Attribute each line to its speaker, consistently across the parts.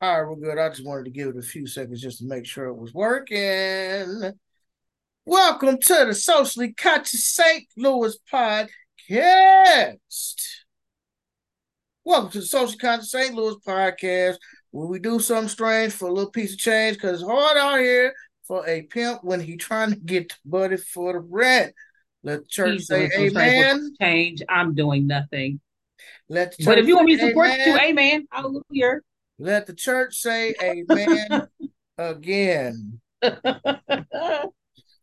Speaker 1: All right, we're good. I just wanted to give it a few seconds just to make sure it was working. Welcome to the Socially Conscious St. Louis podcast. Welcome to the Socially Conscious St. Louis podcast, where we do something strange for a little piece of change because it's hard out here for a pimp when he trying to get the buddy for the rent. Let the church
Speaker 2: He's
Speaker 1: say amen.
Speaker 2: Change. I'm doing nothing.
Speaker 1: Let
Speaker 2: But if you want me to support you,
Speaker 1: amen.
Speaker 2: amen. Hallelujah.
Speaker 1: Let the church say amen again.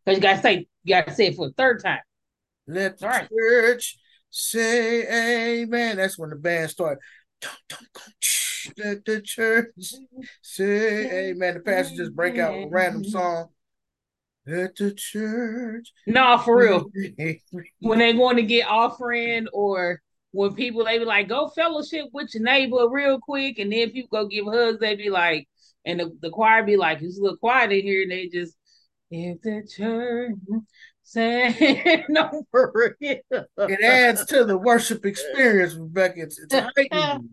Speaker 2: Because you gotta say, you gotta say it for the third time.
Speaker 1: Let the
Speaker 2: right.
Speaker 1: church say amen. That's when the band started. Let the church say amen. The pastor just break out a random song. Let the church.
Speaker 2: No, for real. When they want to get offering or when people they be like, go fellowship with your neighbor real quick, and then people go give hugs, they be like, and the, the choir be like, it's a little quiet in here, and they just if the church say no for real.
Speaker 1: It adds to the worship experience, Rebecca. It's, it's heightened.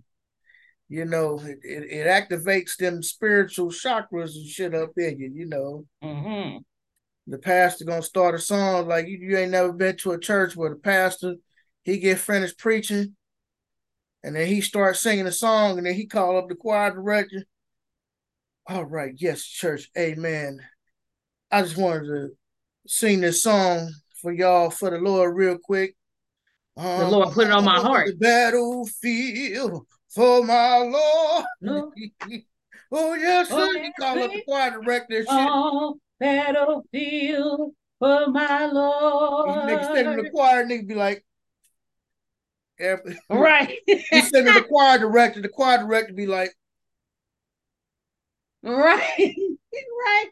Speaker 1: You know, it, it, it activates them spiritual chakras and shit up in you, you know.
Speaker 2: hmm
Speaker 1: the pastor gonna start a song like you, you ain't never been to a church where the pastor he get finished preaching and then he starts singing a song and then he call up the choir director. All right yes church amen. I just wanted to sing this song for y'all for the lord real quick.
Speaker 2: The Lord put it on my
Speaker 1: uh-huh.
Speaker 2: heart.
Speaker 1: the battlefield for my lord.
Speaker 2: No.
Speaker 1: oh yes sir.
Speaker 2: Oh,
Speaker 1: he
Speaker 2: yes,
Speaker 1: call up the choir director
Speaker 2: Oh, battlefield for my Lord.
Speaker 1: nigga sitting in the choir nigga be like every-
Speaker 2: Right.
Speaker 1: He send me the choir director. The choir director be like,
Speaker 2: right. right.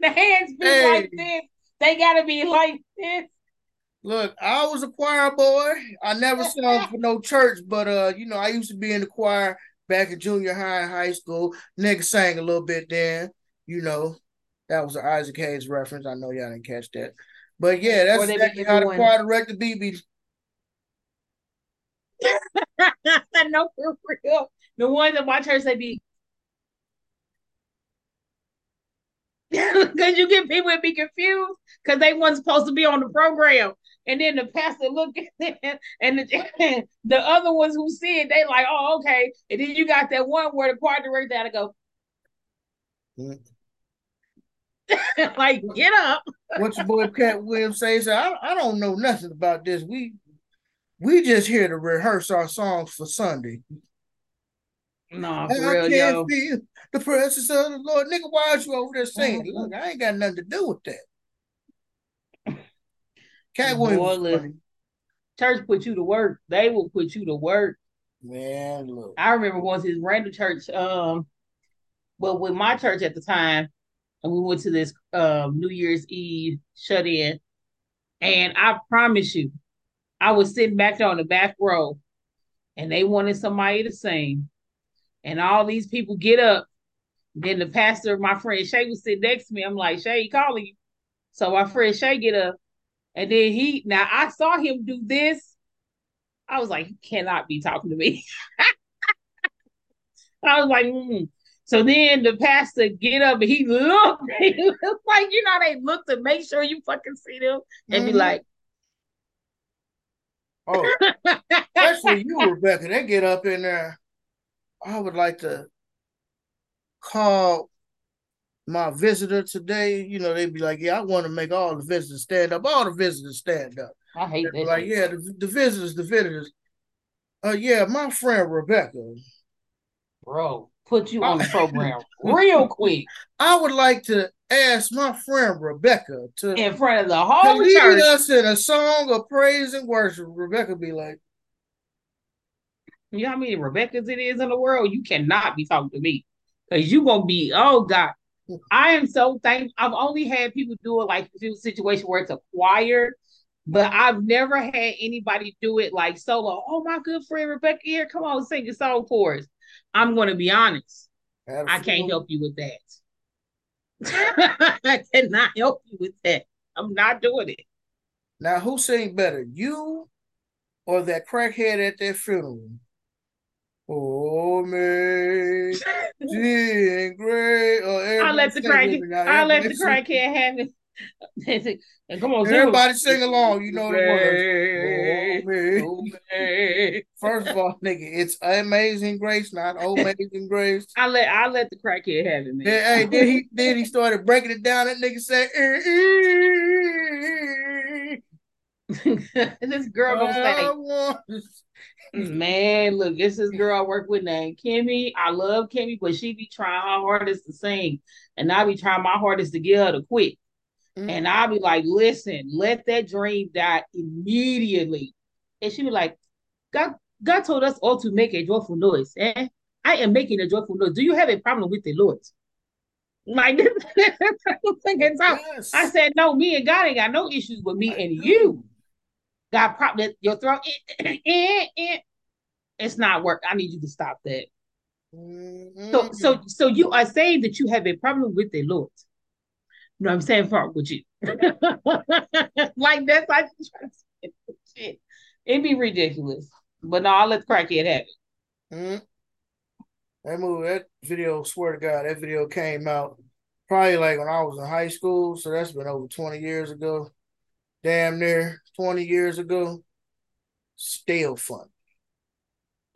Speaker 2: the hands be
Speaker 1: Hey.
Speaker 2: like this. They gotta be like this.
Speaker 1: "Look, I was a choir boy. I never sung for no church, but uh, you know, I used to be in the choir back in junior high and high school. Nigga sang a little bit then. You know, that was an Isaac Hayes reference. I know y'all didn't catch that, but yeah, that's
Speaker 2: Or they be
Speaker 1: exactly how the
Speaker 2: doing-
Speaker 1: choir director be. be
Speaker 2: no, for real. The ones that my church, they be. Because you get people that be confused because they wasn't supposed to be on the program. And then the pastor look at them and the, the other ones who see it, they like, oh, okay. And then you got that one where the choir director had to go,
Speaker 1: Mm.
Speaker 2: like, get up.
Speaker 1: What's your boy Katt Williams says. I, I don't know nothing about this. We we just here to rehearse our songs for Sunday.
Speaker 2: Nah,
Speaker 1: I
Speaker 2: for real,
Speaker 1: can't
Speaker 2: yo.
Speaker 1: feel the presence of the Lord. Nigga, why are you over there singing?
Speaker 2: Mhm.
Speaker 1: Look, I ain't got nothing to do with that.
Speaker 2: Katt
Speaker 1: Williams, was
Speaker 2: listen.
Speaker 1: funny.
Speaker 2: Church put you to work. They will put you to work.
Speaker 1: man, look.
Speaker 2: I remember once to this random church, um, well, with my church at the time, and we went to this um New Year's Eve shut in, and I promise you, I was sitting back there on the back row, and they wanted somebody to sing, and all these people get up. Then the pastor, my friend Shay, was sitting next to me. I'm like, Shay, calling you. So my friend Shay get up, and then he now I saw him do this. I was like, he cannot be talking to me. I was like, mm. So then the pastor get up and he looked. He was like, you know, they look to make sure you fucking see them and be
Speaker 1: Mhm.
Speaker 2: like,
Speaker 1: Oh, especially you, Rebecca. They get up in there. I would like to call my visitor today. You know, they'd be like, "Yeah, I want to make all the visitors stand up. All the visitors stand up."
Speaker 2: I hate that.
Speaker 1: like, "Yeah, the, the visitors, the visitors." Uh, yeah, my friend Rebecca.
Speaker 2: Bro, put you on the program real quick
Speaker 1: I would like to ask my friend Rebecca to,
Speaker 2: in front of the
Speaker 1: to
Speaker 2: whole
Speaker 1: lead
Speaker 2: church.
Speaker 1: us in a song of praise and worship. Rebecca be like,
Speaker 2: You know how many Rebecca's it is in the world? You cannot be talking to me. Because you gonna be, oh God. I am so thankful. I've only had people do it like was a situation where it's a choir, but I've never had anybody do it like solo. Oh, my good friend Rebecca here, come on, sing a song for us. I'm gonna be honest.
Speaker 1: "Had a
Speaker 2: I can't help you with that. I cannot help you with that. I'm not doing it.
Speaker 1: Now, who sing better, you or that crackhead at their funeral? Oh man, Jean Grey.
Speaker 2: I let the crack. I let the crackhead have it. And come on,
Speaker 1: everybody sing along. You know the words. Oh. First of all, nigga, it's Amazing Grace, not Amazing Grace.
Speaker 2: I let I let the crackhead have it, man.
Speaker 1: Then, hey, then he then he started breaking it down. That nigga said,
Speaker 2: "This girl gonna say." Man, look, it's this girl I work with named Kimmy. I love Kimmy, but she be trying her hardest to sing, and I be trying my hardest to get her to quit. Mm-hmm. And I'll be like, listen, let that dream die immediately. And she be like, God, God told us all to make a joyful noise. Eh? I am making a joyful noise. Do you have a problem with the Lord? Like yes. I said, no, me and God ain't got no issues with me I and know. you. God problem your throat. Eh, eh, eh, it's not work. I need you to stop that. Mm-hmm. So, so, so you are saying that you have a problem with the Lord. You know what I'm saying? Fuck with you. like that's like shit. It'd be ridiculous. But no, I'll let the crackhead have it. Mm-hmm.
Speaker 1: That movie, that video, swear to God, that video came out probably like when I was in high school. So that's been over 20 years ago. Damn near 20 years ago. Still fun.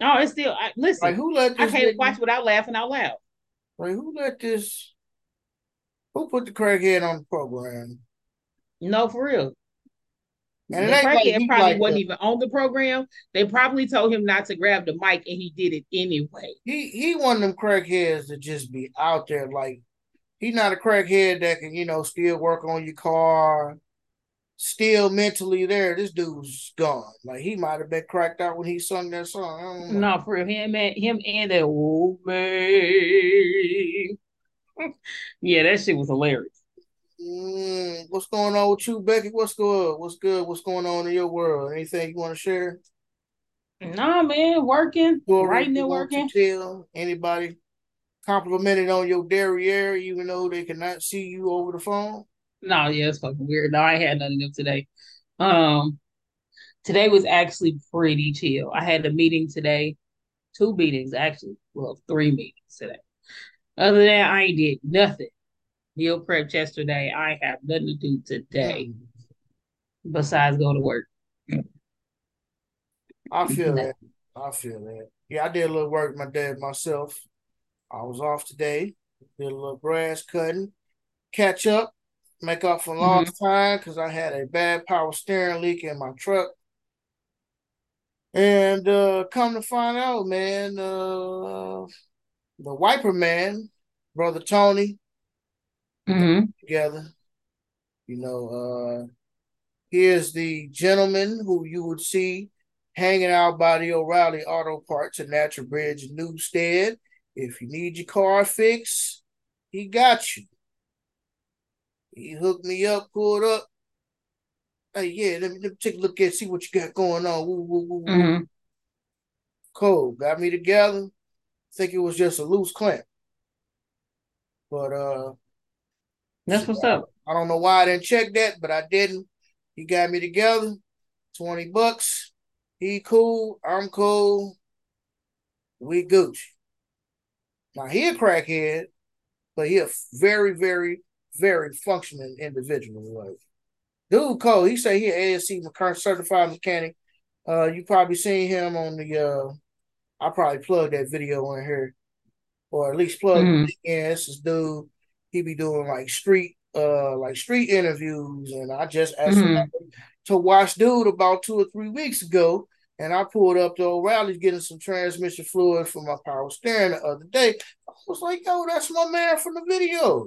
Speaker 2: Oh, it's still I, listen. Like who let I can't watch without laughing out loud.
Speaker 1: Like who let this who put the crackhead on the program?
Speaker 2: No, for real. And the crackhead like probably like wasn't even on the program. They probably told him not to grab the mic, and he did it anyway.
Speaker 1: He he one of them crackheads to just be out there. Like he's not a crackhead that can you know still work on your car, still mentally there. This dude's gone. Like he might have been cracked out when he sung that song.
Speaker 2: No, for him and him and that old man yeah, that shit was hilarious.
Speaker 1: Mm, what's going on with you, Becky? What's good? What's good? What's going on in your world? Anything you want to share?
Speaker 2: Nah, man, working, well, writing and working.
Speaker 1: Tell anybody complimented on your derriere, even though they cannot see you over the phone.
Speaker 2: No, yeah, it's fucking weird. No, I had none of them today. Um, today was actually pretty chill. I had a meeting today, two meetings actually, well, three meetings today. Other than that, I ain't did nothing. Meal prep yesterday. I have nothing to do today besides go to work.
Speaker 1: I feel that. I feel that. Yeah, I did a little work my day myself. I was off today. Did a little grass cutting, catch up, make up for lost mm-hmm. time because I had a bad power steering leak in my truck. And uh come to find out, man, uh the Wiper Man, brother Tony,
Speaker 2: mm-hmm.
Speaker 1: together. You know, uh, here's the gentleman who you would see hanging out by the O'Reilly Auto Parts at Natural Bridge Newstead. If you need your car fixed, he got you. He hooked me up, pulled up. Hey, yeah, let me, let me take a look at see what you got going on. Woo, woo, woo, mm-hmm. Cool. Got me together think it was just a loose clamp. But uh
Speaker 2: that's what's up.
Speaker 1: I don't know why I didn't check that, but I didn't. He got me together. 20 bucks. He cool. I'm cool. We Gucci. Now he a crackhead, but he a very, very, very functioning individual. Like dude Cole, he say he an ASE certified mechanic. Uh you probably seen him on the uh I probably plug that video in here, or at least plug mm-hmm. in. This is dude. He be doing like street, uh, like street interviews, and I just asked mm-hmm. him to watch dude about two or three weeks ago, and I pulled up to O'Reilly's getting some transmission fluid for my power steering the other day. I was like, yo, that's my man from the video.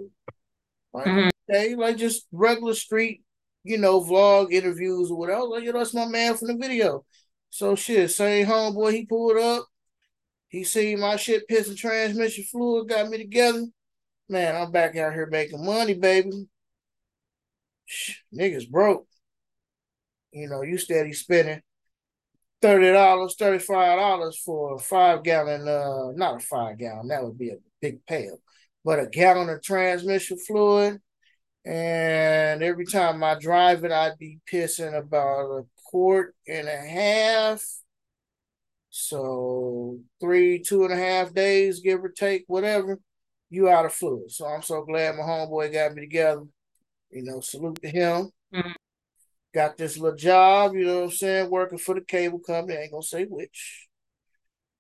Speaker 1: Like, mm-hmm. okay, like just regular street, you know, vlog interviews or whatever. Like, yo, that's my man from the video. So shit, same homeboy he pulled up. He seen my shit pissing transmission fluid, got me together. Man, I'm back out here making money, baby. Shh, niggas broke. You know, you steady spending thirty dollars, thirty five dollars for a five gallon. Uh, not a five gallon. That would be a big pail, but a gallon of transmission fluid. And every time I drive it, I'd be pissing about a quart and a half So three, two and a half days, give or take, whatever, you out of fluid. So I'm so glad my homeboy got me together. You know, salute to him. Mm-hmm. Got this little job, you know what I'm saying, working for the cable company. I ain't gonna say which.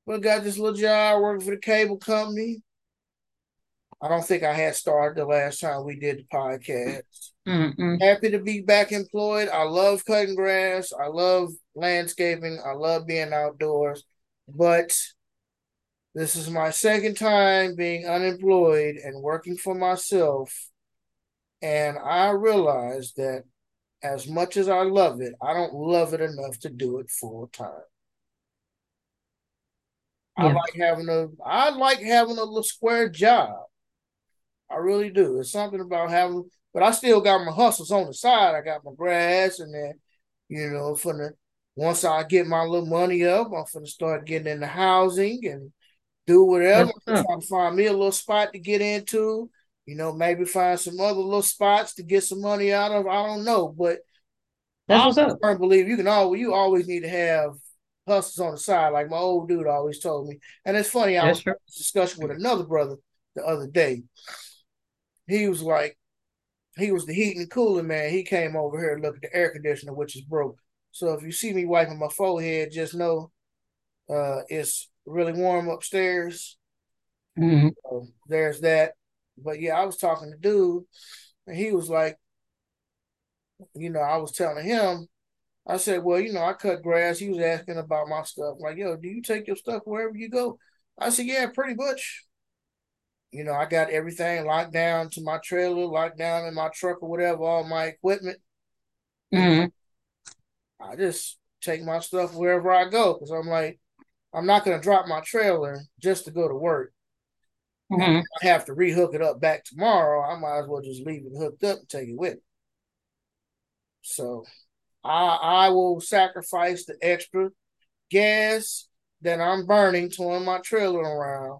Speaker 1: But got this little job working for the cable company. I don't think I had started the last time we did the podcast. Mm-mm. Happy to be back employed. I love cutting grass. I love landscaping. I love being outdoors. But this is my second time being unemployed and working for myself. And I realized that as much as I love it, I don't love it enough to do it full time. Yeah. I like having a I like having a little square job. I really do. It's something about having, but I still got my hustles on the side. I got my grass, and then, you know, for the once I get my little money up, I'm gonna start getting into housing and do whatever. Try to find me a little spot to get into. You know, maybe find some other little spots to get some money out of. I don't know, but that's I up. believe you can always you always need to have hustles on the side, like my old dude always told me. And it's funny, I was discussion with another brother the other day he was like, he was the heating and cooling man. He came over here to look at the air conditioner, which is broke. So if you see me wiping my forehead, just know uh, it's really warm upstairs. Mm-hmm. So there's that. But yeah, I was talking to dude, and he was like, you know, I was telling him, I said, well, you know, I cut grass. He was asking about my stuff. Like, yo, do you take your stuff wherever you go? I said, yeah, pretty much. You know, I got everything locked down to my trailer, locked down in my truck or whatever, all my equipment. Mm-hmm. I just take my stuff wherever I go because I'm like, I'm not going to drop my trailer just to go to work. Mm-hmm. I have to rehook it up back tomorrow. I might as well just leave it hooked up and take it with me. So I I will sacrifice the extra gas that I'm burning towing my trailer around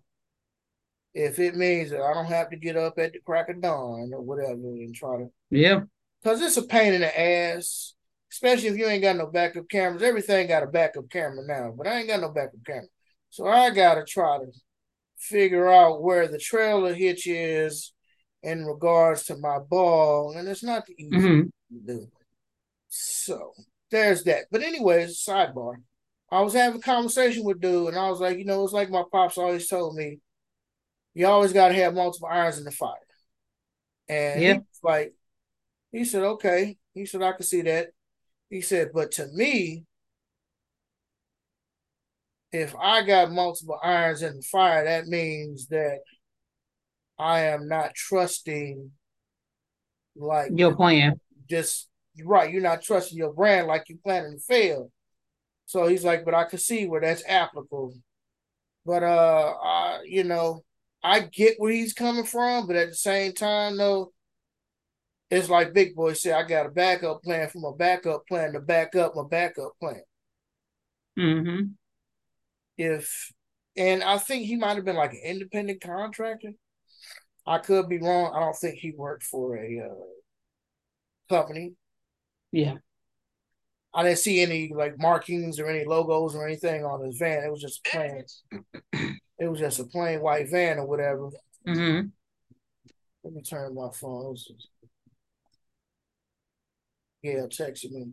Speaker 1: if it means that I don't have to get up at the crack of dawn or whatever and try to
Speaker 2: yeah,
Speaker 1: because it's a pain in the ass, especially if you ain't got no backup cameras. Everything got a backup camera now, but I ain't got no backup camera, so I gotta try to figure out where the trailer hitch is in regards to my ball, and it's not the easy mm-hmm. to do. So there's that. But anyways, sidebar. I was having a conversation with dude, and I was like, you know, it's like my pops always told me you always got to have multiple irons in the fire. And yeah. like, he said, okay. He said, I can see that. He said, but to me, if I got multiple irons in the fire, that means that I am not trusting like
Speaker 2: your plan.
Speaker 1: Just right, you're not trusting your brand like you're planning to fail. So he's like, but I can see where that's applicable. But uh I, you know, I get where he's coming from, but at the same time, though, it's like Big Boy said, I got a backup plan for my backup plan to back up my backup plan.
Speaker 2: Mm-hmm.
Speaker 1: If and I think he might have been like an independent contractor. I could be wrong. I don't think he worked for a uh, company.
Speaker 2: Yeah.
Speaker 1: I didn't see any like markings or any logos or anything on his van. It was just plans. It was just a plain white van or whatever.
Speaker 2: Mm-hmm.
Speaker 1: Let me turn my phone. Yeah, texting me.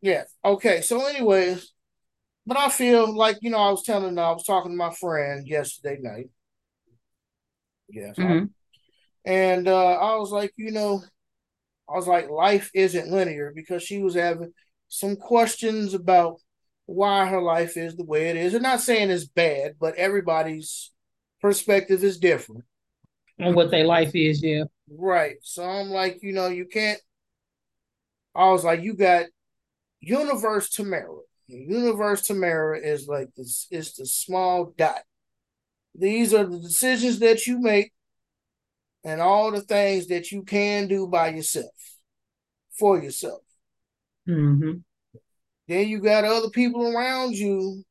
Speaker 1: Yeah. Okay. So, anyways, but I feel like you know I was telling I was talking to my friend yesterday night. Yes. Mm-hmm. and uh, I was like, you know, I was like, life isn't linear because she was having some questions about why her life is the way it is. I'm not saying it's bad, but everybody's perspective is different.
Speaker 2: And what their life is, yeah.
Speaker 1: Right. So I'm like, you know, you can't. I was like, you got Universe Tamara. Universe Tamara is like this. It's the small dot. These are the decisions that you make, and all the things that you can do by yourself, for yourself.
Speaker 2: Mm-hmm.
Speaker 1: Then you got other people around you,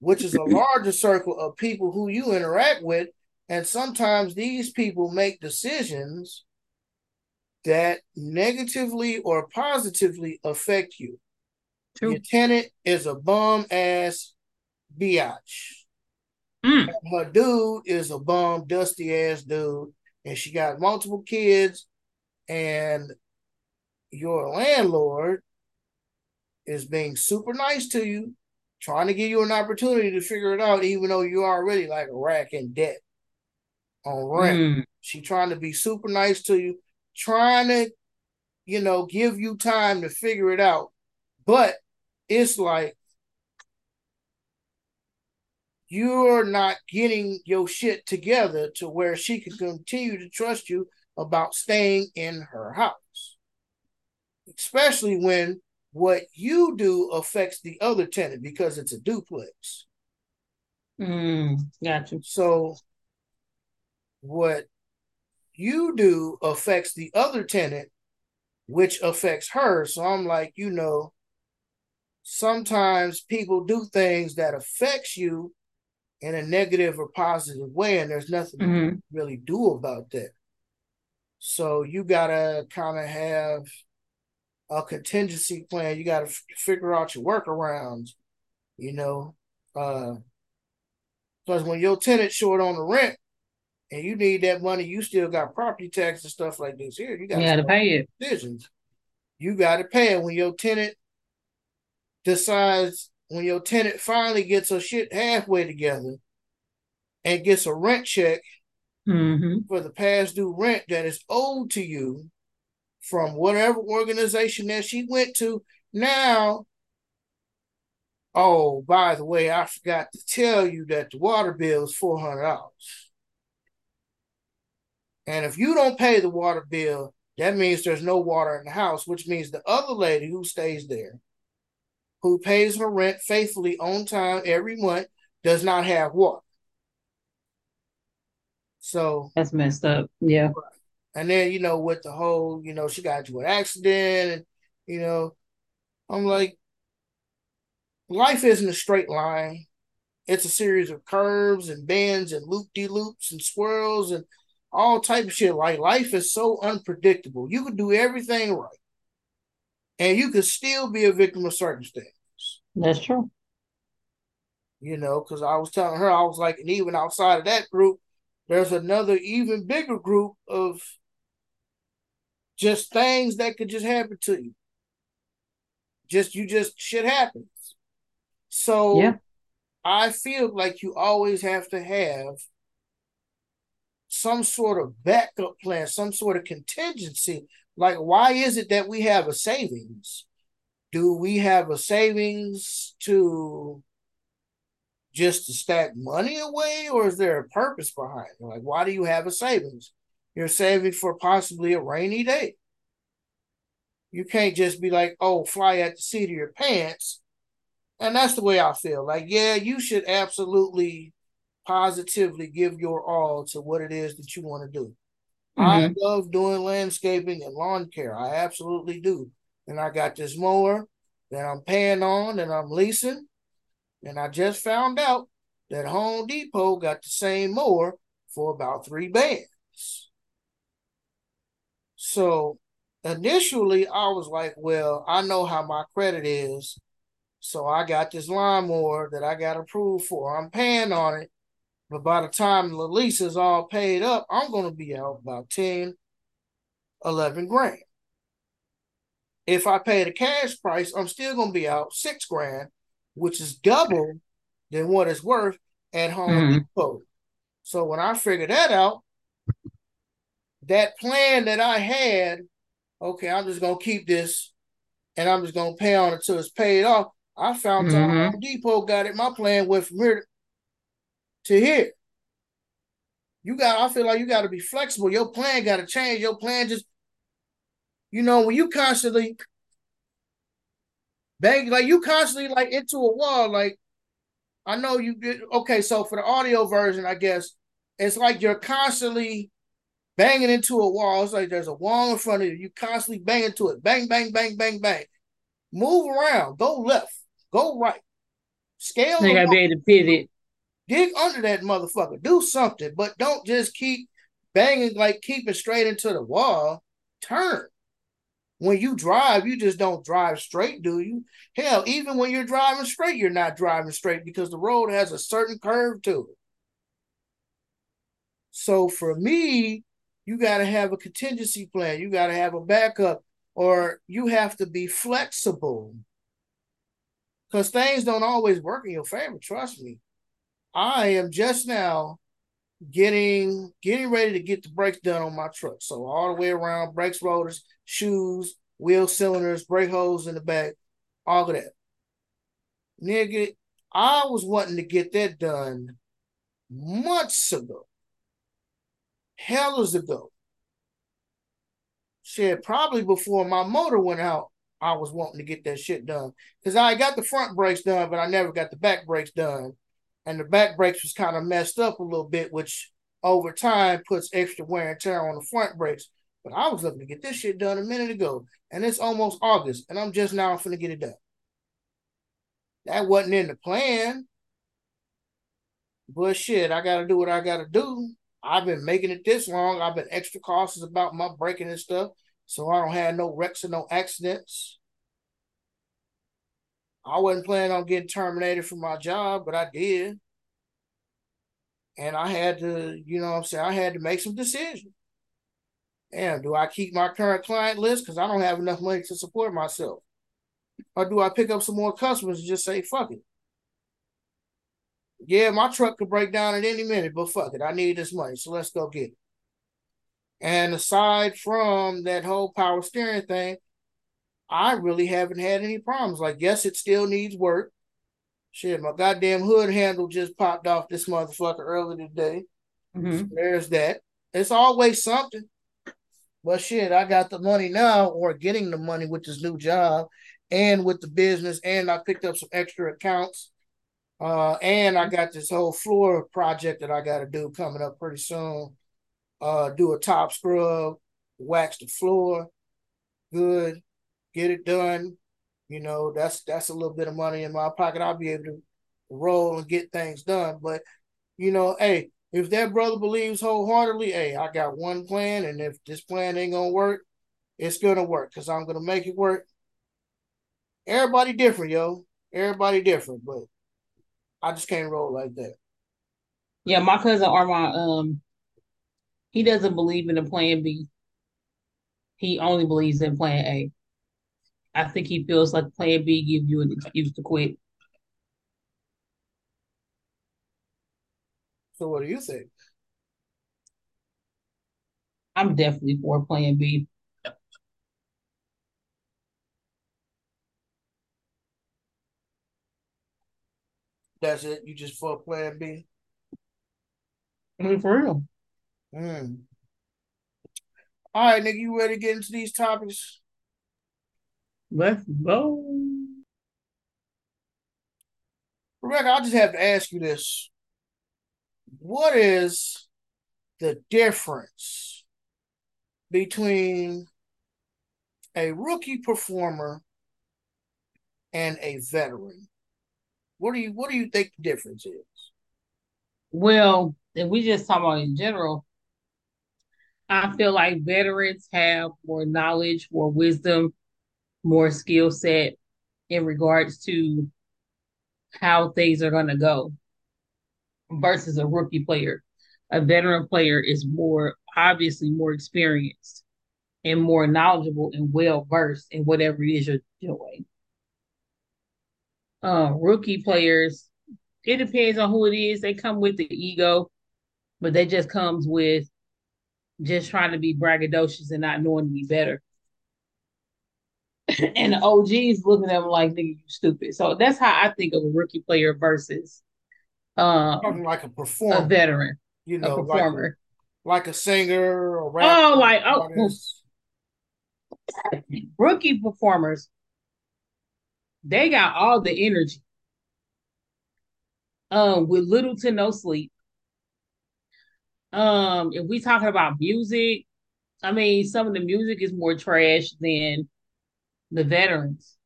Speaker 1: which is a larger circle of people who you interact with. And sometimes these people make decisions that negatively or positively affect you. True. Your tenant is a bum ass biatch. Mm. Her dude is a bum, dusty ass dude, and she got multiple kids, and your landlord is being super nice to you, trying to give you an opportunity to figure it out, even though you're already like a rack in debt on rent. Mm. She trying to be super nice to you, trying to, you know, give you time to figure it out. But it's like you're not getting your shit together to where she can continue to trust you about staying in her house. Especially when what you do affects the other tenant because it's a duplex.
Speaker 2: Mm, gotcha.
Speaker 1: So what you do affects the other tenant, which affects her. So I'm like, you know, sometimes people do things that affects you in a negative or positive way, and there's nothing mm-hmm. really do about that. So you gotta kind of have a contingency plan. You gotta f- figure out your workarounds. You know, because uh, when your tenant short on the rent and you need that money, you still got property tax and stuff like this. Here, you got
Speaker 2: to pay it.
Speaker 1: Decisions. You got to pay it when your tenant decides when your tenant finally gets her shit halfway together and gets a rent check mm-hmm. for the past due rent that is owed to you from whatever organization that she went to. Now, oh, by the way, I forgot to tell you that the water bill is four hundred dollars. And if you don't pay the water bill, that means there's no water in the house, which means the other lady who stays there who pays her rent faithfully on time every month does not have water. So
Speaker 2: that's messed up. Yeah.
Speaker 1: And then, you know, with the whole, you know, she got into an accident and, you know, I'm like, life isn't a straight line. It's a series of curves and bends and loop de loops and swirls and all type of shit. Like life is so unpredictable. You could do everything right and you could still be a victim of circumstance.
Speaker 2: That's true.
Speaker 1: You know, because I was telling her, I was like, and even outside of that group, there's another even bigger group of just things that could just happen to you. Just you just shit happens. So yeah. I feel like you always have to have some sort of backup plan, some sort of contingency like, why is it that we have a savings? Do we have a savings to just to stack money away, or is there a purpose behind it? Like, why do you have a savings? You're saving for possibly a rainy day. You can't just be like, oh, fly at the seat of your pants. And that's the way I feel. Like, yeah, you should absolutely positively give your all to what it is that you want to do. Mm-hmm. I love doing landscaping and lawn care. I absolutely do. And I got this mower that I'm paying on and I'm leasing. And I just found out that Home Depot got the same mower for about three bands. So initially, I was like, well, I know how my credit is. So I got this lawnmower that I got approved for. I'm paying on it. But by the time the lease is all paid up, I'm going to be out about 10, 11 grand. If I pay the cash price, I'm still going to be out six grand, which is double than what it's worth at Home mm-hmm. Depot. So when I figured that out, that plan that I had, okay, I'm just to keep this and I'm just to pay on it until it's paid off. I found mm-hmm. Home Depot got it. My plan went from here to here. You got, I feel like you got to be flexible. Your plan got to change. Your plan just, you know, when you constantly bang, like you constantly like into a wall, like I know you did. Okay, so for the audio version, I guess it's like you're constantly banging into a wall. It's like there's a wall in front of you. You constantly bang into it. Bang, bang, bang, bang, bang. Move around. Go left. Go right. Scale.
Speaker 2: You gotta be able to pivot.
Speaker 1: Dig under that motherfucker. Do something, but don't just keep banging like keeping straight into the wall. Turn. when you drive, you just don't drive straight, do you? Hell, even when you're driving straight, you're not driving straight because the road has a certain curve to it. So for me, you got to have a contingency plan. You got to have a backup, or you have to be flexible because things don't always work in your favor. Trust me. I am just now getting getting ready to get the brakes done on my truck. So all the way around, brakes, rotors, shoes, wheel cylinders, brake hose in the back, all of that. Nigga, I was wanting to get that done months ago. Hells ago. Shit, probably before my motor went out, I was wanting to get that shit done. Because I got the front brakes done, but I never got the back brakes done. And the back brakes was kind of messed up a little bit, which over time puts extra wear and tear on the front brakes. But I was looking to get this shit done a minute ago, and it's almost August, and I'm just now finna get it done. That wasn't in the plan. But shit, I gotta do what I gotta do. I've been making it this long. I've been extra cautious about my braking and stuff, so I don't have no wrecks or no accidents. I wasn't planning on getting terminated from my job, but I did. And I had to, you know what I'm saying, I had to make some decisions. And do I keep my current client list because I don't have enough money to support myself? Or do I pick up some more customers and just say, fuck it? Yeah, my truck could break down at any minute, but fuck it. I need this money, so let's go get it. And aside from that whole power steering thing, I really haven't had any problems. Like, yes, it still needs work. Shit, my goddamn hood handle just popped off this motherfucker earlier today. Mm-hmm. So there's that. It's always something. But shit, I got the money now, or getting the money with this new job and with the business, and I picked up some extra accounts. Uh, and I got this whole floor project that I got to do coming up pretty soon. Uh, do a top scrub, wax the floor, good, get it done. You know, that's that's a little bit of money in my pocket. I'll be able to roll and get things done. But you know, hey, if that brother believes wholeheartedly, hey, I got one plan, and if this plan ain't gonna work, it's gonna work because I'm gonna make it work. Everybody different, yo. Everybody different, but I just can't roll like that.
Speaker 2: Yeah, my cousin Armand, um, he doesn't believe in a plan B. He only believes in plan A. I think he feels like plan B gives you an excuse to quit.
Speaker 1: So what do you think?
Speaker 2: I'm definitely for Plan B.
Speaker 1: That's it. You just for Plan
Speaker 2: B. I mean, for real.
Speaker 1: Mm. All right, nigga, you ready to get into these topics?
Speaker 2: Let's go.
Speaker 1: Rebecca, I just have to ask you this what is the difference between a rookie performer and a veteran? What do you what do you think the difference is?
Speaker 2: Well, if we just talk about in general, I feel like veterans have more knowledge, more wisdom, more skill set in regards to how things are going to go versus a rookie player. A veteran player is more obviously more experienced and more knowledgeable and well versed in whatever it is you're doing. Uh, rookie players, it depends on who it is. They come with the ego, but they just comes with just trying to be braggadocious and not knowing to be better. and the OGs looking at them like, nigga, you stupid. So that's how I think of a rookie player versus
Speaker 1: um, like a performer,
Speaker 2: a veteran,
Speaker 1: you know, a performer, like, like a singer or rapper.
Speaker 2: Oh, like oh, rookie performers, they got all the energy, um, with little to no sleep. Um, if we talking about music, I mean, some of the music is more trash than the veterans.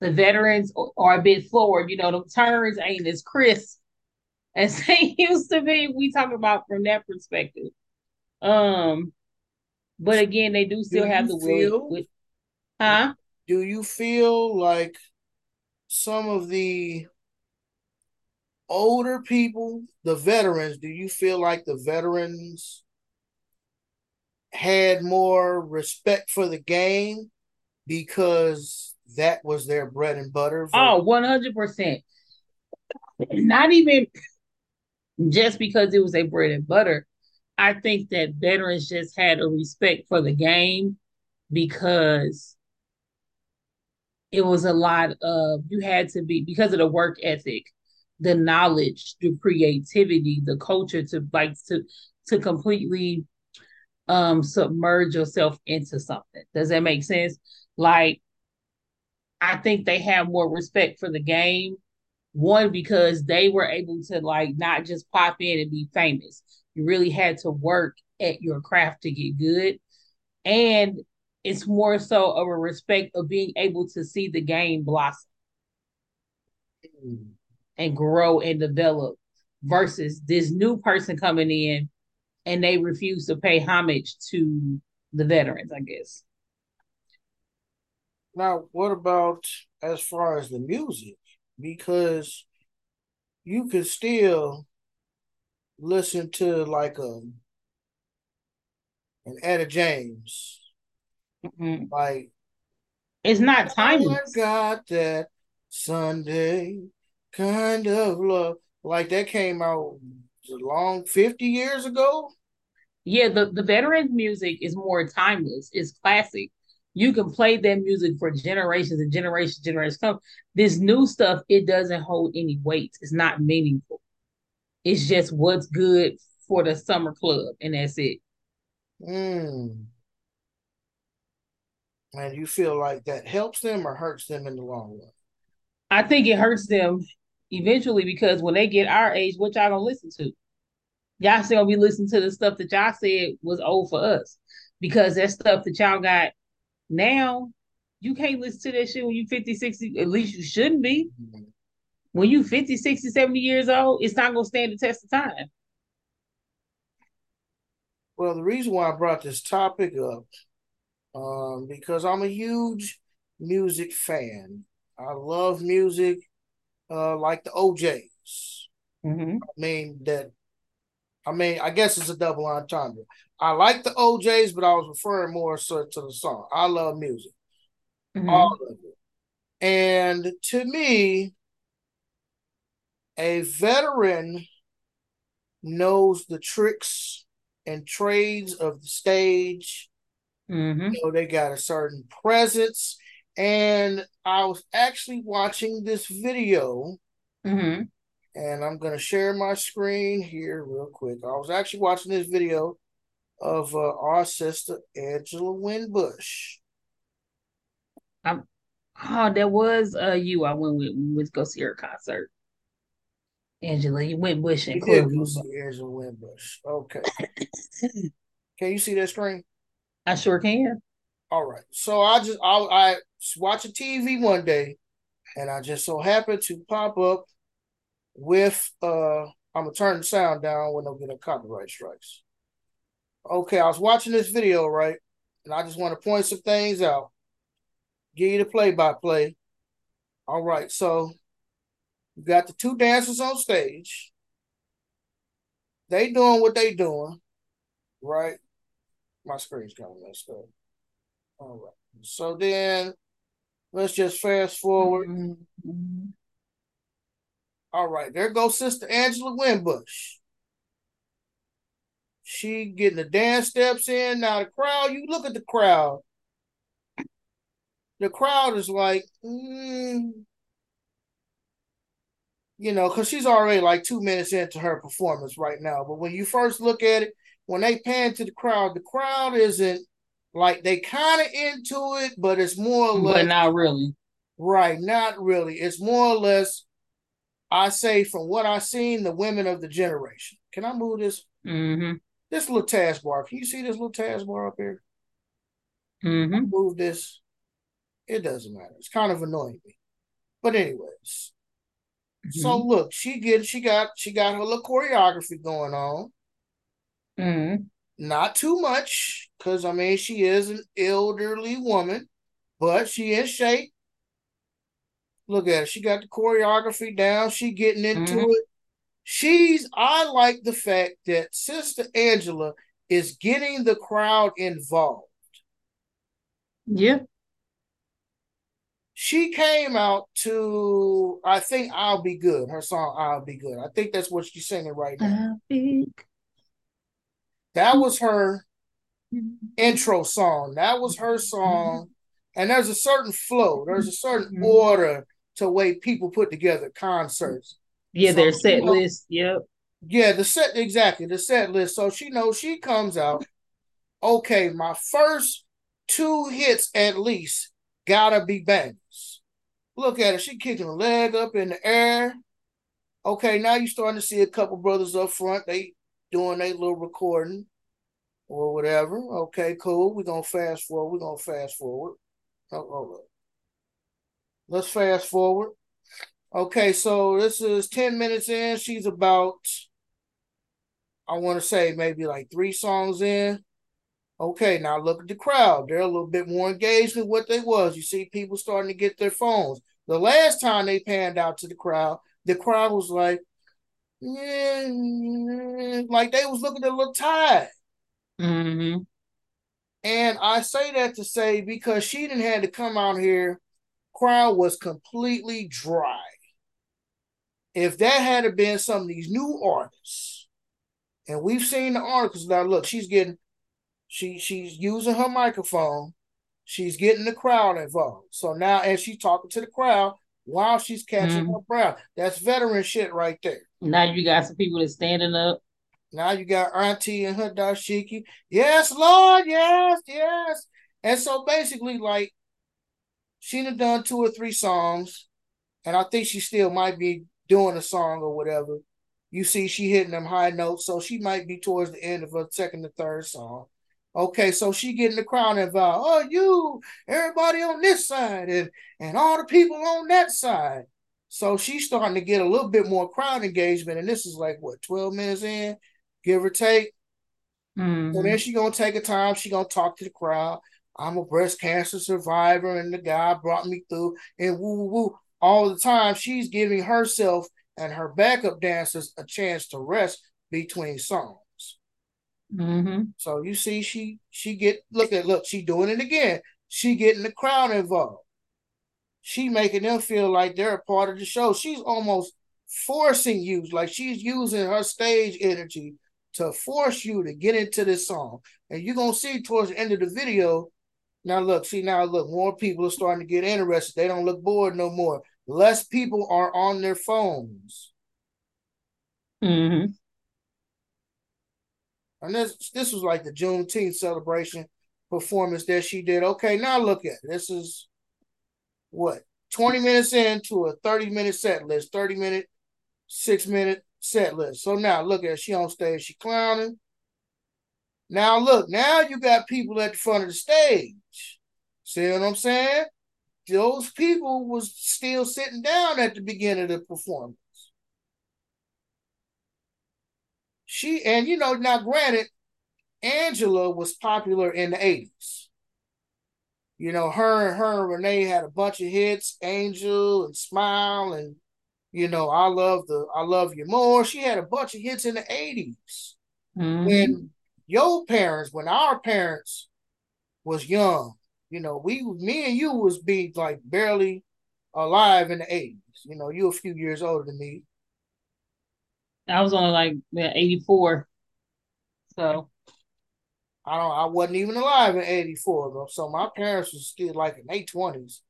Speaker 2: The veterans are a bit forward, you know, the turns ain't as crisp as they used to be. We talk about from that perspective. Um, but again, they do still do have the will. With, Huh?
Speaker 1: Do you feel like some of the older people, the veterans, do you feel like the veterans had more respect for the game because that was their bread and butter?
Speaker 2: Oh, 100%. Not even just because it was a bread and butter. I think that veterans just had a respect for the game because it was a lot of you had to be because of the work ethic, the knowledge, the creativity, the culture to like to to completely um submerge yourself into something. Does that make sense? Like I think they have more respect for the game. One, because they were able to like not just pop in and be famous. You really had to work at your craft to get good. And it's more so of a respect of being able to see the game blossom and grow and develop versus this new person coming in and they refuse to pay homage to the veterans, I guess.
Speaker 1: Now, what about as far as the music? Because you could still listen to like a um, an Etta James. Mm-hmm. Like
Speaker 2: it's not timeless.
Speaker 1: I got that Sunday kind of love. Like that came out a long 50 years ago.
Speaker 2: Yeah, the, the veterans music is more timeless. It's classic. You can play that music for generations and generations, and generations come. This new stuff, it doesn't hold any weight. It's not meaningful. It's just what's good for the summer club, and that's it.
Speaker 1: Mm. And you feel like that helps them or hurts them in the long run?
Speaker 2: I think it hurts them eventually because when they get our age, what y'all gonna listen to? Y'all still gonna be listening to the stuff that y'all said was old for us because that stuff that y'all got now, you can't listen to that shit when you 50, 60, at least you shouldn't be. Mm-hmm. When you 50, 60, 70 years old, it's not gonna stand the test of time.
Speaker 1: Well, the reason why I brought this topic up, um, because I'm a huge music fan. I love music, uh, like the O'Jays. Mm-hmm. I mean that. I mean, I guess it's a double entendre. I like the O'Jays, but I was referring more so to the song. I love music, mm-hmm. all of it, and to me, a veteran knows the tricks and trades of the stage. Mm-hmm. Know, they got a certain presence. And I was actually watching this video. Mm-hmm. And I'm going to share my screen here real quick. I was actually watching this video of uh, our sister, Angela Winbush.
Speaker 2: I'm, oh, that was uh, you. I went with, with go see her concert. Angela you went bush and Club.
Speaker 1: Angela Winbush. Okay. can you see that screen?
Speaker 2: I sure can.
Speaker 1: All right. So I just I I watching TV one day, and I just so happened to pop up with uh I'm gonna turn the sound down when I'm getting copyright strikes. Okay, I was watching this video, right? And I just want to point some things out. Give you the play by play. All right, so you got the two dancers on stage. They doing what they doing, right? My screen's kind of messed up. All right. So then let's just fast forward. All right, there goes Sister Angela Winbush. She getting the dance steps in. Now the crowd, you look at the crowd. The crowd is like, mm, you know, because she's already like two minutes into her performance right now. But when you first look at it, when they pan to the crowd, the crowd isn't like they kind of into it, but it's more or less.
Speaker 2: But not really.
Speaker 1: Right, not really. It's more or less, I say, from what I've seen, the women of the generation. Can I move this? Mm-hmm. This little taskbar. Can you see this little taskbar up here? Mm-hmm. Move this. It doesn't matter. It's kind of annoying me. But anyways, Mm-hmm. So look, she get she got she got her little choreography going on. Mm-hmm. Not too much, because I mean she is an elderly woman. but she in shape. Look at her. She got the choreography down. She getting into mm-hmm. it. She's I like the fact that Sister Angela is getting the crowd involved.
Speaker 2: Yeah.
Speaker 1: She came out to I think I'll be good. Her song I'll be good. I think that's what she's singing right now. That was her intro song. That was her song. And there's a certain flow, there's a certain mm-hmm. order to way people put together concerts.
Speaker 2: Yeah, so their set list. Yep.
Speaker 1: Yeah, the set exactly the set list. So she knows she comes out. Okay, my first two hits at least gotta be bangers. Look at her, she kicking a leg up in the air. Okay, now you're starting to see a couple brothers up front. They doing a little recording or whatever. Okay, cool. We're gonna fast forward. We're gonna fast forward. Oh, hold up. Let's fast forward. Okay, so this is 10 minutes in. She's about, I want to say maybe like three songs in. Okay, now look at the crowd. They're a little bit more engaged than what they was. You see people starting to get their phones. The last time they panned out to the crowd, the crowd was like, yeah, like they was looking a little tired.
Speaker 2: Mm-hmm.
Speaker 1: And I say that to say because she didn't had to come out here, crowd was completely dry. If that had been some of these new artists, and we've seen the artists now, look, she's getting, she she's using her microphone, she's getting the crowd involved. So now, as she's talking to the crowd while she's catching mm-hmm. her breath, that's veteran shit right there.
Speaker 2: Now you got some people that's standing up
Speaker 1: now you got Auntie and her dashiki. Yes, Lord, yes, yes. And so basically, like, she done done two or three songs, and I think she still might be doing a song or whatever. You see, she hitting them high notes, so she might be towards the end of her second or third song. Okay, so she getting the crowd involved. Oh, you, everybody on this side, and and all the people on that side. So she's starting to get a little bit more crowd engagement, and this is like what twelve minutes in give or take.
Speaker 2: Mm-hmm.
Speaker 1: So then she gonna take a time. She gonna talk to the crowd. I'm a breast cancer survivor, and the guy brought me through. And woo woo woo. All the time, she's giving herself and her backup dancers a chance to rest between songs.
Speaker 2: Mm-hmm.
Speaker 1: So you see, she she get look at look, she doing it again. She getting the crowd involved. She making them feel like they're a part of the show. She's almost forcing you, like she's using her stage energy to force you to get into this song. And you're gonna see towards the end of the video. Now look, see now look, more people are starting to get interested. They don't look bored no more. Less people are on their phones.
Speaker 2: Mm-hmm.
Speaker 1: And this this was like the Juneteenth celebration performance that she did. Okay, now look at it. this is what 20 minutes into a 30 minute set list, 30 minute, six minute set list. So now look at her. She on stage, she clowning. Now look, now you got people at the front of the stage. See what I'm saying? Those people was still sitting down at the beginning of the performance. She and you know, now granted, Angela was popular in the 80s. You know, her and her and Renee had a bunch of hits, Angel and Smile and you know, I love the I love you more. She had a bunch of hits in the 80s.
Speaker 2: Mm-hmm.
Speaker 1: When your parents, when our parents was young, you know, we me and you was be like barely alive in the 80s. You know, you a few years older than me.
Speaker 2: I was only like 84. So
Speaker 1: I don't I wasn't even alive in 84 though. So my parents were still like in their 20s.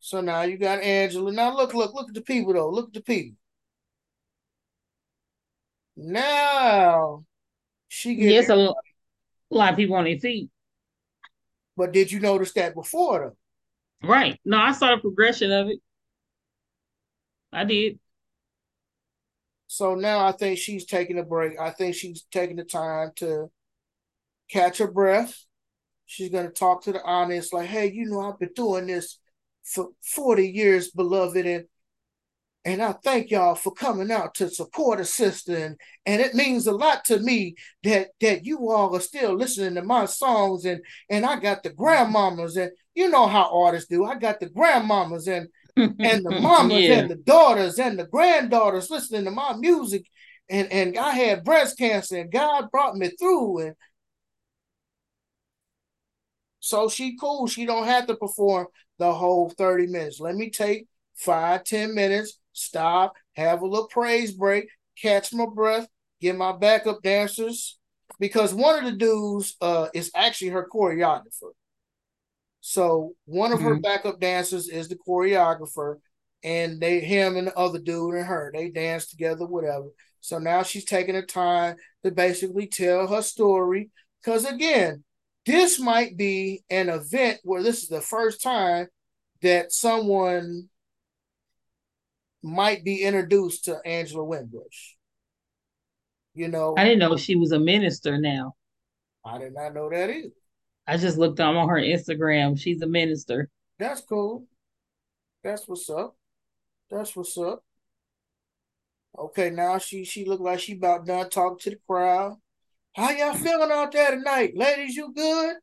Speaker 1: So now you got Angela. Now look, look, look at the people though. Look at the people. Now she
Speaker 2: gets yes, a lot of people on their feet.
Speaker 1: But did you notice that before though?
Speaker 2: Right. No, I saw the progression of it. I did.
Speaker 1: So now I think she's taking a break. I think she's taking the time to catch her breath. She's gonna talk to the audience like, hey, you know, I've been doing this for 40 years, beloved, and And I thank y'all for coming out to support a sister. And, and it means a lot to me that that you all are still listening to my songs. And and I got the grandmamas, and you know how artists do. I got the grandmamas and and the mamas yeah. and the daughters and the granddaughters listening to my music. And and I had breast cancer, and God brought me through. And so she cool. She don't have to perform the whole 30 minutes. Let me take five, 10 minutes stop, have a little praise break, catch my breath, get my backup dancers. Because one of the dudes uh, is actually her choreographer. So one of mm-hmm. her backup dancers is the choreographer, and they him and the other dude and her, they dance together, whatever. So now she's taking the time to basically tell her story. Because again, this might be an event where this is the first time that someone might be introduced to Angela Winbush. You know,
Speaker 2: I didn't know she was a minister now.
Speaker 1: I did not know that either.
Speaker 2: I just looked on her Instagram. She's a minister.
Speaker 1: That's cool. That's what's up. That's what's up. Okay, now she she looked like she about done talking to the crowd. How y'all feeling out there tonight? Ladies, you good?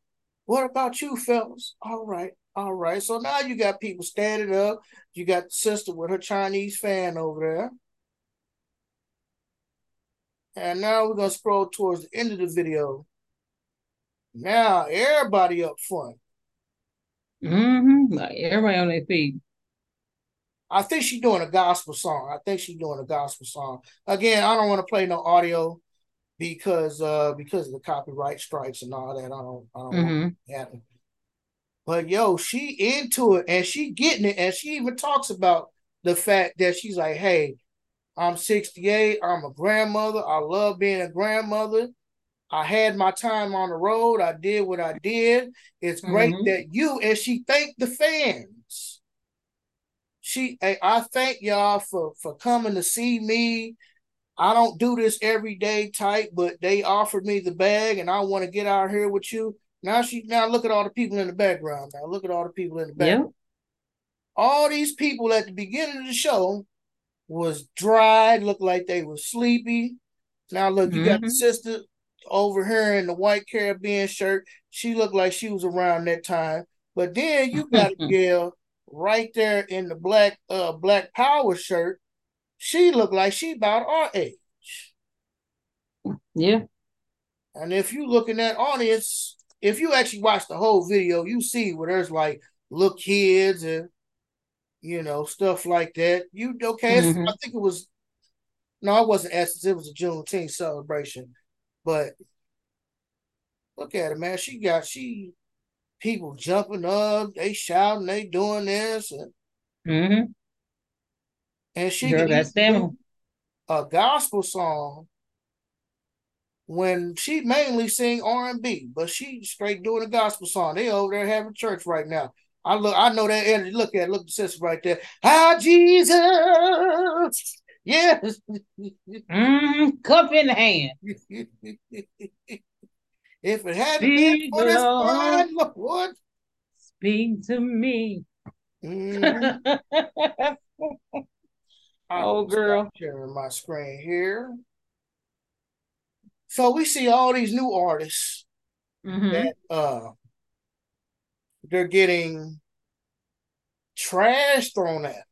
Speaker 1: What about you, fellas? All right. All right. So now you got people standing up. You got the sister with her Chinese fan over there. And now we're to scroll towards the end of the video. Now everybody up front.
Speaker 2: Mm-hmm. Like everybody on their feet.
Speaker 1: I think she's doing a gospel song. I think she's doing a gospel song. Again, I don't want to play no audio because uh because of the copyright strikes and all that. I don't I don't mm-hmm. want happen. But yo, she into it and she getting it, and she even talks about the fact that she's like, "Hey, I'm 68. I'm a grandmother. I love being a grandmother. I had my time on the road. I did what I did. It's great mm-hmm. that you." And she thanked the fans. She, I thank y'all for for coming to see me. I don't do this every day type, but they offered me the bag, and I want to get out here with you. Now she now look at all the people in the background. Now look at all the people in the background. Yep. All these people at the beginning of the show was dried, looked like they were sleepy. Now look, you mm-hmm. got the mm-hmm. sister over here in the white Caribbean shirt. She looked like she was around that time. But then you got a girl right there in the black uh black power shirt. She looked like she about our age.
Speaker 2: Yeah.
Speaker 1: And if you look in that audience, if you actually watch the whole video, you see where there's like look kids and you know stuff like that. You okay? Mm-hmm. I think it was no, it wasn't Essence. It was a Juneteenth celebration, but look at it, man. She got she people jumping up, they shouting, they doing this, and mm-hmm. and she Girl, that's them. a gospel song when she mainly sing R and B, but she straight doing a gospel song. They over there having church right now. I look, I know that energy. Look at, look the sister right there. Hi, Jesus. Yes.
Speaker 2: Mm, cup in hand.
Speaker 1: if it hadn't been for this fine Lord,
Speaker 2: speak to me. Mm-hmm. oh, girl.
Speaker 1: Sharing my screen here. So we see all these new artists mm-hmm. that uh they're getting trash thrown at,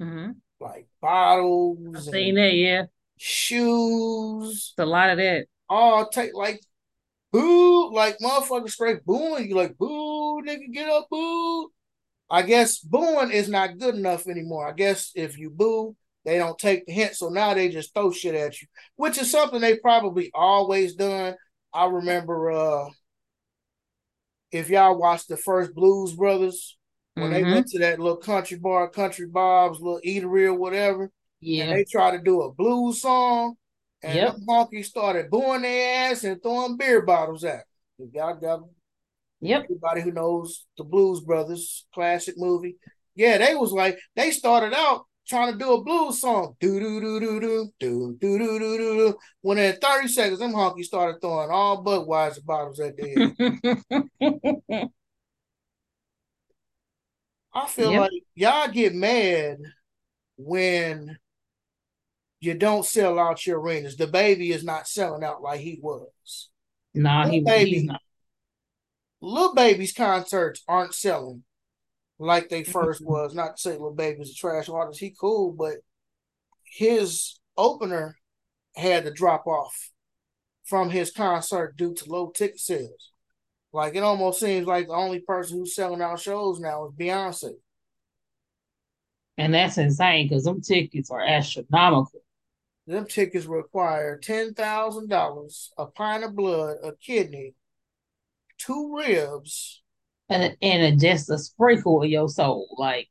Speaker 1: mm-hmm. Like bottles.
Speaker 2: I've seen that, yeah.
Speaker 1: Shoes.
Speaker 2: It's a lot of that.
Speaker 1: All take like boo, like motherfuckers straight booing you, like boo, nigga, get up, boo. I guess booing is not good enough anymore. I guess if you boo, they don't take the hint, so now they just throw shit at you, which is something they probably always done. I remember uh if y'all watched the first Blues Brothers when mm-hmm. they went to that little country bar, Country Bob's little eatery or whatever. Yeah. And they tried to do a blues song, and yep. the monkeys started booing their ass and throwing beer bottles at them. Y'all got
Speaker 2: Yep.
Speaker 1: Everybody who knows the Blues Brothers classic movie. Yeah, they was like they started out trying to do a blues song. Do do do do do do do do do do. When in 30 seconds, them honkies started throwing all Budweiser bottles at head. I feel yep. like y'all get mad when you don't sell out your arenas. The baby is not selling out like he was.
Speaker 2: No, nah, he, baby, he's not.
Speaker 1: Lil Baby's concerts aren't selling like they 1st mm-hmm. was. Not to say Lil Baby's a trash artist. He cool, but his opener had to drop off from his concert due to low ticket sales. Like it almost seems like the only person who's selling out shows now is Beyonce.
Speaker 2: And that's insane because them tickets are astronomical.
Speaker 1: Them tickets require ten thousand dollars, a pint of blood, a kidney, two ribs,
Speaker 2: and and just a sprinkle of your soul. Like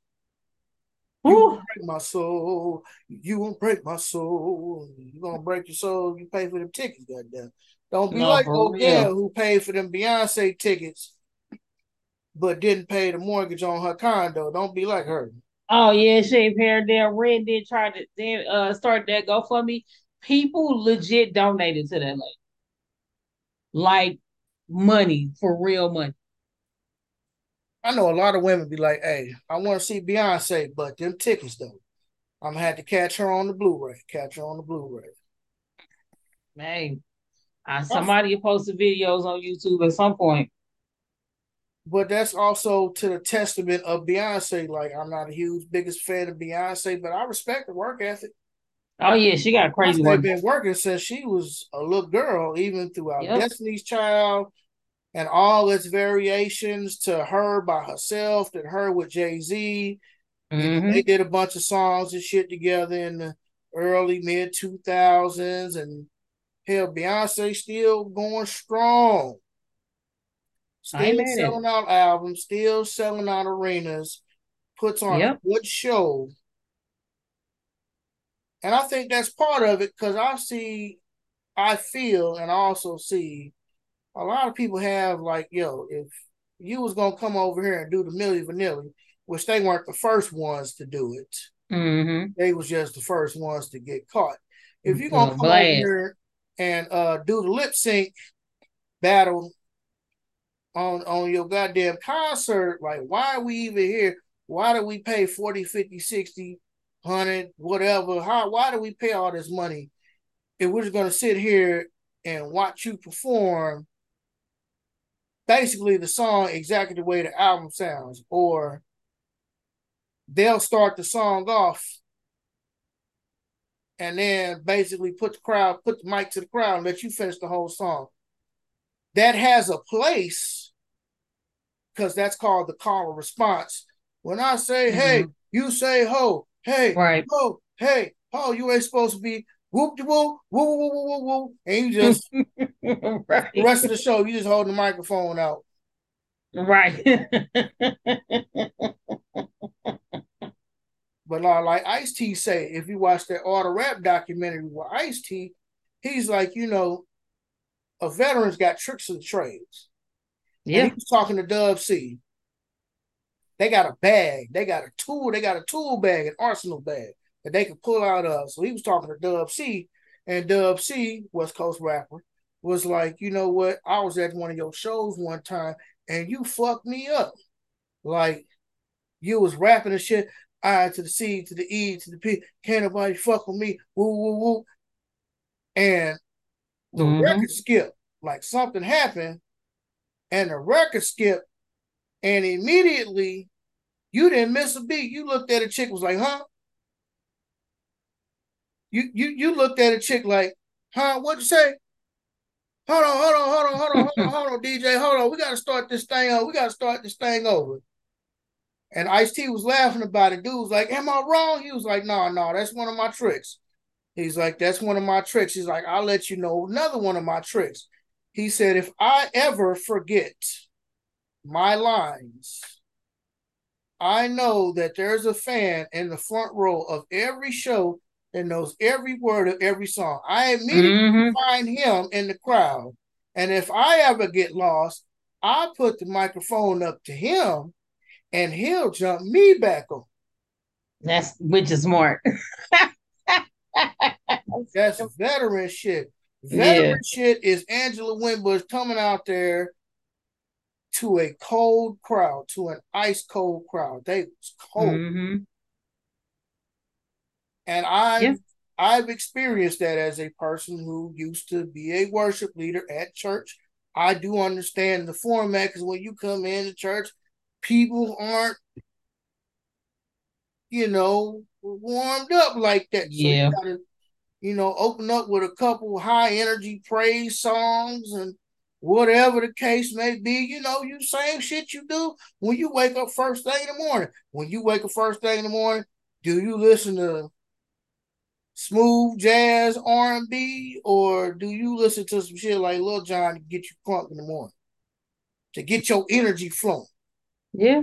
Speaker 1: you won't break my soul. You won't break my soul. You gonna break your soul. You pay for them tickets, goddamn. Don't be no, like Odell who paid for them Beyonce tickets, but didn't pay the mortgage on her condo. Don't be like her.
Speaker 2: Oh yeah, Shave Hair there. Red did try to then uh start that GoFundMe. People legit donated to that lady. Like money for real money.
Speaker 1: I know a lot of women be like, "Hey, I want to see Beyonce, but them tickets though, I'm gonna have to catch her on the Blu-ray. Catch her on the Blu-ray."
Speaker 2: Man, uh, somebody posted videos on YouTube at some point.
Speaker 1: But that's also to the testament of Beyonce. Like, I'm not a huge biggest fan of Beyonce, but I respect the work ethic.
Speaker 2: Oh yeah, she got crazy
Speaker 1: work. They've been working since she was a little girl, even throughout yep. Destiny's Child, and all its variations to her by herself and her with Jay Z. Mm-hmm. They did a bunch of songs and shit together in the early mid 2000s. And hell, Beyonce still going strong. Still selling out albums, still selling out arenas, puts on yep. a good show. And I think that's part of it because I see, I feel, and I also see a lot of people have like, yo, if you was gonna come over here and do the Milli Vanilli, which they weren't the first ones to do it,
Speaker 2: mm-hmm.
Speaker 1: they was just the first ones to get caught. If you're gonna come over here and uh, do the lip sync battle on on your goddamn concert, like why are we even here? Why do we pay 40, 50, 60, 100, whatever? How why do we pay all this money if we're just gonna sit here and watch you perform basically the song exactly the way the album sounds, or they'll start the song off and then basically put the crowd, put the mic to the crowd and let you finish the whole song. That has a place because that's called the call and response. When I say, mm-hmm. hey, you say ho, hey,
Speaker 2: right.
Speaker 1: ho, hey, ho, you ain't supposed to be whoop de whoop, woo woo woo woo, and you just right. the rest of the show you just hold the microphone out.
Speaker 2: Right.
Speaker 1: but uh, like Ice T say, if you watch that Art of Rap documentary with Ice T, he's like, you know, a veteran's got tricks and trades. Yeah. And he was talking to Dub C. They got a bag, they got a tool, they got a tool bag, an arsenal bag that they could pull out of. So he was talking to Dub C, and Dub C, West Coast rapper, was like, you know what? I was at one of your shows one time, and you fucked me up. Like you was rapping and shit. I to the C to the E to the P. Can't nobody fuck with me. Woo woo woo. And the mm-hmm. record skip. Like something happened, and the record skip, and immediately you didn't miss a beat. You looked at a chick was like, huh? You you you looked at a chick like, huh? What'd you say? Hold on, hold on, hold on, hold on, hold on, hold on, DJ, hold on. We gotta start this thing over. We gotta start this thing over. And Ice T was laughing about it. Dude was like, Am I wrong? He was like, No, nah, no, nah, that's one of my tricks. He's like, That's one of my tricks. He's like, I'll let you know another one of my tricks. He said, If I ever forget my lines, I know that there's a fan in the front row of every show and knows every word of every song. I immediately mm-hmm. find him in the crowd. And if I ever get lost, I put the microphone up to him and he'll jump me back on.
Speaker 2: That's which is smart.
Speaker 1: That's veteran shit. Veteran yeah. shit is Angela Winbush coming out there to a cold crowd, to an ice cold crowd. They was cold.
Speaker 2: Mm-hmm.
Speaker 1: And I yeah. I've experienced that as a person who used to be a worship leader at church. I do understand the format because when you come into church, people aren't, you know, warmed up like that. So yeah. You, gotta, you know, open up with a couple high energy praise songs and whatever the case may be, you know, you same shit you do when you wake up first thing in the morning. When you wake up first thing in the morning, do you listen to smooth jazz R and B, or do you listen to some shit like Lil Jon to get you crunk in the morning to get your energy flowing?
Speaker 2: Yeah.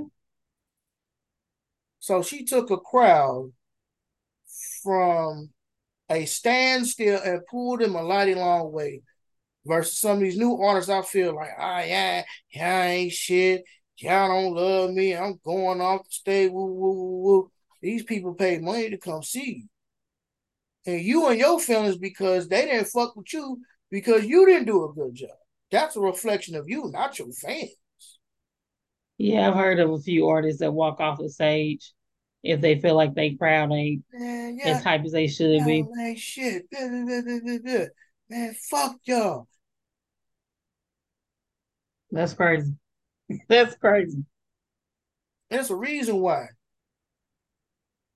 Speaker 1: So she took a crowd from a standstill and pulled them a mighty long way. Versus some of these new artists, I feel like, ah, yeah, yeah, I ain't shit. Y'all don't love me. I'm going off the stage. Woo, woo, woo, woo. These people pay money to come see you and you and your feelings because they didn't fuck with you because you didn't do a good job. That's a reflection of you, not your fans.
Speaker 2: Yeah, I've heard of a few artists that walk off the stage if they feel like they crowd ain't yeah, as hype as they should be.
Speaker 1: Man, shit. Man, fuck y'all.
Speaker 2: That's crazy. That's crazy.
Speaker 1: There's a reason why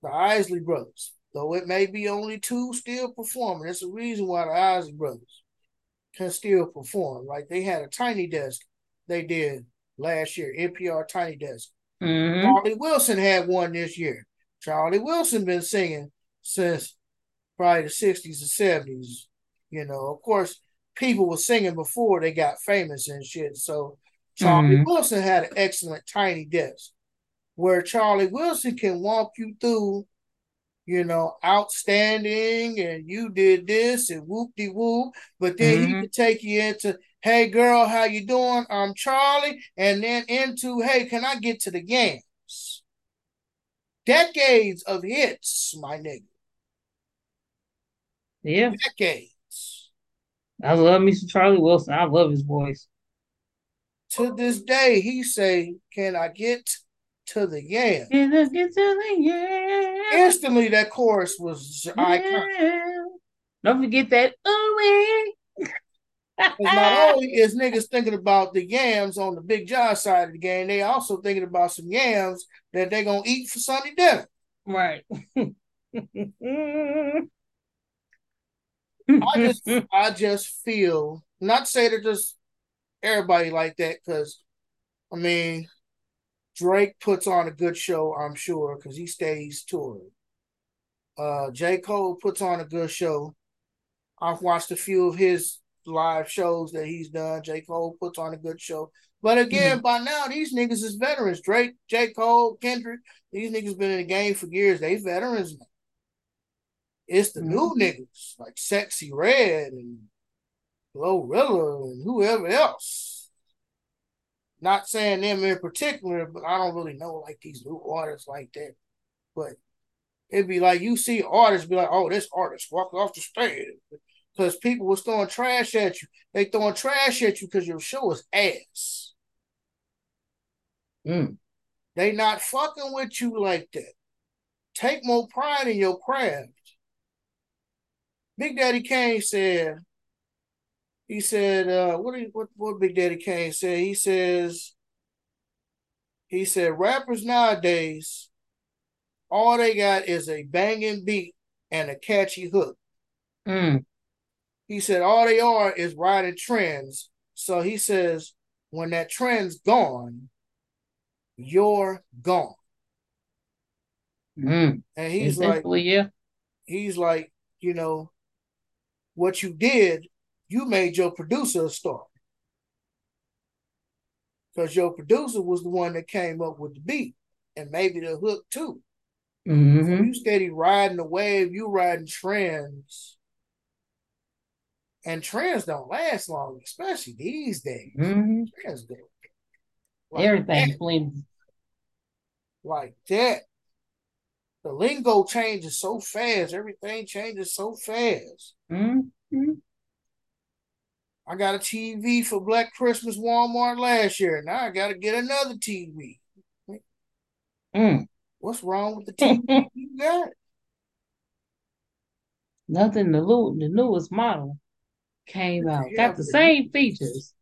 Speaker 1: the Isley brothers Though it may be only two still performing, there's a reason why the Isley brothers can still perform. Like they had a tiny desk they did last year, NPR Tiny Desk. Mm-hmm. Charlie Wilson had one this year. Charlie Wilson been singing since probably the 60s and 70s. You know, of course, people were singing before they got famous and shit. So Charlie mm-hmm. Wilson had an excellent tiny desk where Charlie Wilson can walk you through you know, outstanding and you did this and whoop de whoop. But then mm-hmm. he could take you into, hey girl, how you doing? I'm Charlie. And then into, hey, can I get to the games? Decades of hits, my nigga.
Speaker 2: Yeah.
Speaker 1: Decades.
Speaker 2: I love Mr. Charlie Wilson. I love his voice.
Speaker 1: To this day, he say, Can I get to the yam.
Speaker 2: Let's get to the yam.
Speaker 1: Instantly, that chorus was iconic.
Speaker 2: Don't forget that. Ooh,
Speaker 1: not only is niggas thinking about the yams on the Big John side of the game, they also thinking about some yams that they're gonna eat for Sunday dinner.
Speaker 2: Right.
Speaker 1: I just I just feel not to say that just everybody like that because I mean Drake puts on a good show, I'm sure, because he stays touring. Uh, J. Cole puts on a good show. I've watched a few of his live shows that he's done. J. Cole puts on a good show. But again, mm-hmm. by now, these niggas is veterans. Drake, J. Cole, Kendrick, these niggas been in the game for years. They veterans now. It's the mm-hmm. new niggas like Sexyy Red and Glorilla and whoever else not saying them in particular, but I don't really know like these new artists like that. But it'd be like you see artists be like, oh, this artist walked off the stage because people was throwing trash at you. They throwing trash at you because your show is ass.
Speaker 2: Mm.
Speaker 1: They not fucking with you like that. Take more pride in your craft. Big Daddy Kane said, he said, uh, what, do you, what what Big Daddy Kane said? He says, he said, rappers nowadays, all they got is a banging beat and a catchy hook.
Speaker 2: Mm.
Speaker 1: He said, all they are is riding trends. So he says, when that trend's gone, you're gone.
Speaker 2: Mm.
Speaker 1: And he's like,
Speaker 2: yeah.
Speaker 1: he's like, you know, what you did you made your producer a star. Because your producer was the one that came up with the beat and maybe the hook too.
Speaker 2: Mm-hmm. So
Speaker 1: you steady riding the wave, you riding trends. And trends don't last long, especially these days.
Speaker 2: Mm-hmm.
Speaker 1: Trends do.
Speaker 2: Like Everything
Speaker 1: Like that. The lingo changes so fast. Everything changes so fast.
Speaker 2: Mm-hmm.
Speaker 1: I got a TV for Black Christmas Walmart last year. Now I got to get another TV.
Speaker 2: Mm.
Speaker 1: What's wrong with the TV you got?
Speaker 2: Nothing. The new, the newest model came out. Got the same features.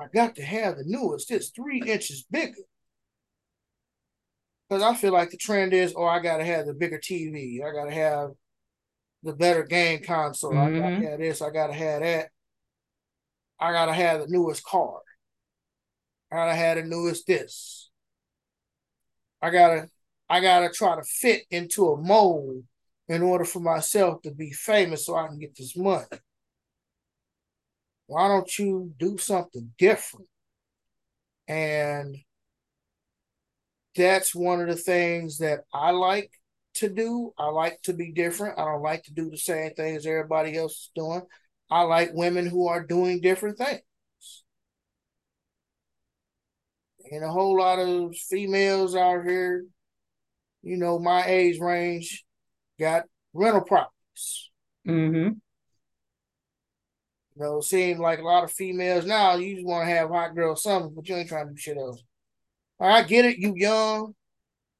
Speaker 1: I got to have the newest. It's three inches bigger. Because I feel like the trend is, oh, I gotta have the bigger TV. I gotta have the better game console. Mm-hmm. I gotta mm-hmm. have this. I gotta have that. I gotta have the newest car. I gotta have the newest this. I gotta I gotta try to fit into a mold in order for myself to be famous so I can get this money. Why don't you do something different? And that's one of the things that I like to do. I like to be different. I don't like to do the same things everybody else is doing. I like women who are doing different things. And a whole lot of females out here, you know, my age range, got rental properties. Mm-hmm. You know, seeing like a lot of females now, you just want to have hot girl summer, but you ain't trying to do shit else. I get it. You young.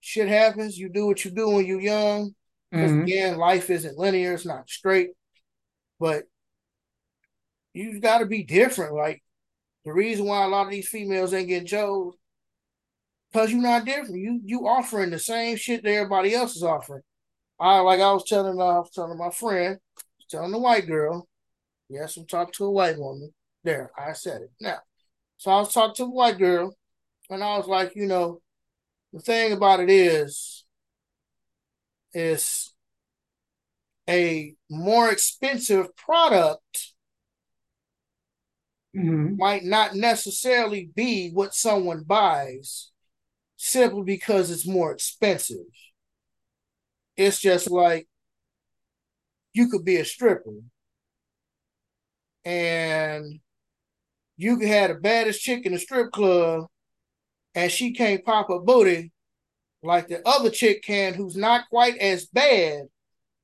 Speaker 1: Shit happens. You do what you do when you're young. Because mm-hmm. again, life isn't linear. It's not straight. But you got to be different. Like the reason why a lot of these females ain't getting chose, because you're not different. You you offering the same shit that everybody else is offering. I like I was telling uh, I was telling my friend, telling the white girl. Yes, I'm talking to a white woman. There, I said it. Now, so I was talking to a white girl, and I was like, you know, the thing about it is, is a more expensive product mm-hmm. might not necessarily be what someone buys simply because it's more expensive. It's just like you could be a stripper and you have the baddest chick in the strip club and she can't pop a booty like the other chick can who's not quite as bad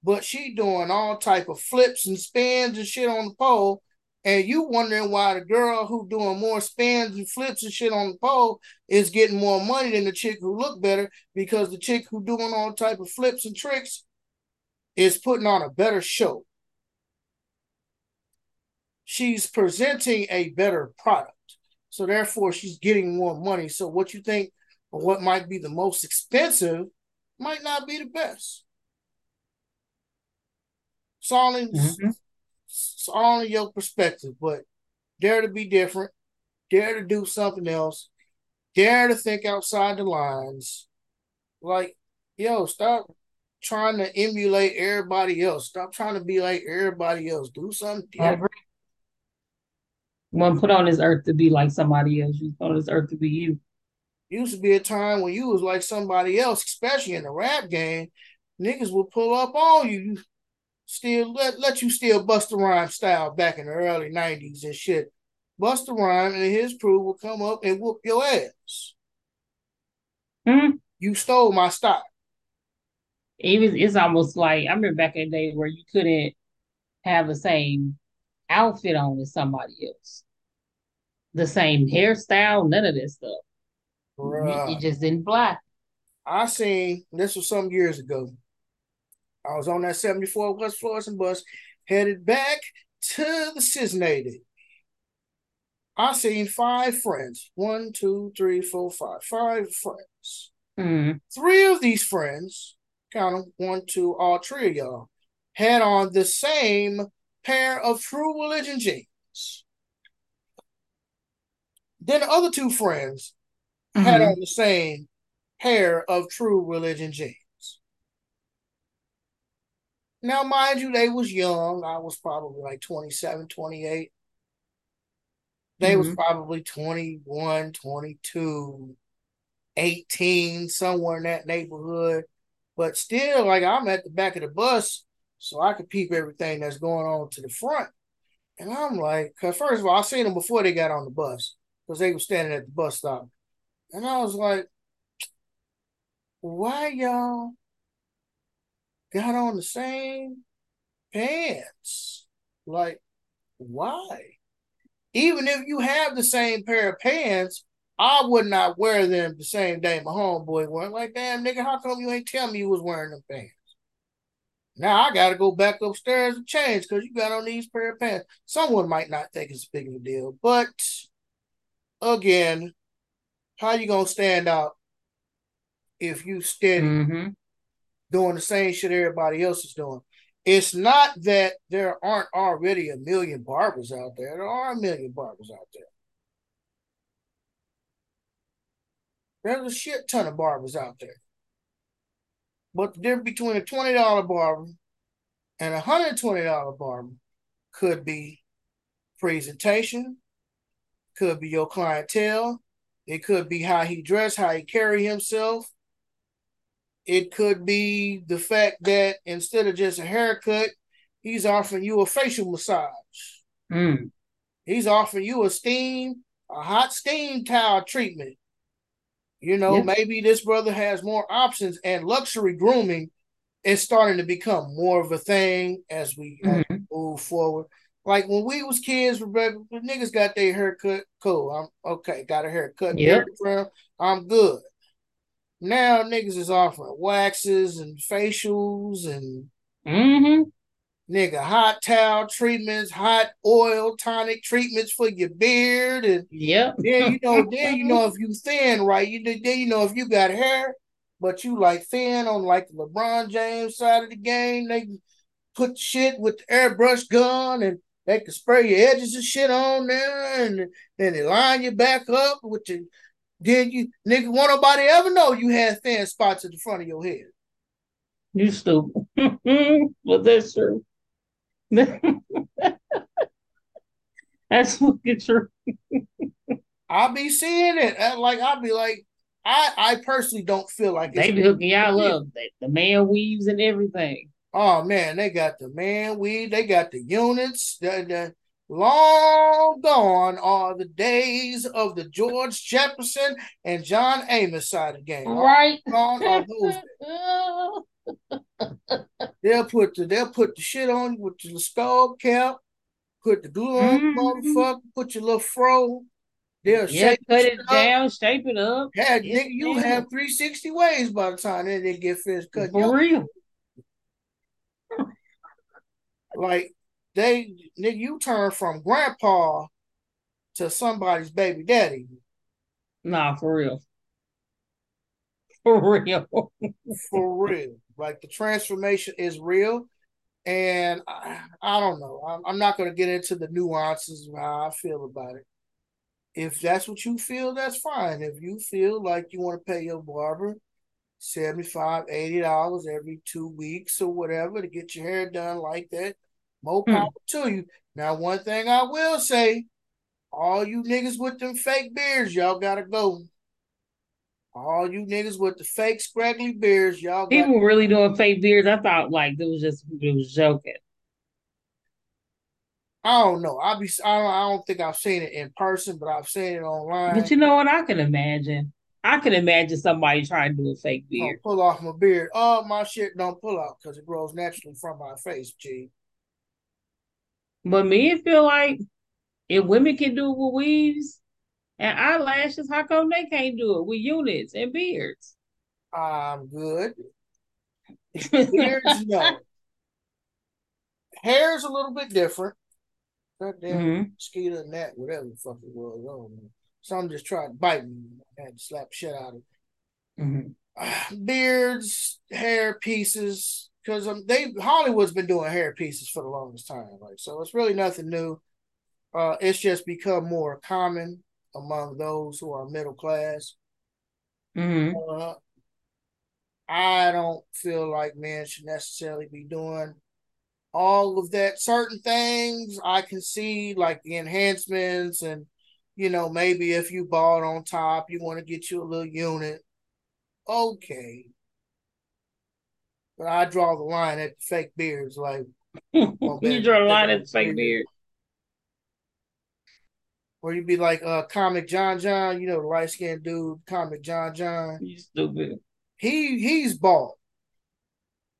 Speaker 1: but she doing all type of flips and spins and shit on the pole and you wondering why the girl who doing more spins and flips and shit on the pole is getting more money than the chick who look better because the chick who doing all type of flips and tricks is putting on a better show. She's presenting a better product. So therefore she's getting more money. So what you think what might be the most expensive might not be the best. It's all in, mm-hmm. It's all in your perspective, but dare to be different, dare to do something else, dare to think outside the lines. Like, yo, stop trying to emulate everybody else. Stop trying to be like everybody else. Do something different.
Speaker 2: One put on this earth to be like somebody else. You put on this earth to be you.
Speaker 1: Used to be a time when you was like somebody else, especially in the rap game. Niggas would pull up on you still let, let you steal Busta rhyme style back in the early 90s and shit. Bust Busta rhyme and his crew will come up and whoop your ass. Mm-hmm. You stole my style.
Speaker 2: was it's almost like I remember back in the day where you couldn't have the same outfit on as somebody else. The same hairstyle, none of this stuff. You, you just didn't fly.
Speaker 1: I seen this was some years ago. I was on that 74 West Florissant bus headed back to the Cisnated. I seen five friends. One, two, three, four, five. Five friends. Mm. Three of these friends, count them, one, two, all three of y'all, had on the same pair of true religion jeans. Then the other two friends mm-hmm. had on the same pair of true religion jeans. Now, mind you, they was young. I was probably like 27, 28. They mm-hmm. was probably 21, 22, 18, somewhere in that neighborhood. But still, like I'm at the back of the bus, so I could peep everything that's going on to the front. And I'm like, because first of all, I seen them before they got on the bus, because they were standing at the bus stop. And I was like, why y'all got on the same pants. Like, why? Even if you have the same pair of pants, I would not wear them the same day my homeboy wore. Like, damn nigga, how come you ain't tell me you was wearing them pants? Now I gotta go back upstairs and change because you got on these pair of pants. Someone might not think it's a big of a deal, but again, how you gonna stand out if you steady
Speaker 2: Mm-hmm.
Speaker 1: doing the same shit everybody else is doing? It's not that there aren't already a million barbers out there. There are a million barbers out there. There's a shit ton of barbers out there. But the difference between a $20 barber and a $120 barber could be presentation, could be your clientele, it could be how he dress, how he carry himself. It could be the fact that instead of just a haircut, he's offering you a facial massage.
Speaker 2: Mm.
Speaker 1: He's offering you a steam, a hot steam towel treatment. You know, maybe this brother has more options, and luxury grooming is starting to become more of a thing as we, as we move forward. Like when we was kids, Rebecca, niggas got their haircut. Cool, I'm okay. Got a haircut.
Speaker 2: Yep.
Speaker 1: beard I'm good. Now niggas is offering waxes and facials and
Speaker 2: Mm-hmm.
Speaker 1: Nigga hot towel treatments, hot oil tonic treatments for your beard, and
Speaker 2: yeah,
Speaker 1: then you know, then you know if you thin, right? You then you know if you got hair, but you like thin on like the LeBron James side of the game. They put shit with the airbrush gun and they can spray your edges and shit on there, and then they line you back up with your. Then you nigga, won't nobody ever know you had thin spots at the front of your head.
Speaker 2: You stupid. but that's true. that's fucking true.
Speaker 1: I'll be seeing it. Like I'll be like, I I personally don't feel like
Speaker 2: They be hooking y'all up. The, the man weaves and everything.
Speaker 1: Oh man, they got the man weed, they got the units. The, the long gone are the days of the George Jefferson and John Amos side of the game. Long
Speaker 2: Right.
Speaker 1: gone are those. They'll put the they'll put the shit on you with the skull cap, put the glue on,
Speaker 2: Mhm.
Speaker 1: motherfucker, put your little fro. They'll
Speaker 2: yeah,
Speaker 1: shape
Speaker 2: cut it
Speaker 1: up.
Speaker 2: down, shape it up.
Speaker 1: Yeah, nigga, you have 360 ways by the time they, they get finished cutting
Speaker 2: For
Speaker 1: your
Speaker 2: real.
Speaker 1: Like they nigga, you turn from grandpa to somebody's baby daddy.
Speaker 2: Nah, for real. For real.
Speaker 1: For real. Like the transformation is real. And I, I don't know. I'm, I'm not going to get into the nuances of how I feel about it. If that's what you feel, that's fine. If you feel like you want to pay your barber 75 $80 every two weeks or whatever to get your hair done like that, more
Speaker 2: Hmm.
Speaker 1: power to you. Now, one thing I will say all you niggas with them fake beards, y'all got to go. All you niggas with the fake scraggly beards, y'all got
Speaker 2: People really doing fake beards. I thought like it was just it was joking.
Speaker 1: I don't know. I be I don't, I don't think I've seen it in person, but I've seen it online.
Speaker 2: But you know what? I can imagine. I can imagine somebody trying to do a fake
Speaker 1: Don't
Speaker 2: beard.
Speaker 1: pull off my beard. Oh, my shit don't pull out because it grows naturally from my face, G.
Speaker 2: But men feel like if women can do it with weaves and eyelashes, how come they can't do it with units and beards?
Speaker 1: I'm good. Beards, no. Hair's a little bit different. Goddamn
Speaker 2: Mhm.
Speaker 1: mosquito and that, whatever the fuck it was. I don't know. Some just tried to bite me. I had to slap shit out of it.
Speaker 2: Mhm.
Speaker 1: beards, hair pieces, because um, they Hollywood's been doing hair pieces for the longest time. Like, so it's really nothing new. Uh, it's just become more common among those who are middle class.
Speaker 2: Mhm.
Speaker 1: Uh, I don't feel like men should necessarily be doing all of that. Certain things I can see, like the enhancements, and you know, maybe if you bought on top, you want to get you a little unit. Okay. But I draw the line at the fake beards. Like,
Speaker 2: you draw a line at the fake beard.
Speaker 1: Or you'd be like uh comic John John, you know, the light skinned dude, comic John John.
Speaker 2: He's stupid.
Speaker 1: He he's bald.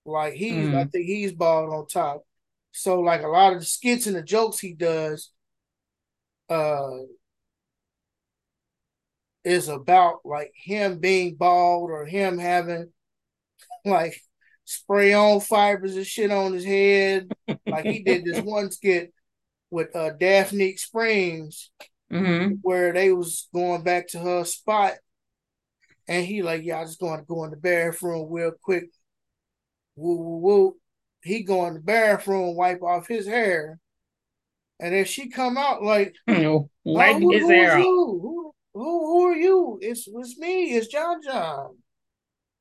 Speaker 1: Like he's I
Speaker 2: Mhm.
Speaker 1: think he's bald on top. So like a lot of the skits and the jokes he does uh is about like him being bald or him having like spray on fibers and shit on his head. like he did this one skit with uh Daphne Springs
Speaker 2: Mm-hmm.
Speaker 1: where they was going back to her spot and he like, yeah, I just going to go in the bathroom real quick. Woo woo woo. He go in the bathroom, wipe off his hair. And then she come out like,
Speaker 2: Wipe
Speaker 1: "Oh, who,
Speaker 2: his
Speaker 1: who
Speaker 2: hair
Speaker 1: is
Speaker 2: off.
Speaker 1: you? Who, who, who are you? It's it's me. It's John John.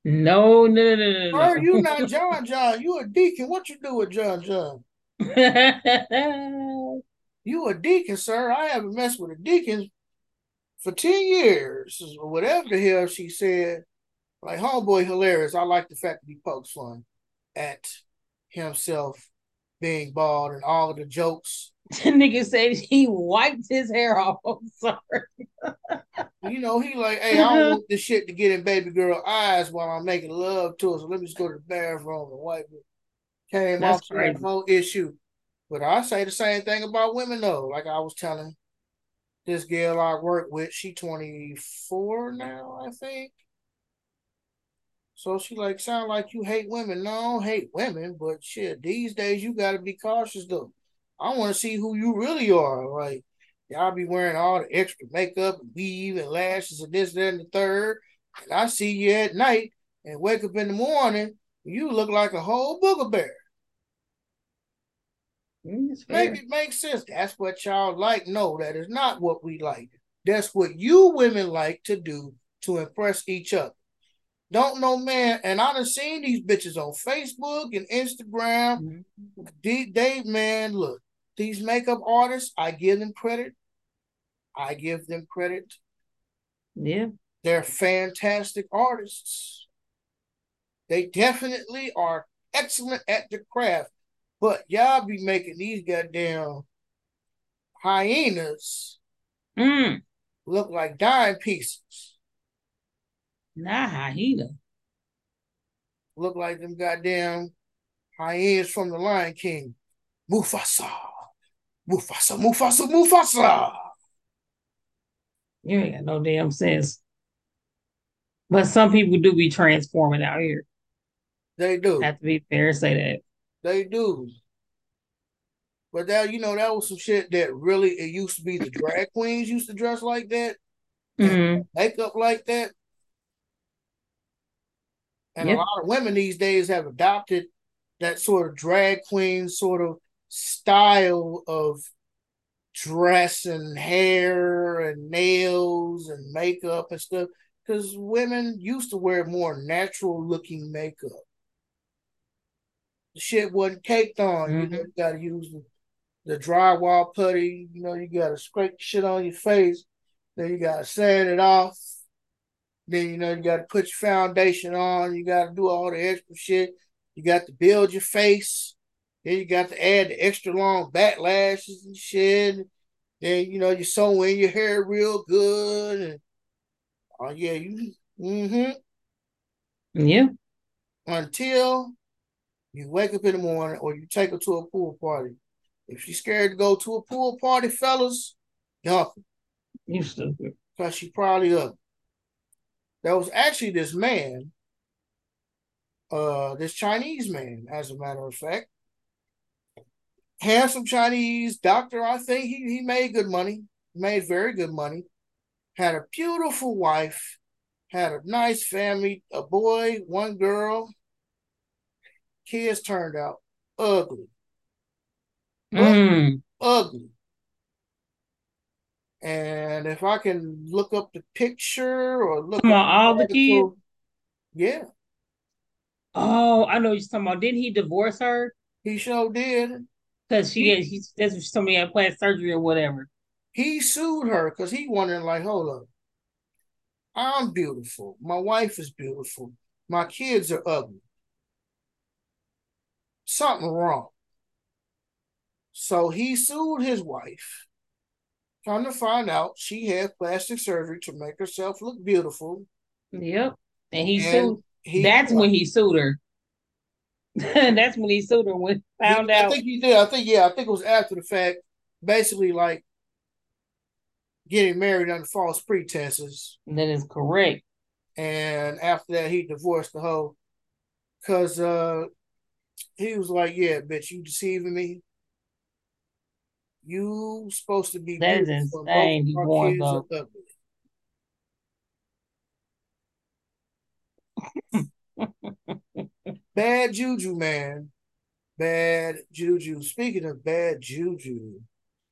Speaker 2: No, no, no, no, no,
Speaker 1: you not John John. You a deacon. What you do with John John? You a deacon, sir. I haven't messed with a deacon for 10 years. Or whatever the hell she said. Like, homeboy hilarious. I like the fact that he pokes fun at himself being bald and all of the jokes.
Speaker 2: The nigga said he wiped his hair off. I'm sorry.
Speaker 1: You know, he like, hey, I don't want this shit to get in baby girl eyes while I'm making love to her. So let me just go to the bathroom and wipe it. Came
Speaker 2: That's
Speaker 1: off
Speaker 2: crazy.
Speaker 1: whole issue. But I say the same thing about women though. Like I was telling this girl I work with, she 24 now, I think. So she like sound like you hate women. No, I don't hate women, but shit, these days you gotta be cautious though. I want to see who you really are. Like y'all be wearing all the extra makeup and weave and lashes and this, that, and the third. And I see you at night and wake up in the morning, you look like a whole booger bear.
Speaker 2: Mm.
Speaker 1: Make it make sense. That's what y'all like. No, that is not what we like. That's what you women like to do to impress each other. Don't know, man. And I done seen these bitches on Facebook and Instagram.
Speaker 2: Mhm.
Speaker 1: They, they man, look, these makeup artists, I give them credit. I give them credit.
Speaker 2: Yeah.
Speaker 1: They're fantastic artists. They definitely are excellent at the craft. But y'all be making these goddamn hyenas
Speaker 2: Mm.
Speaker 1: look like dime pieces.
Speaker 2: Not hyena.
Speaker 1: Look like them goddamn hyenas from the Lion King. Mufasa. Mufasa, Mufasa, Mufasa.
Speaker 2: You ain't got no damn sense. But some people do be transforming out here.
Speaker 1: They do.
Speaker 2: Have to be fair to say that.
Speaker 1: They do. But that you know that was some shit that really it used to be the drag queens used to dress like that,
Speaker 2: Mhm.
Speaker 1: makeup like that. And
Speaker 2: Yep.
Speaker 1: a lot of women these days have adopted that sort of drag queen sort of style of dress and hair and nails and makeup and stuff. Because women used to wear more natural looking makeup. The shit wasn't caked on. You know,
Speaker 2: Mhm.
Speaker 1: you gotta use the, the drywall putty, you know, you gotta scrape shit on your face, then you gotta sand it off. Then you know you gotta put your foundation on, you gotta do all the extra shit. You got to build your face. Then you got to add the extra long back lashes and shit. Then you know you sew in your hair real good and oh yeah, you mm-hmm
Speaker 2: Yeah.
Speaker 1: until you wake up in the morning or you take her to a pool party. If she's scared to go to a pool party, fellas, dump her
Speaker 2: You stupid.
Speaker 1: because she probably up. There was actually this man, uh, this Chinese man, as a matter of fact. Handsome Chinese doctor, I think he, he made good money, made very good money. Had a beautiful wife, had a nice family, a boy, one girl. Kids turned out ugly,
Speaker 2: Mm.
Speaker 1: ugly. And if I can look up the picture or look
Speaker 2: Come on, all the
Speaker 1: article- yeah,
Speaker 2: Oh, I know what you're talking about. Didn't he divorce her?
Speaker 1: he sure did.
Speaker 2: Because she had, he, that's what she told me, had plastic surgery or whatever.
Speaker 1: He sued her because he wondering like, hold up, I'm beautiful. My wife is beautiful. My kids are ugly. Something wrong. So he sued his wife. Come to find out, she had plastic surgery to make herself look beautiful.
Speaker 2: Yep. And he
Speaker 1: And
Speaker 2: sued.
Speaker 1: He,
Speaker 2: That's when he sued her. that's when he sued her when
Speaker 1: he-
Speaker 2: found
Speaker 1: I think he did. I think yeah. I think it was after the fact. Basically, like getting married under false pretenses.
Speaker 2: that is correct.
Speaker 1: And after that, he divorced the hoe Cause uh he was like, Yeah, bitch, you deceiving me. You supposed to be
Speaker 2: that is insane. You though.
Speaker 1: bad juju, man. Bad juju. Speaking of bad juju,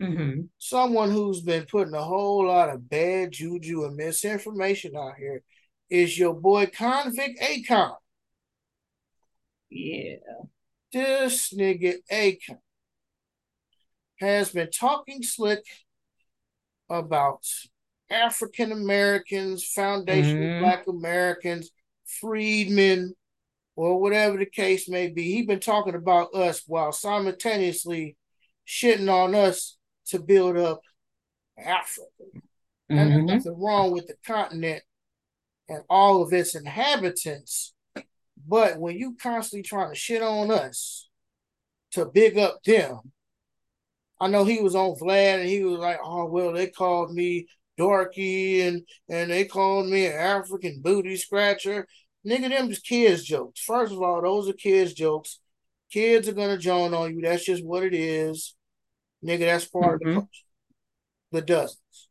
Speaker 2: mm-hmm.
Speaker 1: someone who's been putting a whole lot of bad juju and misinformation out here is your boy Convict Akon.
Speaker 2: Yeah.
Speaker 1: This nigga Akon has been talking slick about African Americans, Foundation mm-hmm. Black Americans, freedmen, or whatever the case may be. He's been talking about us while simultaneously shitting on us to build up Africa. Mm-hmm. And there's nothing wrong with the continent and all of its inhabitants. But when you constantly trying to shit on us to big up them, I know he was on Vlad and he was like, oh, well, they called me dorky and, and they called me an African booty scratcher. Nigga, them just kids' jokes. First of all, those are kids' jokes. Kids are gonna join on you. That's just what it is. Nigga, that's part mm-hmm. of the mm-hmm. culture. The dozens.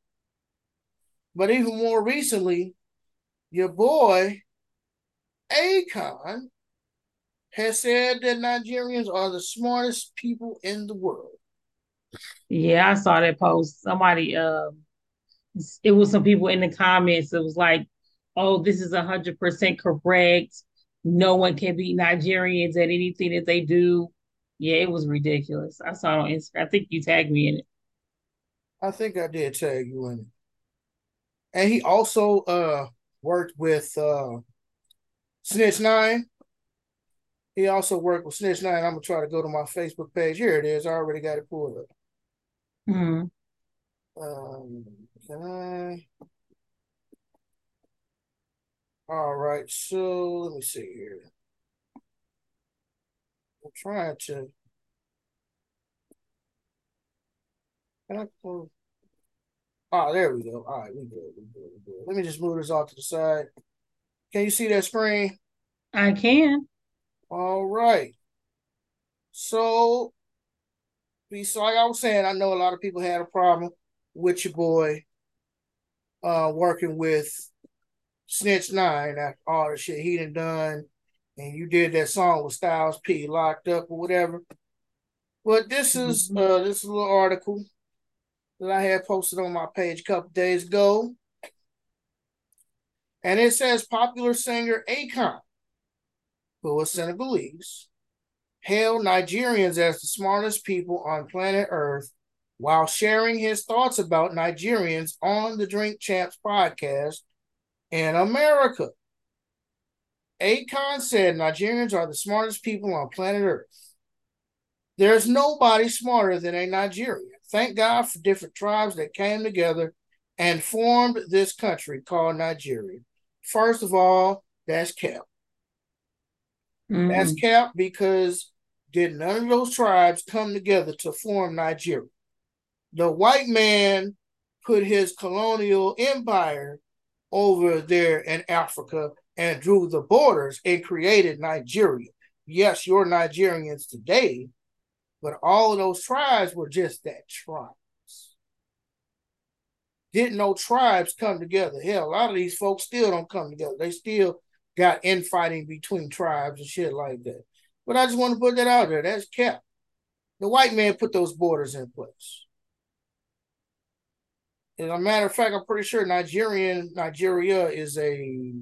Speaker 1: But even more recently, your boy Akon has said that Nigerians are the smartest people in the world.
Speaker 2: Yeah, I saw that post. Somebody, uh, it was some people in the comments. It was like oh, this is 100% correct. No one can beat Nigerians at anything that they do. Yeah, it was ridiculous. I saw it on Instagram. I think you tagged me in it.
Speaker 1: I think I did tag you in it. And he also uh worked with uh Snitch Nine. He also worked with Snitch Nine. I'm gonna try to go to my Facebook page. Here it is. I already got it pulled up.
Speaker 2: Hmm.
Speaker 1: Um, can I? All right, so let me see here. I'm trying to. Can I pull? Oh, there we go. All right, we good. We good. We good. Let me just move this off to the side. Can you see that screen?
Speaker 2: I can.
Speaker 1: All right. So, so like I was saying, I know a lot of people had a problem with your boy uh, working with Snitch Nine after all the shit he done done, and you did that song with Styles P, locked up or whatever. But this is mm-hmm. uh this is a little article that I had posted on my page a couple days ago. And it says popular singer Akon, who is Senegalese, hailed Nigerians as the smartest people on planet Earth while sharing his thoughts about Nigerians on the Drink Champs podcast in America. Akon said Nigerians are the smartest people on planet Earth. There's nobody smarter than a Nigerian. Thank God for different tribes that came together and formed this country called Nigeria. First of all, that's cap. Mm-hmm. That's cap because did none of those tribes come together to form Nigeria? The white man put his colonial empire over there in Africa and drew the borders and created Nigeria. Yes, you're Nigerians today, but all of those tribes were just that tribes. Didn't no tribes come together? Hell, a lot of these folks still don't come together. They still got infighting between tribes and shit like that. But I just want to put that out there. That's kept. The white man put those borders in place. As a matter of fact, I'm pretty sure Nigerian Nigeria is a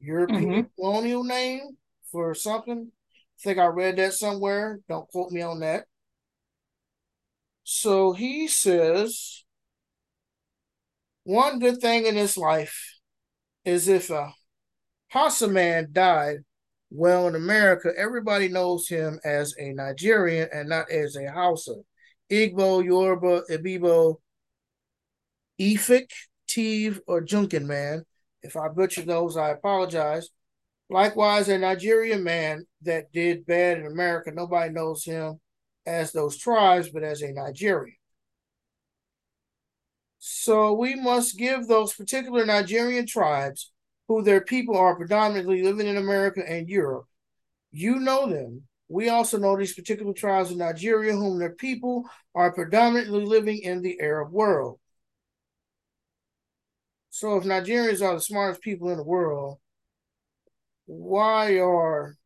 Speaker 1: European mm-hmm. colonial name for something. I think I read that somewhere. Don't quote me on that. So he says, one good thing in this life is if a Hausa man died, well, in America, everybody knows him as a Nigerian and not as a Hausa. Igbo, Yoruba, Ibibo, Efik, Tiv, or Junkin man. If I butcher those, I apologize. Likewise, a Nigerian man that did bad in America, nobody knows him as those tribes, but as a Nigerian. So we must give those particular Nigerian tribes, who their people are predominantly living in America and Europe, You know them. We also know these particular tribes in Nigeria, whom their people are predominantly living in the Arab world. So, if Nigerians are the smartest people in the world, why are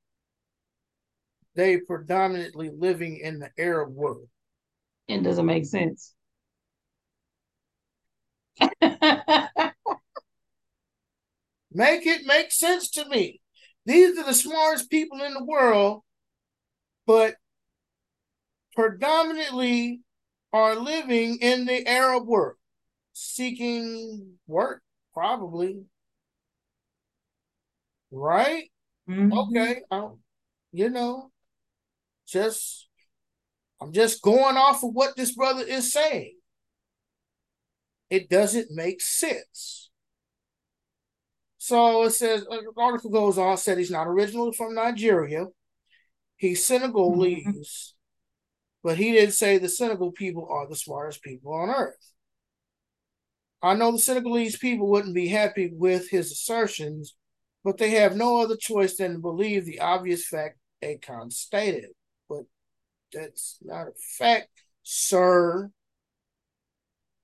Speaker 1: they predominantly living in the Arab world?
Speaker 2: It doesn't make sense.
Speaker 1: make it make sense to me. These are the smartest people in the world, but predominantly are living in the Arab world, seeking work, probably. Right? Mm-hmm. Okay. Um, you know, just I'm just going off of what this brother is saying. It doesn't make sense. So it says, the article goes on, said he's not originally from Nigeria. He's Senegalese, mm-hmm. but he didn't say the Senegal people are the smartest people on earth. I know the Senegalese people wouldn't be happy with his assertions, but they have no other choice than to believe the obvious fact Akon stated. But that's not a fact, sir.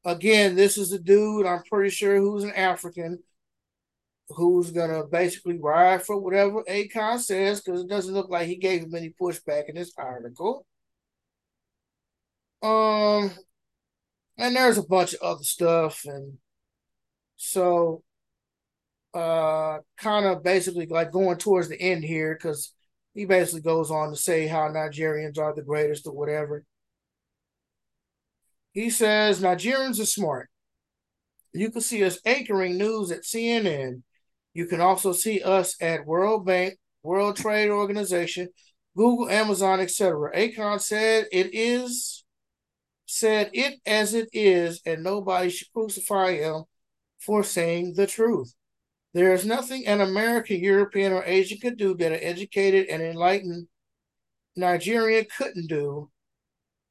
Speaker 1: Again, this is a dude, I'm pretty sure, who's an African who's gonna basically ride for whatever Akon says, because it doesn't look like he gave him any pushback in this article. Um, and there's a bunch of other stuff, and so uh kind of basically like going towards the end here because he basically goes on to say how Nigerians are the greatest or whatever. He says Nigerians are smart. You can see us anchoring news at CNN. You can also see us at World Bank, World Trade Organization, Google, Amazon, etc. Akon said it is said it as it is, and nobody should crucify him for saying the truth. There is nothing an American, European, or Asian could do that an educated and enlightened Nigerian couldn't do.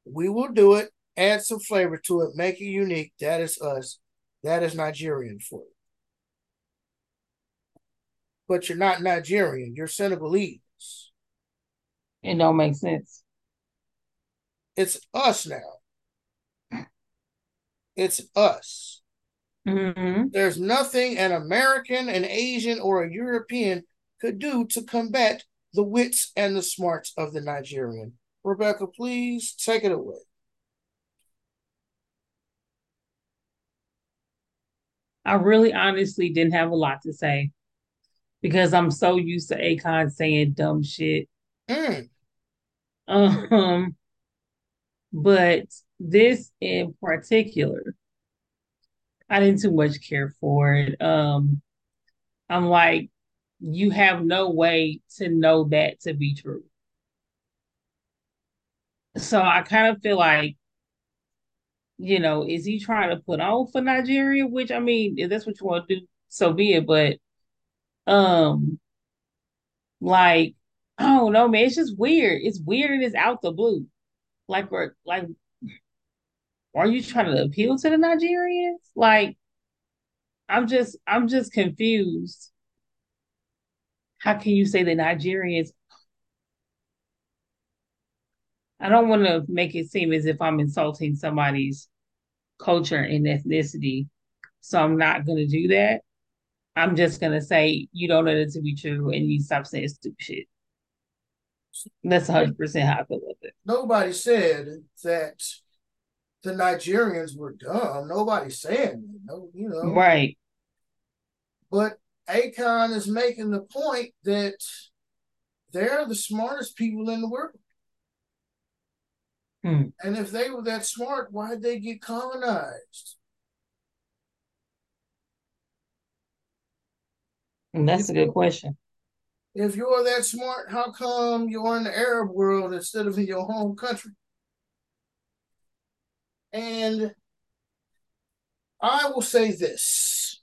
Speaker 1: We will do it, add some flavor to it, make it unique. That is us. That is Nigerian for you. But you're not Nigerian, you're Senegalese.
Speaker 2: It don't make sense.
Speaker 1: It's us now. It's us. Mm-hmm. There's nothing an American, an Asian, or a European could do to combat the wits and the smarts of the Nigerian. Rebecca, please take it away.
Speaker 2: I really honestly didn't have a lot to say because I'm so used to Akon saying dumb shit. Mm. Um, but this in particular, I didn't too much care for it. Um, I'm like, you have no way to know that to be true. So I kind of feel like, you know, is he trying to put on for Nigeria? Which I mean, if that's what you want to do, so be it. But um, like, I don't know, man. It's just weird. It's weird and it's out the blue. Like we're like are you trying to appeal to the Nigerians? Like, I'm just, I'm just confused. How can you say the Nigerians? I don't want to make it seem as if I'm insulting somebody's culture and ethnicity. So I'm not going to do that. I'm just going to say you don't know it to be true and you stop saying stupid shit. That's 100% how I feel with it.
Speaker 1: Nobody said that the Nigerians were dumb. Nobody's saying no, you know.
Speaker 2: Right.
Speaker 1: But Akon is making the point that they're the smartest people in the world. Hmm. And if they were that smart, why'd they get colonized?
Speaker 2: And that's if a good question.
Speaker 1: If you're that smart, how come you're in the Arab world instead of in your home country? And I will say this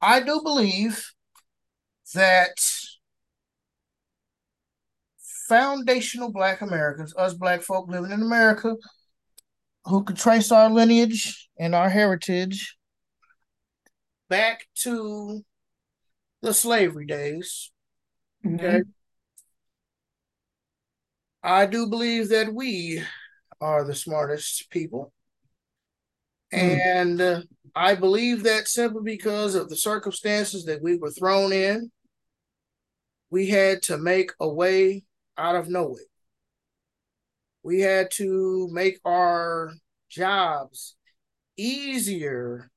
Speaker 1: I do believe that foundational Black Americans, us Black folk living in America, who could trace our lineage and our heritage back to the slavery days. Okay. Mm-hmm. I do believe that we are the smartest people. Mm. And uh, I believe that simply because of the circumstances that we were thrown in, we had to make a way out of nowhere. We had to make our jobs easier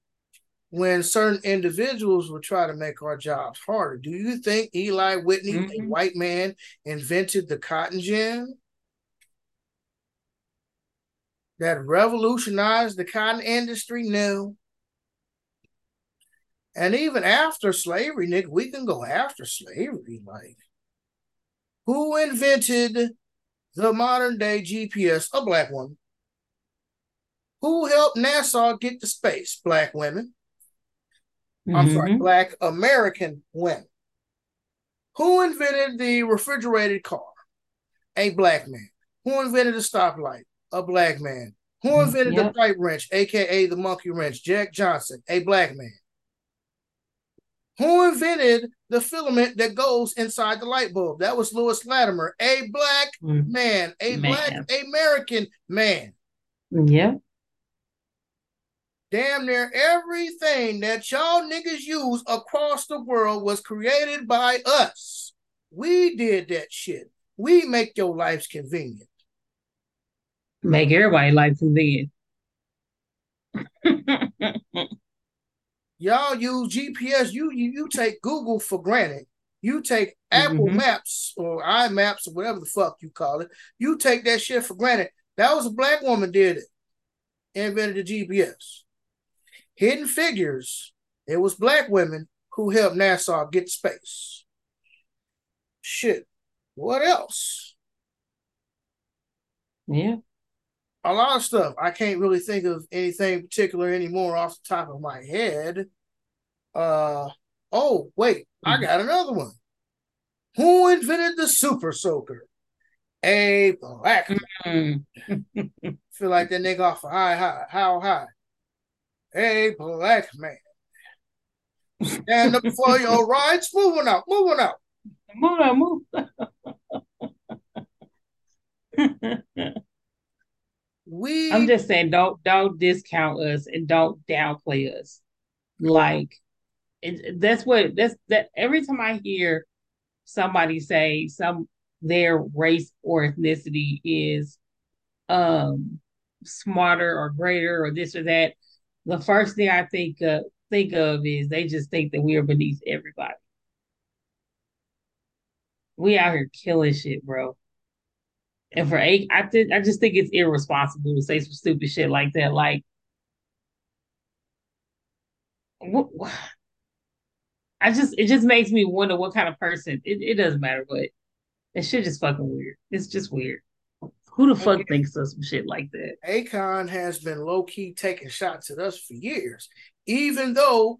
Speaker 1: when certain individuals would try to make our jobs harder. Do you think Eli Whitney, mm-hmm. a white man, invented the cotton gin? That revolutionized the cotton industry? No. And even after slavery, Nick, we can go after slavery. Like, who invented the modern day GPS? A black woman. Who helped NASA get to space? Black women. Mm-hmm. I'm sorry, mm-hmm. black American women. Who invented the refrigerated car? A black man. Who invented the stoplight? A black man. Who mm-hmm. invented yep. the pipe wrench, aka the monkey wrench? Jack Johnson, a black man. Who invented the filament that goes inside the light bulb? That was Lewis Latimer, a black mm. man, a man. black American man.
Speaker 2: Yeah.
Speaker 1: Damn near everything that y'all niggas use across the world was created by us. We did that shit. We make your lives convenient.
Speaker 2: Make everybody life convenient.
Speaker 1: y'all use GPS. You, you you take Google for granted. You take Apple mm-hmm. Maps or iMaps or whatever the fuck you call it. You take that shit for granted. That was a black woman did it. Invented the GPS. Hidden Figures. It was black women who helped NASA get space. Shit. What else?
Speaker 2: Yeah.
Speaker 1: A lot of stuff. I can't really think of anything particular anymore off the top of my head. Uh oh, wait, mm-hmm. I got another one. Who invented the super soaker? A black mm-hmm. Feel like that nigga off a high high. How high? A black man. Stand up for your rights. Moving out, moving out.
Speaker 2: Move out, move. We I'm just saying don't don't discount us and don't downplay us. Like it, that's what that's that every time I hear somebody say some their race or ethnicity is um smarter or greater or this or that, the first thing I think of think of is they just think that we are beneath everybody. We out here killing shit, bro. And for eight, I think I just think it's irresponsible to say some stupid shit like that. Like, what, I just it just makes me wonder what kind of person. It, it doesn't matter, but it shit just fucking weird. It's just weird. Who the fuck thinks of some shit like that?
Speaker 1: Akon has been low key taking shots at us for years, even though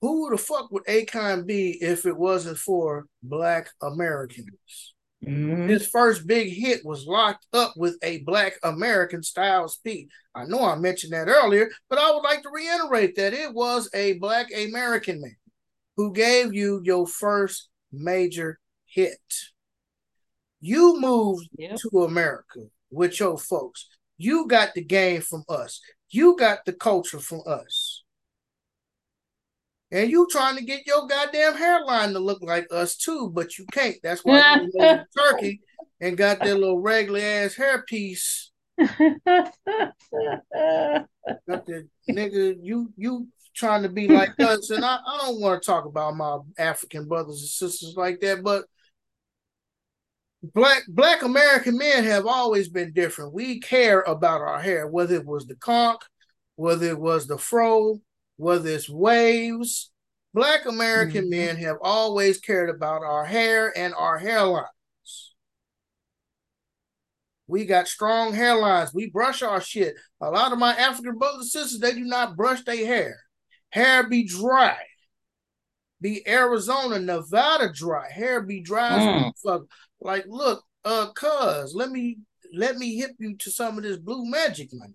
Speaker 1: who the fuck would Akon be if it wasn't for Black Americans? Mm-hmm. His first big hit was locked up with a Black American Styles P. I know I mentioned that earlier, but I would like to reiterate that it was a Black American man who gave you your first major hit. You moved yep. to America with your folks. You got the game from us. You got the culture from us. And you trying to get your goddamn hairline to look like us too, but you can't. That's why you to turkey and got that little regular ass hairpiece. got the nigga, you you trying to be like us, and I, I don't want to talk about my African brothers and sisters like that, but black black American men have always been different. We care about our hair, whether it was the conk, whether it was the fro, whether it's waves. Black American mm-hmm. men have always cared about our hair and our hairlines. We got strong hairlines. We brush our shit. A lot of my African brothers and sisters, they do not brush their hair. Hair be dry. Be Arizona, Nevada dry. Hair be dry. Mm. Like, look, uh, cuz, let me let me hip you to some of this blue magic money.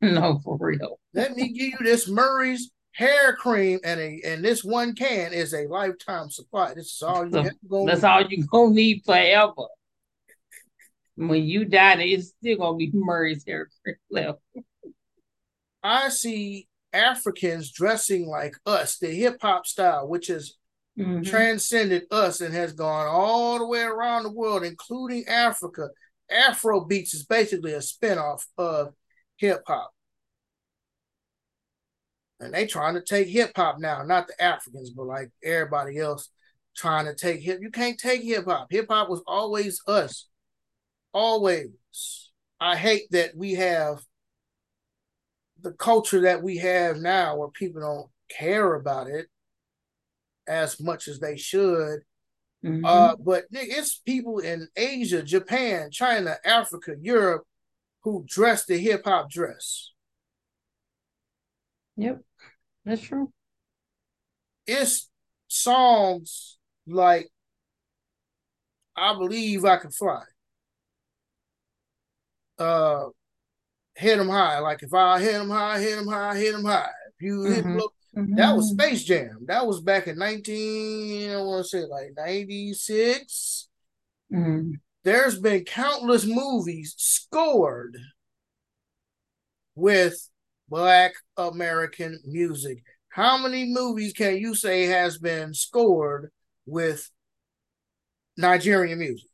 Speaker 2: No, for real.
Speaker 1: let me give you this Murray's hair cream and a and this one can is a lifetime supply. This is all you so,
Speaker 2: That's all you gonna need forever. When you die, it's still gonna be Murray's hair cream left.
Speaker 1: I see Africans dressing like us, the hip hop style, which has mm-hmm. transcended us and has gone all the way around the world, including Africa. Afro beats is basically a spinoff of hip hop. And they trying to take hip hop now, not the Africans, but like everybody else trying to take hip. You can't take hip hop. Hip hop was always us. Always. I hate that we have the culture that we have now where people don't care about it as much as they should. Mm-hmm. Uh, but it's people in Asia, Japan, China, Africa, Europe who dress the hip hop dress.
Speaker 2: Yep, that's true.
Speaker 1: It's songs like I believe I can fly. Uh hit them high. Like if I hit them high, hit them high, hit them high. If you mm-hmm. hit them mm-hmm. that was Space Jam. That was back in 19, I want to say like 96. Mm-hmm. There's been countless movies scored with black American music. How many movies can you say has been scored with Nigerian music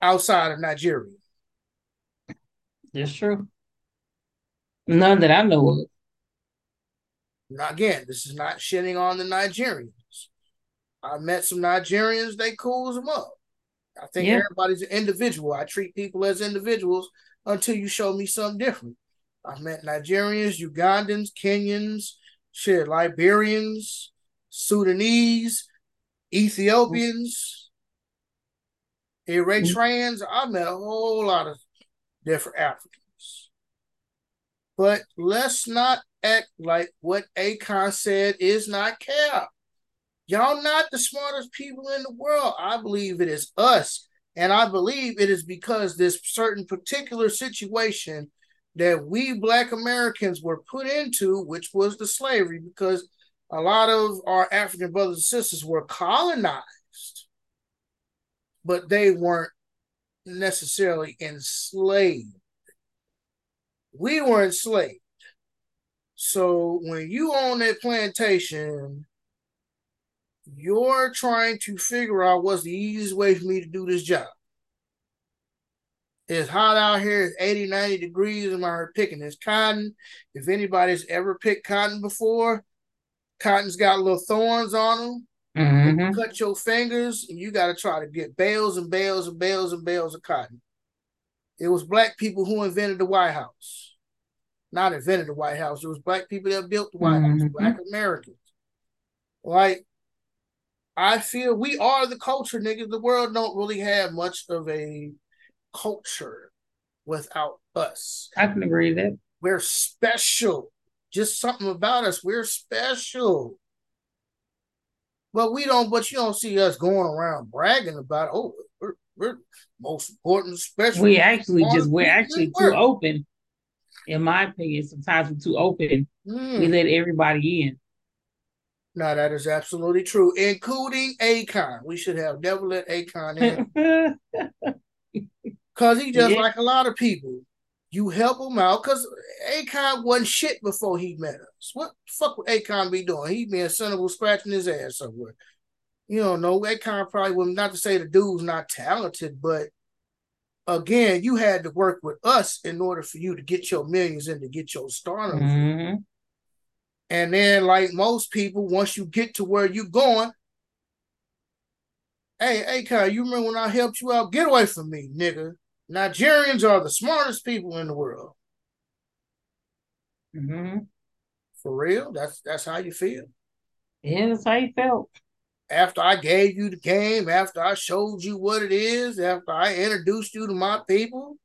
Speaker 1: outside of Nigeria?
Speaker 2: That's true. None that I know of.
Speaker 1: Now, again, this is not shitting on the Nigerians. I met some Nigerians, they cool them up. I think yeah. everybody's an individual. I treat people as individuals until you show me something different. I've met Nigerians, Ugandans, Kenyans, shit, Liberians, Sudanese, Ethiopians, Eritreans. I met a whole lot of different Africans. But let's not act like what Akon said is not cap. Y'all not the smartest people in the world. I believe it is us. And I believe it is because this certain particular situation that we black Americans were put into, which was the slavery, because a lot of our African brothers and sisters were colonized, but they weren't necessarily enslaved we were enslaved. So when you own that plantation, you're trying to figure out what's the easiest way for me to do this job. It's hot out here, it's 80, 90 degrees. I'm out picking this cotton. If anybody's ever picked cotton before, cotton's got little thorns on them. Mm-hmm. You cut your fingers and you got to try to get bales and bales and bales and bales of cotton. It was black people who invented the White House. Not invented the White House. It was black people that built the White mm-hmm. House, black Americans. Like, I feel we are the culture, nigga. The world don't really have much of a culture without us.
Speaker 2: I can agree with that.
Speaker 1: We're special. Just something about us. We're special. But we don't, but you don't see us going around bragging about, oh, we're, we're most important, special.
Speaker 2: We actually just we're actually too open. In my opinion, sometimes we're too open. Mm. We let everybody in.
Speaker 1: No, that is absolutely true, including Akon. We should have never let Akon in. Cause he just yeah. like a lot of people. You help him out because Akon wasn't shit before he met us. What fuck would Akon be doing? He being sensible scratching his ass somewhere you don't know, Akon probably would not to say the dude's not talented, but again, you had to work with us in order for you to get your millions and to get your stardom. Mm-hmm. And then, like most people, once you get to where you're going, hey, Akon, you remember when I helped you out? Get away from me, nigga. Nigerians are the smartest people in the world. Mm-hmm. For real? That's that's how you feel?
Speaker 2: Yeah, that's how you felt
Speaker 1: after I gave you the game, after I showed you what it is, after I introduced you to my people,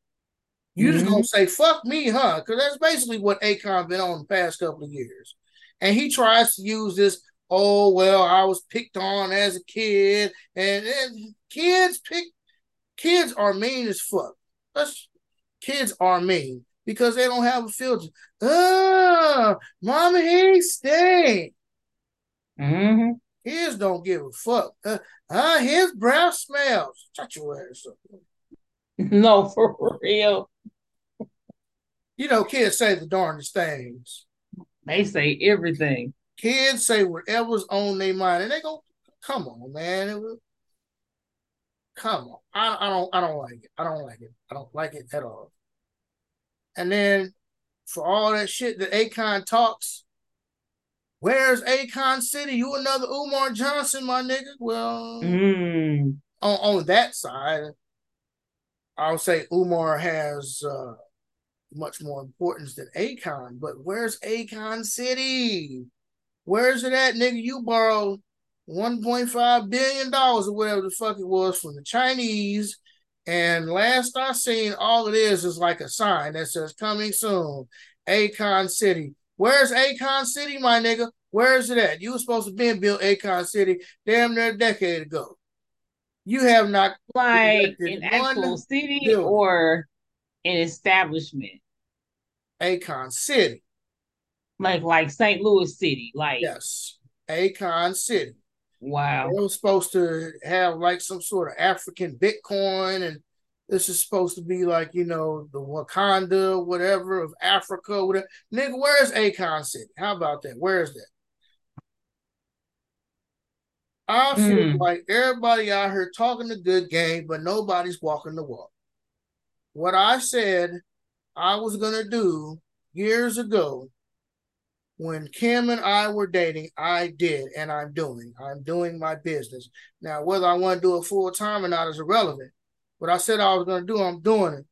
Speaker 1: you mm-hmm. just gonna say fuck me, huh? Because that's basically what Akon been on the past couple of years, and he tries to use this. Oh well, I was picked on as a kid, and, and kids pick kids are mean as fuck. That's kids are mean because they don't have a filter. Oh, mama, he stink. Mm-hmm. His don't give a fuck. Uh, uh his breath smells. Shut your ass up.
Speaker 2: No, for real.
Speaker 1: You know, kids say the darndest things.
Speaker 2: They say everything.
Speaker 1: Kids say whatever's on their mind, and they go, "Come on, man! Was, come on! I, I don't, I don't like it. I don't like it. I don't like it at all." And then for all that shit that Akon talks, where's Akon City? You another Umar Johnson, my nigga? Well,
Speaker 2: mm.
Speaker 1: on on that side, I would say Umar has uh, much more importance than Akon. But where's Akon City? Where's it at, nigga? You borrowed $1.5 billion or whatever the fuck it was from the Chinese. And last I seen, all it is is like a sign that says coming soon, Akon City. Where's Akon City, my nigga? Where is it at? You were supposed to be in built Akon City damn near a decade ago. You have not
Speaker 2: like an actual city building. or an establishment.
Speaker 1: Akon City.
Speaker 2: Like like St. Louis City. Like
Speaker 1: yes. Akon City.
Speaker 2: Wow.
Speaker 1: They were supposed to have like some sort of African Bitcoin and this is supposed to be like, you know, the Wakanda, whatever of Africa, whatever. Nigga, where's Akon City? How about that? Where's that? I feel mm. like everybody out here talking a good game, but nobody's walking the walk. What I said I was gonna do years ago when Kim and I were dating, I did, and I'm doing. I'm doing my business. Now, whether I want to do it full time or not is irrelevant. But I said I was going to do, I'm doing it.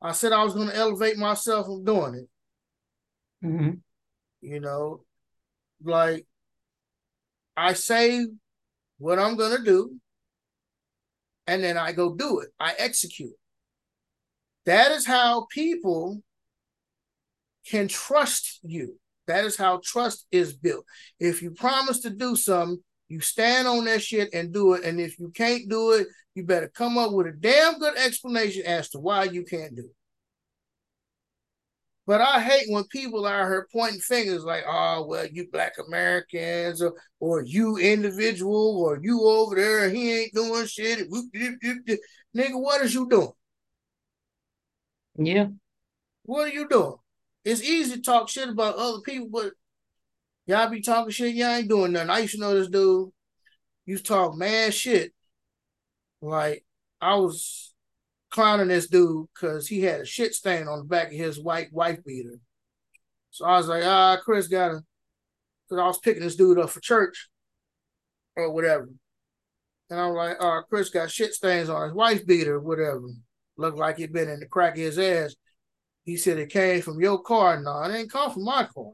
Speaker 1: I said I was going to elevate myself, I'm doing it.
Speaker 2: Mm-hmm.
Speaker 1: You know, like I say what I'm going to do, and then I go do it. I execute. That is how people can trust you. That is how trust is built. If you promise to do something, you stand on that shit and do it. And if you can't do it, you better come up with a damn good explanation as to why you can't do it. But I hate when people are here pointing fingers like, oh, well, you black Americans or, or you individual or you over there, he ain't doing shit. Nigga, what is you doing?
Speaker 2: Yeah.
Speaker 1: What are you doing? It's easy to talk shit about other people, but y'all be talking shit, y'all ain't doing nothing. I used to know this dude to talk mad shit. Like I was clowning this dude because he had a shit stain on the back of his white wife beater. So I was like, ah, Chris got to, because I was picking this dude up for church or whatever. And I'm like, ah, Chris got shit stains on his wife beater, whatever. Looked like he'd been in the crack of his ass. He said it came from your car. No, it ain't come from my car.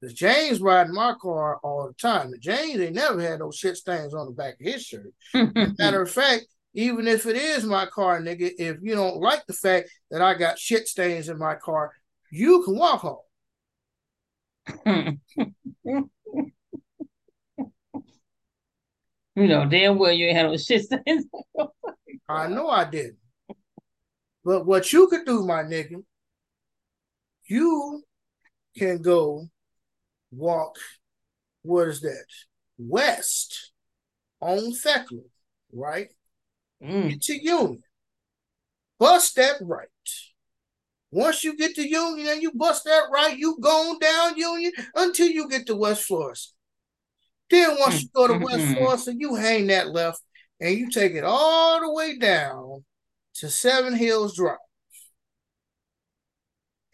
Speaker 1: Because James riding my car all the time. And James ain't never had no shit stains on the back of his shirt. matter of fact, even if it is my car, nigga, if you don't like the fact that I got shit stains in my car, you can walk home.
Speaker 2: you know, damn well you ain't had no shit stains.
Speaker 1: I know I didn't. But what you could do, my nigga, you can go walk, what is that? West on Thekla, right?
Speaker 2: Mm.
Speaker 1: Get to Union. Bust that right. Once you get to Union and you bust that right, you going down Union until you get to West Florissant. Then once you go to West mm-hmm. Florissant, you hang that left and you take it all the way down to Seven Hills Drive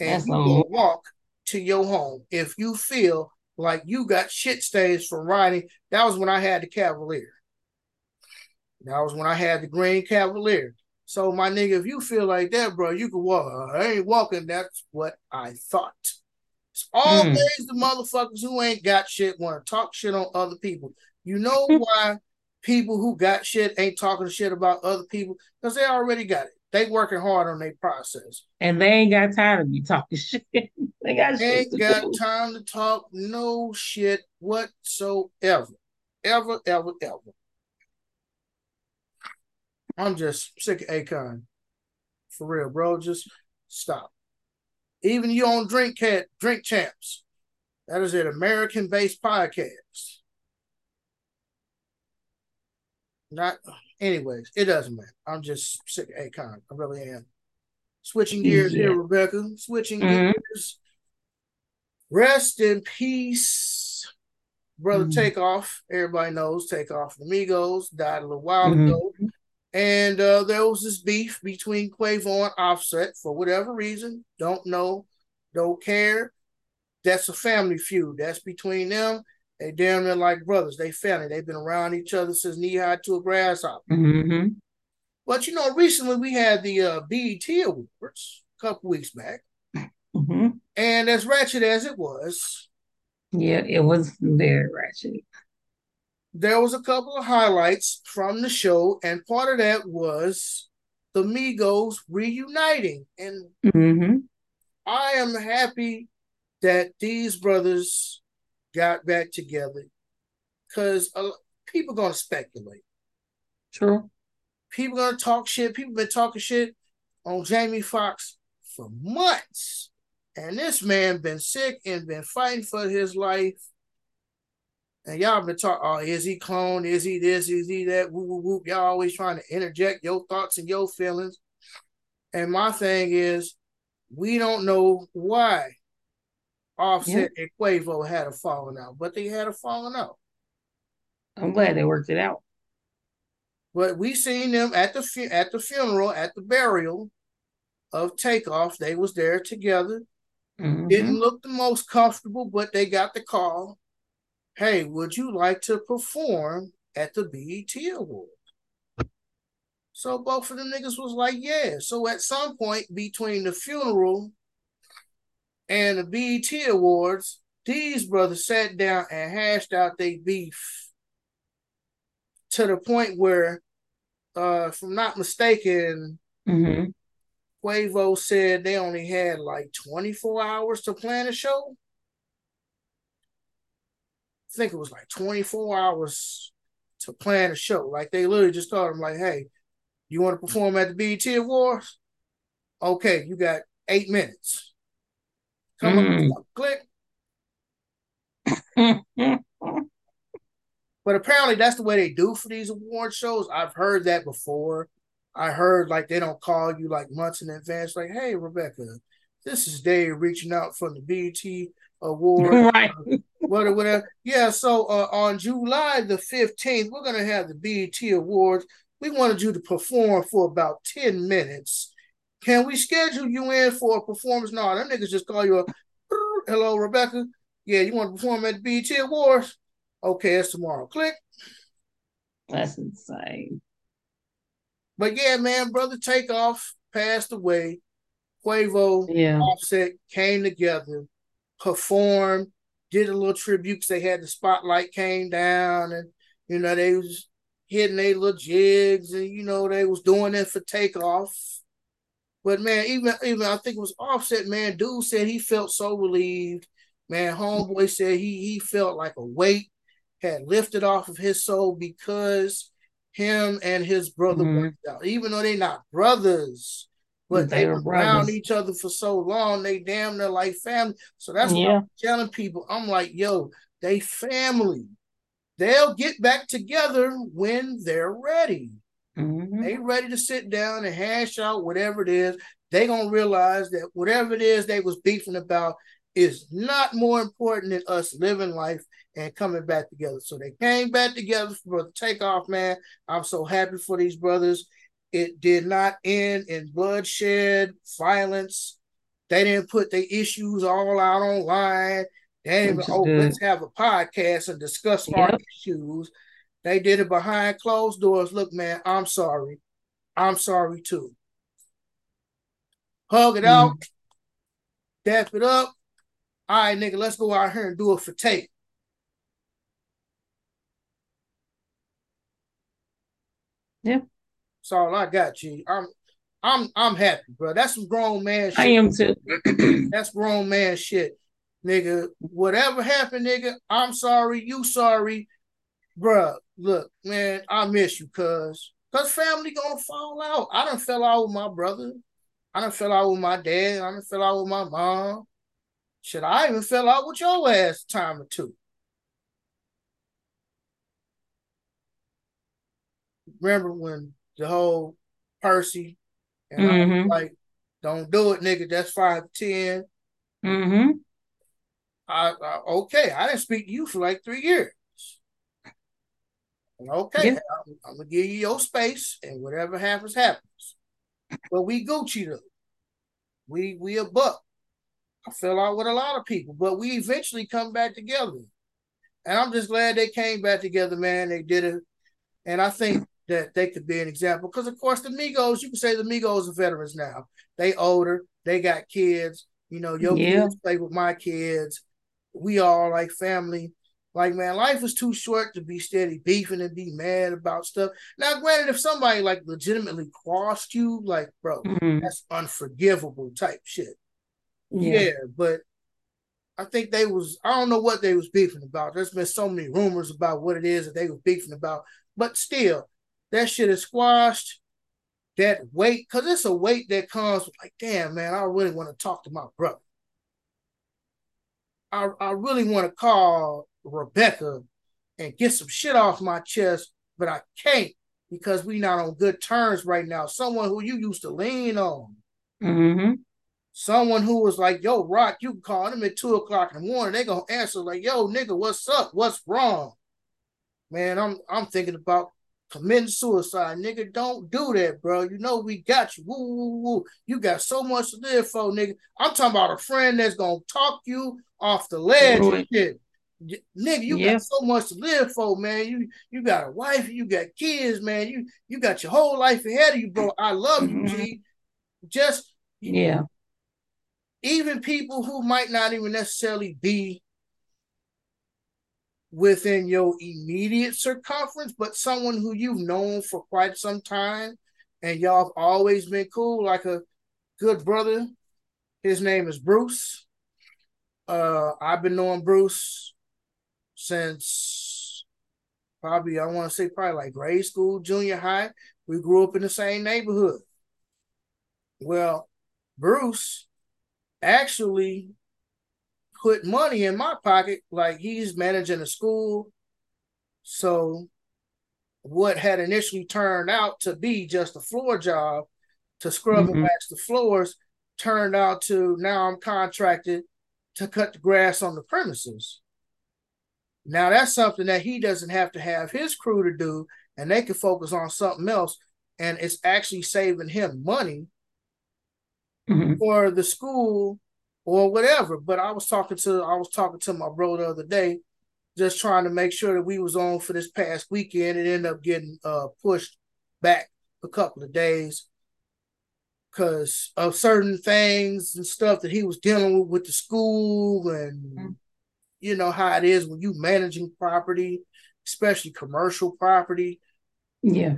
Speaker 1: and That's you will walk to your home if you feel like you got shit stains from riding. That was when I had the Cavalier. That was when I had the green Cavalier. So my nigga, if you feel like that, bro, you can walk. I ain't walking. That's what I thought. It's always mm. the motherfuckers who ain't got shit want to talk shit on other people. You know why people who got shit ain't talking shit about other people? Because they already got it. They working hard on their process.
Speaker 2: And they ain't got time to be talking shit. they got
Speaker 1: they ain't got do. time to talk no shit whatsoever. Ever, ever, ever. I'm just sick of Akon. For real, bro. Just stop. Even you on Drink Cat, Drink Champs. That is an American based podcast. Not, anyways, it doesn't matter. I'm just sick of Akon. I really am. Switching gears yeah. here, Rebecca. Switching mm-hmm. gears. Rest in peace, brother. Mm-hmm. Takeoff. Everybody knows Takeoff. Amigos died a little while mm-hmm. ago, and uh, there was this beef between Quavo and Offset for whatever reason. Don't know. Don't care. That's a family feud. That's between them. They damn near like brothers. They family. They've been around each other since knee high to a grasshopper. Mm-hmm. But you know, recently we had the uh, BET Awards a couple weeks back, mm-hmm. and as ratchet as it was,
Speaker 2: yeah, it was very ratchet.
Speaker 1: There was a couple of highlights from the show, and part of that was the Migos reuniting, and mm-hmm. I am happy that these brothers got back together because uh, people gonna speculate.
Speaker 2: True.
Speaker 1: People gonna talk shit. People been talking shit on Jamie Foxx for months, and this man been sick and been fighting for his life. And y'all been talking, oh, is he clone? Is he this? Is he that? Whoop, whoop, whoop. Y'all always trying to interject your thoughts and your feelings. And my thing is, we don't know why Offset and Quavo had a falling out, but they had a falling out.
Speaker 2: I'm glad they worked it out.
Speaker 1: But we seen them at the fu- at the funeral, at the burial of Takeoff. They was there together. Mm-hmm. Didn't look the most comfortable, but they got the call. Hey, would you like to perform at the BET Award? So both of them niggas was like, yeah. So at some point between the funeral and the BET Awards, these brothers sat down and hashed out their beef to the point where uh, if I'm not mistaken, mm-hmm. Quavo said they only had like 24 hours to plan a show. I think it was like 24 hours to plan a show. Like they literally just told him, like, hey, you want to perform at the BET Awards? Okay, you got eight minutes. Come mm. on, click. But apparently that's the way they do for these award shows. I've heard that before. I heard like they don't call you like months in advance, like, hey, Rebecca, this is Dave reaching out from the BET award. Right. Uh, whatever, whatever. Yeah, so uh, on July the 15th, we're gonna have the BET Awards. We wanted you to perform for about 10 minutes. Can we schedule you in for a performance? No, them niggas just call you a hello, Rebecca. Yeah, you want to perform at the BET Awards? Okay, it's tomorrow. Click.
Speaker 2: That's insane.
Speaker 1: But yeah, man, brother Takeoff passed away. Quavo, yeah. Offset came together, performed, did a little tribute because they had the spotlight came down and you know they was hitting their little jigs and you know they was doing it for Takeoff. But man, even even I think it was Offset, man, dude said he felt so relieved. Man, homeboy said he he felt like a weight had lifted off of his soul because him and his brother mm-hmm. worked out. Even though they're not brothers, but they, they were around each other for so long, they damn near like family. So that's yeah. what I'm telling people. I'm like, yo, they family. They'll get back together when they're ready. Mm-hmm. They ready to sit down and hash out whatever it is. They gonna realize that whatever it is they was beefing about is not more important than us living life and coming back together. So they came back together for the Takeoff, man. I'm so happy for these brothers. It did not end in bloodshed, violence. They didn't put their issues all out online. They didn't even, oh, good. let's have a podcast and discuss yep. our issues. They did it behind closed doors. Look, man, I'm sorry. I'm sorry too. Hug it mm. out, dap it up. All right, nigga, let's go out here and do it for tape.
Speaker 2: Yeah.
Speaker 1: That's all I got, G. I'm I'm I'm happy, bro. That's some grown man shit. I
Speaker 2: am too.
Speaker 1: That's grown man shit. Nigga, whatever happened, nigga, I'm sorry, you sorry. Bruh, look, man, I miss you, cuz. Cause family gonna fall out. I done fell out with my brother. I done fell out with my dad. I done fell out with my mom. Should I even fell out with your ass time or two. remember when the whole Percy and mm-hmm. I was like, don't do it, nigga. That's five ten. Mm-hmm. I, I, okay. I didn't speak to you for like three years. Okay, yeah. I'm, I'm, gonna give you your space, and whatever happens, happens. But we Gucci though. We we a buck. I fell out with a lot of people, but we eventually come back together. And I'm just glad they came back together, man. They did it. And I think that they could be an example. Because of course the Migos, you can say the Migos are veterans now. They older, they got kids. You know, your yeah. kids play with my kids. We all like family. Like, man, life is too short to be steady beefing and be mad about stuff. Now, granted, if somebody like legitimately crossed you, like, bro, mm-hmm. that's unforgivable type shit. Yeah. yeah, but I think they was I don't know what they was beefing about. There's been so many rumors about what it is that they were beefing about, but still, that shit is squashed. That weight, because it's a weight that comes with like, damn man, I really want to talk to my brother. I I really want to call Rebecca and get some shit off my chest, but I can't because we not on good terms right now. Someone who you used to lean on. Mm-hmm someone who was like, yo, Rock, you can call them at two o'clock in the morning. They gonna answer like, yo, nigga, what's up? What's wrong? Man, I'm I'm thinking about committing suicide. Nigga, don't do that, bro. You know we got you. Woo, woo, woo. You got so much to live for, nigga. I'm talking about a friend that's gonna talk you off the ledge and shit. Nigga, you yeah. got so much to live for, man. You you got a wife, you got kids, man. You you got your whole life ahead of you, bro. I love mm-hmm. you, G. Just
Speaker 2: yeah
Speaker 1: even people who might not even necessarily be within your immediate circumference, but someone who you've known for quite some time and y'all have always been cool, like a good brother. His name is Bruce. Uh, I've been knowing Bruce since probably I want to say probably like grade school, junior high. We grew up in the same neighborhood. Well, Bruce actually put money in my pocket, like he's managing a school. So what had initially turned out to be just a floor job to scrub mm-hmm. and wax the floors turned out to now I'm contracted to cut the grass on the premises. Now that's something that he doesn't have to have his crew to do, and they can focus on something else. And it's actually saving him money mm-hmm. for the school or whatever. But I was talking to I was talking to my bro the other day, just trying to make sure that we was on for this past weekend. It ended up getting uh, pushed back a couple of days because of certain things and stuff that he was dealing with with the school and mm-hmm. You know how it is when you managing property, especially commercial property.
Speaker 2: Yeah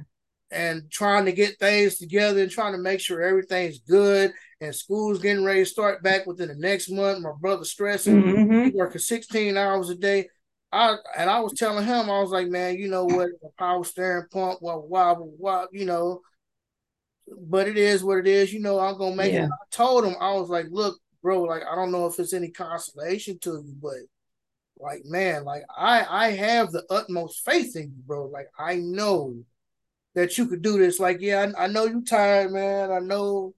Speaker 1: and trying to get things together and trying to make sure everything's good and school's getting ready to start back within the next month. My brother stressing, mm-hmm. working 16 hours a day. I and I was telling him, I was like, man, you know what, a power steering pump, what, wobble, what, you know, but it is what it is. You know, I'm gonna make yeah. it. I told him, I was like, look, bro, like I don't know if it's any consolation to you, but like, man, like I I have the utmost faith in you, bro. Like I know that you could do this. Like, yeah, I, I know you tired, man. I know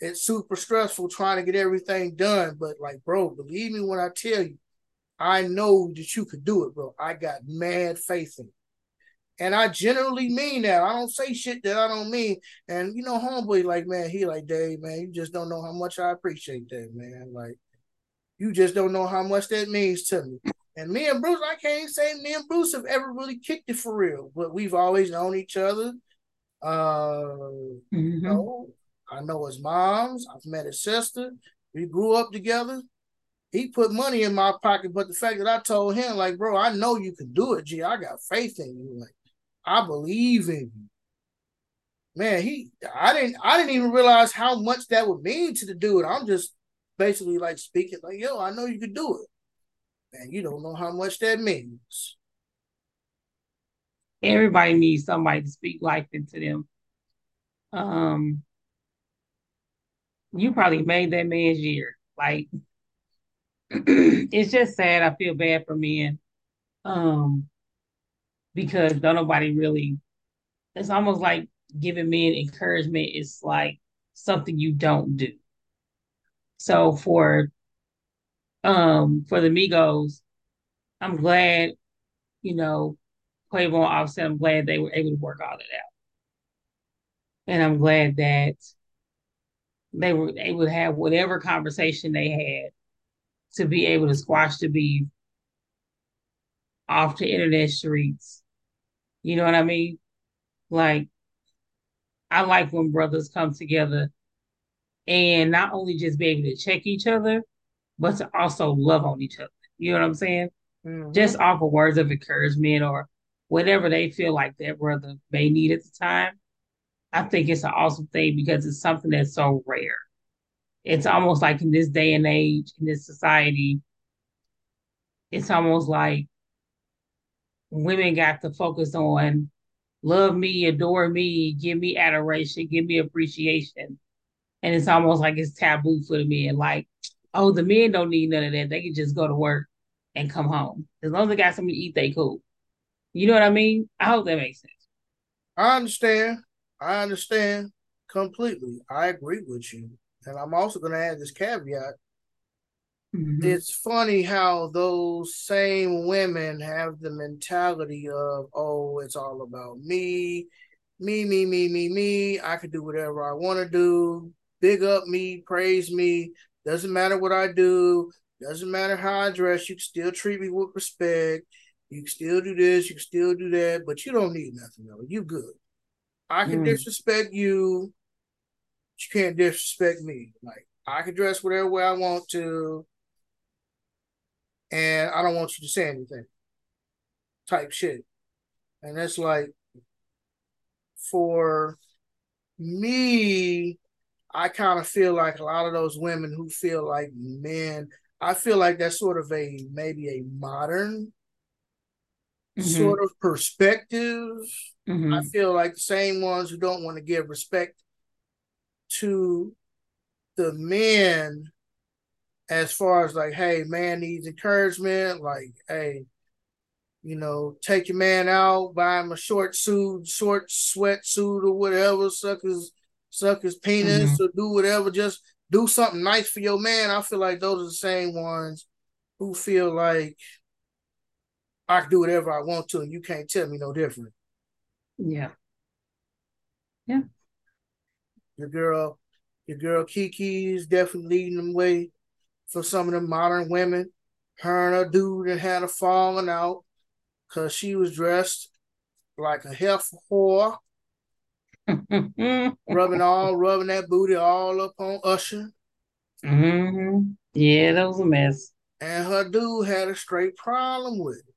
Speaker 1: it's super stressful trying to get everything done, but like, bro, believe me when I tell you, I know that you could do it, bro. I got mad faith in you. And I generally mean that. I don't say shit that I don't mean. And you know, homeboy, like, man, he like, Dave, man, you just don't know how much I appreciate that, man. Like, you just don't know how much that means to me. And me and Bruce, I can't say me and Bruce have ever really kicked it for real, but we've always known each other. Uh, mm-hmm. you know, I know his moms. I've met his sister. We grew up together. He put money in my pocket, but the fact that I told him, like, bro, I know you can do it, G. I got faith in you. Like, I believe in you. Man, he I didn't I didn't even realize how much that would mean to the dude. I'm just basically like speaking like, yo, I know you could do it and you don't know how much that means.
Speaker 2: Everybody needs somebody to speak life into them. Um, you probably made that man's year. Like, it's just sad. I feel bad for men, um, because don't nobody really it's almost like giving men encouragement is like something you don't do. So for um for the Migos, I'm glad, you know, Quavo and Offset, I'm glad they were able to work all that out. And I'm glad that they were able to have whatever conversation they had to be able to squash the beef off the internet streets. You know what I mean? Like, I like when brothers come together and not only just be able to check each other, but to also love on each other. You know what I'm saying? Mm-hmm. Just offer words of encouragement or whatever they feel like their brother may need at the time. I think it's an awesome thing because it's something that's so rare. It's almost like in this day and age, in this society, it's almost like women got to focus on love me, adore me, give me adoration, give me appreciation. And it's almost like it's taboo for the men. Like, oh, the men don't need none of that. They can just go to work and come home. As long as they got something to eat, they cool. You know what I mean? I hope that makes sense.
Speaker 1: I understand. I understand completely. I agree with you. And I'm also going to add this caveat. Mm-hmm. It's funny how those same women have the mentality of, oh, it's all about me, me, me, me, me, me. I can do whatever I want to do. Big up me, praise me. Doesn't matter what I do. Doesn't matter how I dress. You can still treat me with respect. You can still do this. You can still do that. But you don't need nothing, though. You good. I can mm. disrespect you. You can't disrespect me. Like I can dress whatever way I want to, and I don't want you to say anything. Type shit, and that's like for me. I kind of feel like a lot of those women who feel like men. I feel like that's sort of a maybe a modern mm-hmm. sort of perspective. Mm-hmm. I feel like the same ones who don't want to give respect to the men as far as like, hey, man needs encouragement, like, hey, you know, take your man out, buy him a short suit, short sweatsuit or whatever, suckers suck his penis mm-hmm. or do whatever, just do something nice for your man. I feel like those are the same ones who feel like I can do whatever I want to, and you can't tell me no different.
Speaker 2: Yeah. Yeah.
Speaker 1: Your girl, your girl Keke is definitely leading the way for some of the modern women. Her and her dude that had a falling out because she was dressed like a heifer whore. rubbing all, rubbing that booty all up on Usher.
Speaker 2: Mm-hmm. Yeah, that was a mess.
Speaker 1: And her dude had a straight problem with it.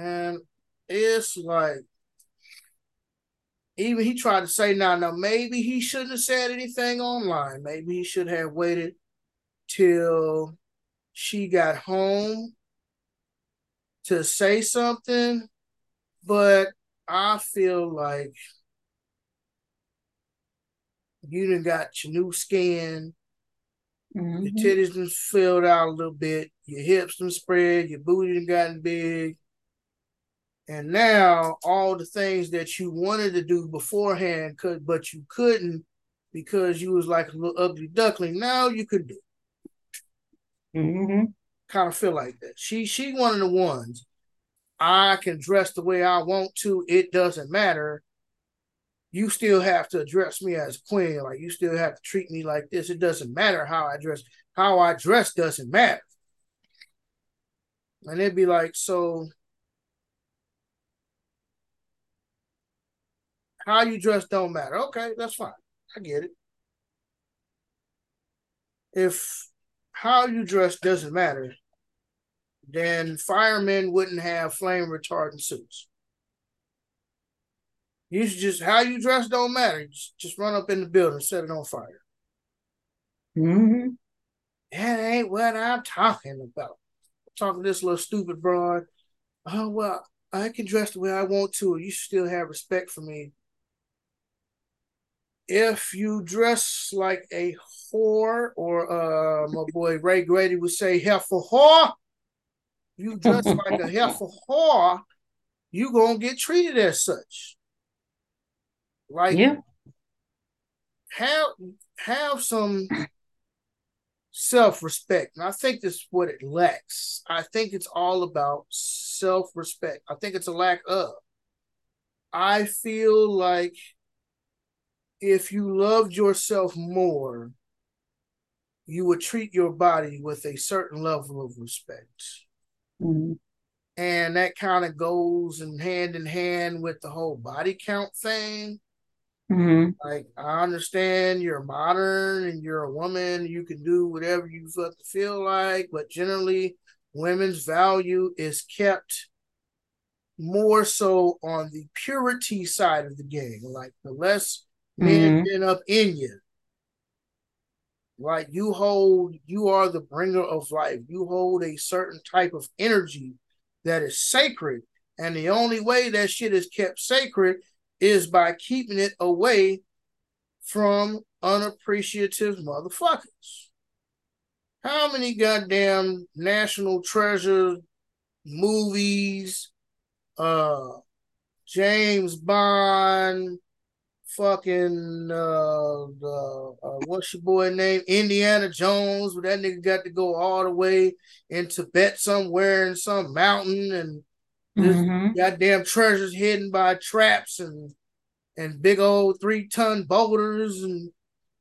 Speaker 1: And it's like, even he tried to say now, now maybe he shouldn't have said anything online. Maybe he should have waited till she got home to say something. But I feel like you done got your new skin. Mm-hmm. Your titties done filled out a little bit. Your hips done spread. Your booty done gotten big. And now all the things that you wanted to do beforehand, could but you couldn't because you was like a little ugly duckling. Now you could do. Mm-hmm. Kind of feel like that. She she one of the ones. I can dress the way I want to. It doesn't matter. You still have to address me as queen. Like you still have to treat me like this. It doesn't matter how I dress. How I dress doesn't matter. And it'd be like, so How you dress don't matter. Okay, that's fine. I get it. If how you dress doesn't matter, then firemen wouldn't have flame retardant suits. You should just how you dress don't matter. Just, just run up in the building, set it on fire. Mm-hmm. That ain't what I'm talking about. I'm talking this little stupid broad. Oh well, I can dress the way I want to. You still have respect for me if you dress like a whore, or uh, my boy Ray Grady would say heifer whore, you dress like a heifer whore, you gonna get treated as such. Like
Speaker 2: yeah.
Speaker 1: have have some self-respect. And I think that's what it lacks. I think it's all about self-respect. I think it's a lack of. I feel like if you loved yourself more, you would treat your body with a certain level of respect. Mm-hmm. And that kind of goes in hand in hand with the whole body count thing. Mm-hmm. Like I understand you're modern and you're a woman, you can do whatever you feel like, but generally women's value is kept more so on the purity side of the game. Like the less men mm-hmm. up in you. Like you hold, you are the bringer of life. You hold a certain type of energy that is sacred. And the only way that shit is kept sacred is by keeping it away from unappreciative motherfuckers. How many goddamn national treasure movies, uh, James Bond, fucking uh, uh, uh, what's your boy name? Indiana Jones, where that nigga got to go all the way in Tibet somewhere in some mountain and mm-hmm. goddamn treasures hidden by traps and and big old three ton boulders and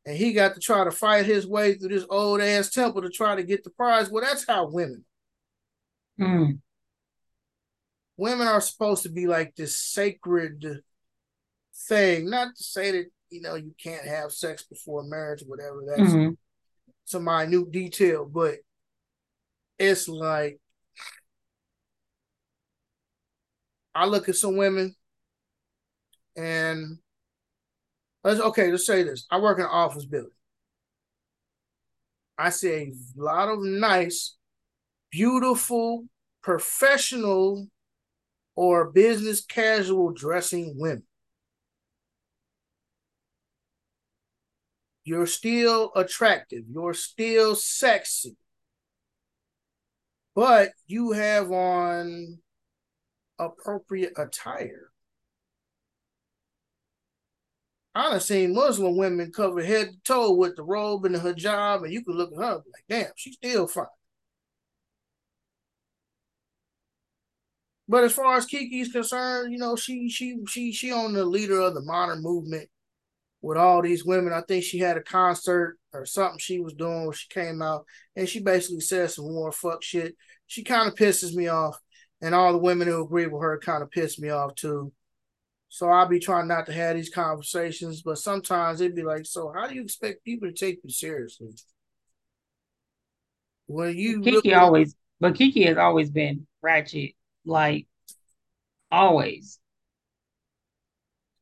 Speaker 1: and he got to try to fight his way through this old ass temple to try to get the prize. Well, that's how women. Mm. Women are supposed to be like this sacred thing. Not to say that you know you can't have sex before marriage, whatever. That's mm-hmm. a minute detail, but it's like I look at some women and let's okay, let's say this. I work in an office building. I see a lot of nice, beautiful, professional, or business casual dressing women. You're still attractive. You're still sexy. But you have on appropriate attire. I've seen Muslim women cover head to toe with the robe and the hijab, and you can look at her like, damn, she's still fine. But as far as Keke's concerned, you know, she she she she on the leader of the modern movement with all these women. I think she had a concert or something she was doing where she came out and she basically said some more fuck shit. She kind of pisses me off, and all the women who agree with her kind of piss me off too. So I'll be trying not to have these conversations, but sometimes it'd be like, so how do you expect people to take you seriously?
Speaker 2: When you Keke always, but Keke has always been ratchet, like always.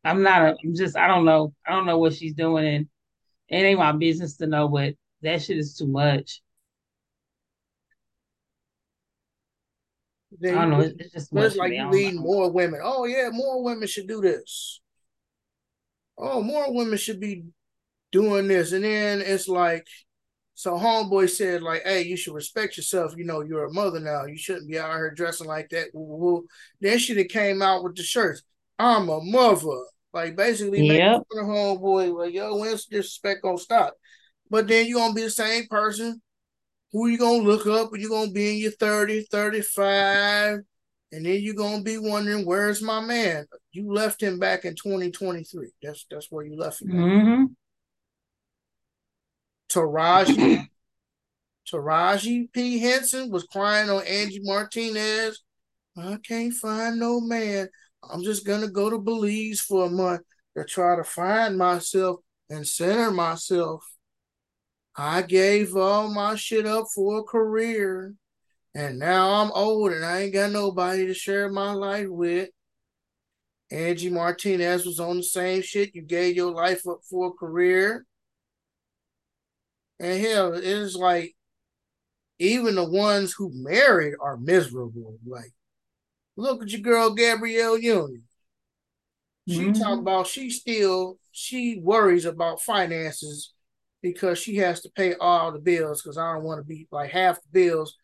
Speaker 2: I'm not a, I'm just, I don't know. I don't know what she's doing. And it ain't my business to know, but that shit is too much.
Speaker 1: They, I don't know. It's, just it's like you need more women. Oh yeah, more women should do this. Oh, more women should be doing this. And then it's like, so homeboy said, like, hey, you should respect yourself. You know, you're a mother now. You shouldn't be out here dressing like that. Then she came out with the shirts. I'm a mother. Like basically yep. making fun of homeboy, like, yo, when's disrespect gonna stop? But then you're gonna be the same person who you gonna look up when you're gonna be in your 30, 35, and then you're gonna be wondering, where's my man? You left him back in 2023. That's that's where you left him. Mm-hmm. Taraji, Taraji P. Henson was crying on Angie Martinez. I can't find no man. I'm just gonna go to Belize for a month to try to find myself and center myself. I gave all my shit up for a career, and now I'm old and I ain't got nobody to share my life with. Angie Martinez was on the same shit. You gave your life up for a career. And hell, it's like even the ones who married are miserable. Like Look at your girl Gabrielle Union. She mm-hmm. talking about she still she worries about finances because she has to pay all the bills because I don't want to be like half the bills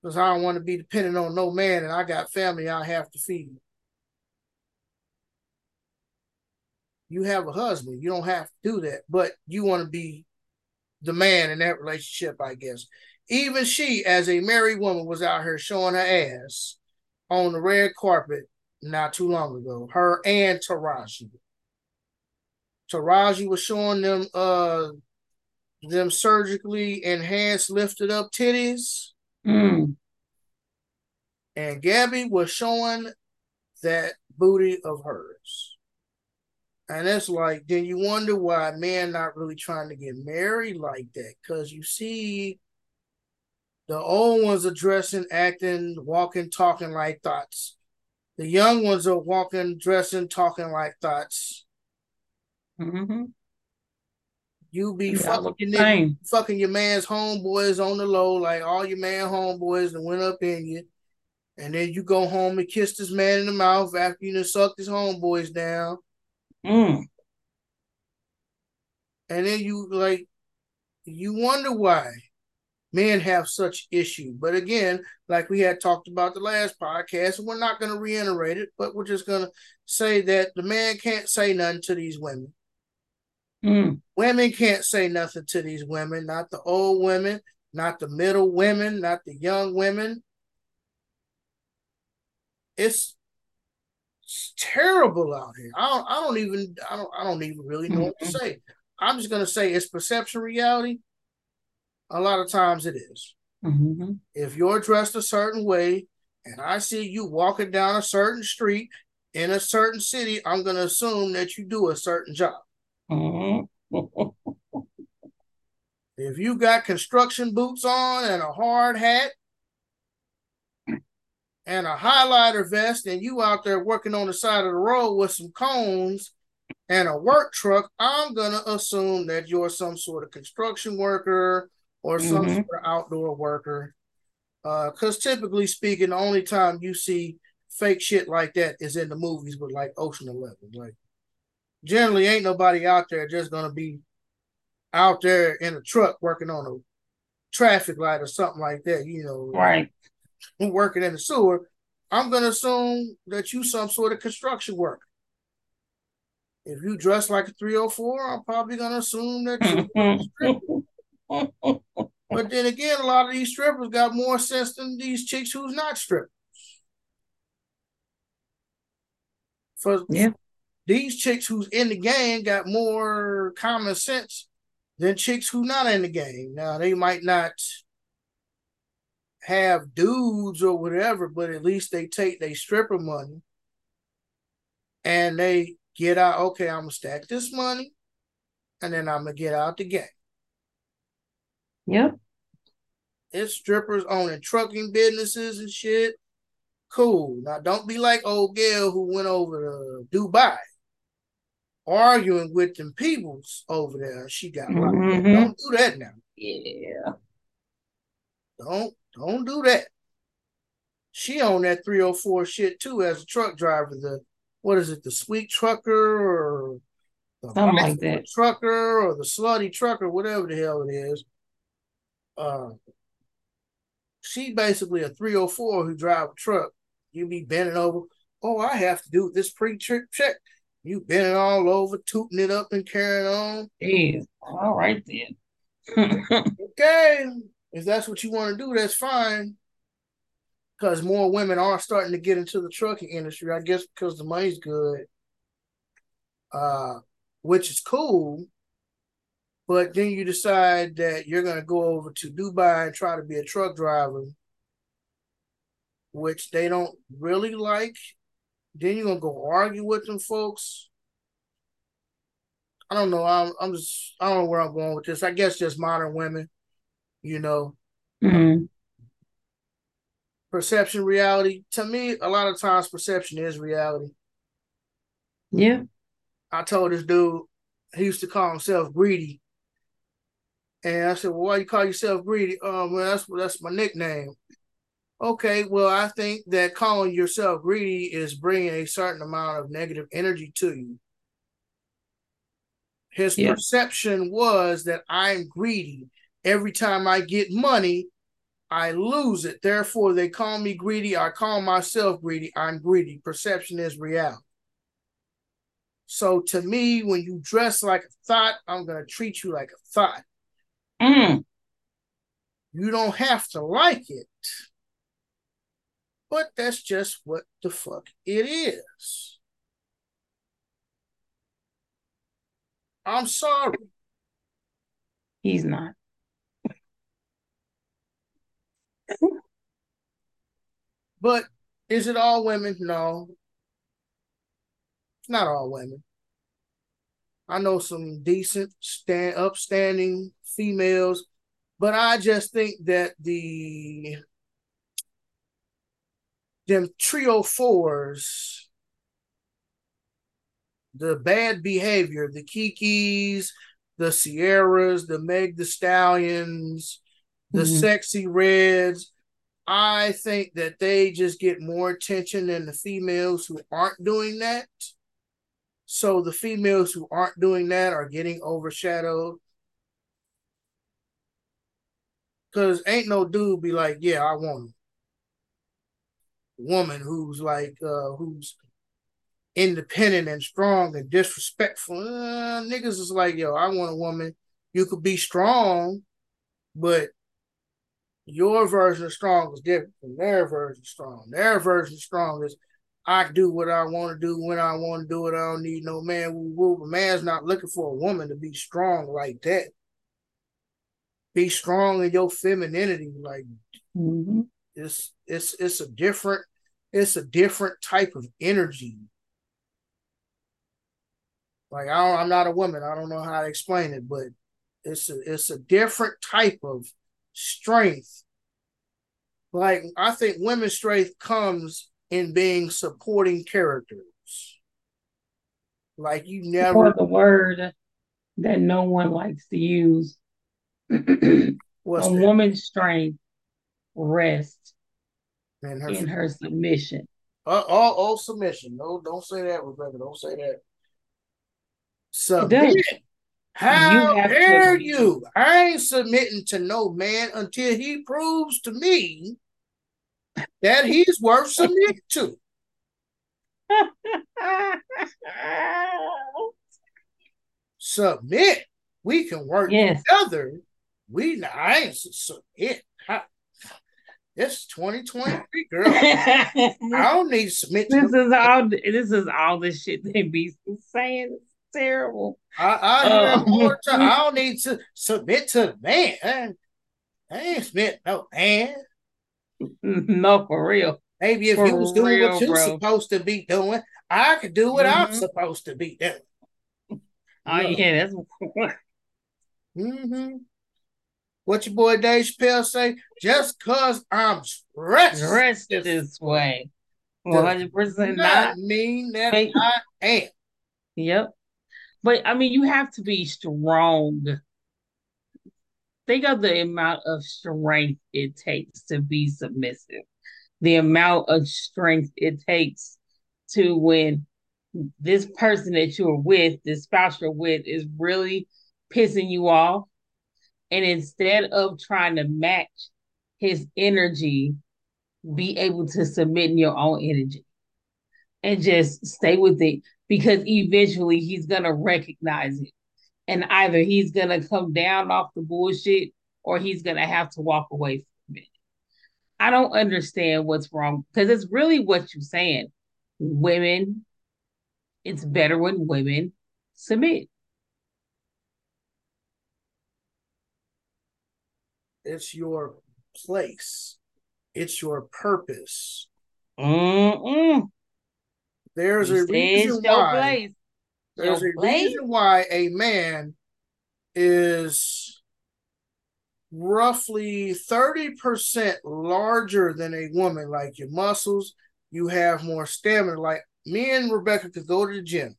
Speaker 1: because I don't want to be dependent on no man and I got family I have to feed. You have a husband, you don't have to do that, but you want to be the man in that relationship, I guess. Even she, as a married woman, was out here showing her ass on the red carpet not too long ago. Her and Taraji. Taraji was showing them uh them surgically enhanced lifted up titties. Mm. And Gabby was showing that booty of hers. And it's like, then you wonder why men not really trying to get married like that. Cause you see the old ones are dressing, acting, walking, talking like thoughts. The young ones are walking, dressing, talking like thoughts. Mm-hmm. You be yeah, fucking your fucking your man's homeboys on the low, like all your man homeboys that went up in you. And then you go home and kiss this man in the mouth after you done sucked his homeboys down. Mm. And then you like you wonder why men have such issue. But again, like we had talked about the last podcast, we're not going to reiterate it, but we're just going to say that the man can't say nothing to these women. Mm. Women can't say nothing to these women, not the old women, not the middle women, not the young women. It's, it's terrible out here. I don't, I don't even I don't I don't even really know mm-hmm. what to say. I'm just gonna say it's perception reality. A lot of times it is. Mm-hmm. If you're dressed a certain way and I see you walking down a certain street in a certain city, I'm gonna assume that you do a certain job. Mm-hmm. if you got construction boots on and a hard hat and a highlighter vest and you out there working on the side of the road with some cones and a work truck, I'm gonna assume that you're some sort of construction worker or some mm-hmm. sort of outdoor worker. Because uh, typically speaking, the only time you see fake shit like that is in the movies with like Ocean Eleven. Like generally ain't nobody out there just gonna be out there in a truck working on a traffic light or something like that, you know,
Speaker 2: right?
Speaker 1: Working in the sewer. I'm gonna assume that you some sort of construction worker. If you dress like a 304, I'm probably gonna assume that you but then again, a lot of these strippers got more sense than these chicks who's not strippers. For yeah these chicks who's in the game got more common sense than chicks who not in the game. Now they might not have dudes or whatever, but at least they take their stripper money and they get out, okay, I'm gonna stack this money and then I'm gonna get out the game.
Speaker 2: Yep.
Speaker 1: It's strippers owning trucking businesses and shit. Cool. Now don't be like old Gail who went over to Dubai arguing with them peoples over there. She got mm-hmm. Don't do that now.
Speaker 2: Yeah.
Speaker 1: Don't don't do that. She on that 304 shit too as a truck driver. The what is it, the sweet trucker or
Speaker 2: the Something like that.
Speaker 1: trucker or the slutty trucker, whatever the hell it is. Uh she basically a 304 who drive a truck. You be bending over. Oh, I have to do this pre-trip check. You bending all over, tooting it up and carrying on.
Speaker 2: Yeah, all right then.
Speaker 1: okay, if that's what you want to do, that's fine. Because more women are starting to get into the trucking industry, I guess, because the money's good, uh, which is cool. But then you decide that you're going to go over to Dubai and try to be a truck driver, which they don't really like then you're gonna go argue with them folks. I don't know. I'm I'm just I don't know where I'm going with this. I guess just modern women, you know. Mm-hmm. Perception, reality. To me, a lot of times perception is reality.
Speaker 2: Yeah.
Speaker 1: I told this dude he used to call himself greedy. And I said, Well, why you call yourself greedy? Oh man, that's that's my nickname. Okay, well, I think that calling yourself greedy is bringing a certain amount of negative energy to you. His yeah. perception was that I'm greedy. Every time I get money, I lose it. Therefore, they call me greedy. I call myself greedy. I'm greedy. Perception is reality. So to me, when you dress like a thought, I'm gonna treat you like a thought. Mm. You don't have to like it. But that's just what the fuck it is. I'm sorry.
Speaker 2: He's not.
Speaker 1: but is it all women? No. It's not all women. I know some decent, stand upstanding females, but I just think that the them trio fours, the bad behavior, the Kekes, the Ciaras, the Meg the Stallions, the mm-hmm. Sexyy Reds. I think that they just get more attention than the females who aren't doing that. So the females who aren't doing that are getting overshadowed. Cause ain't no dude be like, yeah, I want a woman who's like uh who's independent and strong and disrespectful. Uh, niggas is like, yo, I want a woman. You could be strong, but your version of strong is different from their version of strong. Their version of strong is I do what I want to do when I want to do it. I don't need no man. A man's not looking for a woman to be strong like that. Be strong in your femininity, like mm-hmm. it's it's it's a different it's a different type of energy. Like I am not a woman. I don't know how to explain it, but it's a it's a different type of strength. Like I think women's strength comes in being supporting characters. Like you never
Speaker 2: or the word that no one likes to use. A that? woman's strength rests her in her submission.
Speaker 1: Uh, all, all submission. No, don't say that, Rebecca. Don't say that. Submit. How you dare to... you? I ain't submitting to no man until he proves to me that he's worth submitting to. submit. We can work yes. together. We I ain't submit. It's 2023, girl. I don't need to submit.
Speaker 2: To this is all. This is all the shit they be saying. It's terrible.
Speaker 1: I, I um. I don't need to submit to the man. I ain't submit no man.
Speaker 2: No, for real.
Speaker 1: Maybe if for you was doing real, what you're bro. supposed to be doing, I could do what mm-hmm. I'm supposed to be doing.
Speaker 2: Oh yeah, that's.
Speaker 1: mm-hmm. What your boy Dave Chappelle say? Just cause I'm stressed,
Speaker 2: dressed this way, one hundred percent not
Speaker 1: mean that I am.
Speaker 2: Yep, but I mean you have to be strong. Think of the amount of strength it takes to be submissive. The amount of strength it takes to when this person that you're with, this spouse you're with, is really pissing you off and instead of trying to match his energy, be able to submit in your own energy and just stay with it because eventually he's going to recognize it. And either he's going to come down off the bullshit or he's going to have to walk away from it. I don't understand what's wrong because it's really what you're saying. Women, it's better when women submit.
Speaker 1: It's your place. It's your purpose.
Speaker 2: Mm-mm.
Speaker 1: There's a reason why. Place. There's a reason why a man is roughly 30% larger than a woman. Like your muscles, you have more stamina. Like me and Rebecca could go to the gym.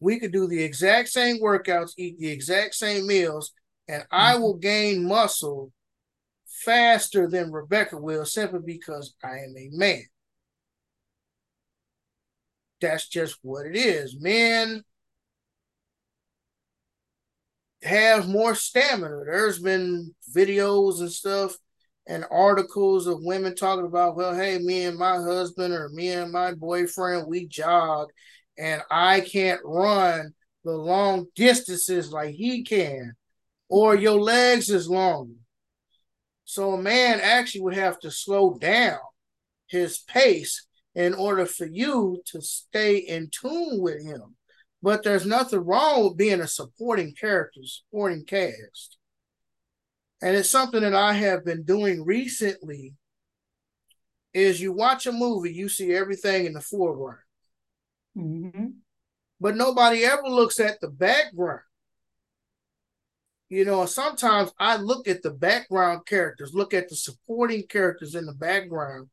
Speaker 1: We could do the exact same workouts, eat the exact same meals, and I mm-hmm. will gain muscle faster than Rebecca will simply because I am a man. That's just what it is. Men have more stamina. There's been videos and stuff and articles of women talking about, well, hey, me and my husband or me and my boyfriend, we jog and I can't run the long distances like he can, or your legs is longer. So a man actually would have to slow down his pace in order for you to stay in tune with him. But there's nothing wrong with being a supporting character, supporting cast. And it's something that I have been doing recently is you watch a movie, you see everything in the foreground. Mm-hmm. But nobody ever looks at the background. You know, sometimes I look at the background characters, look at the supporting characters in the background,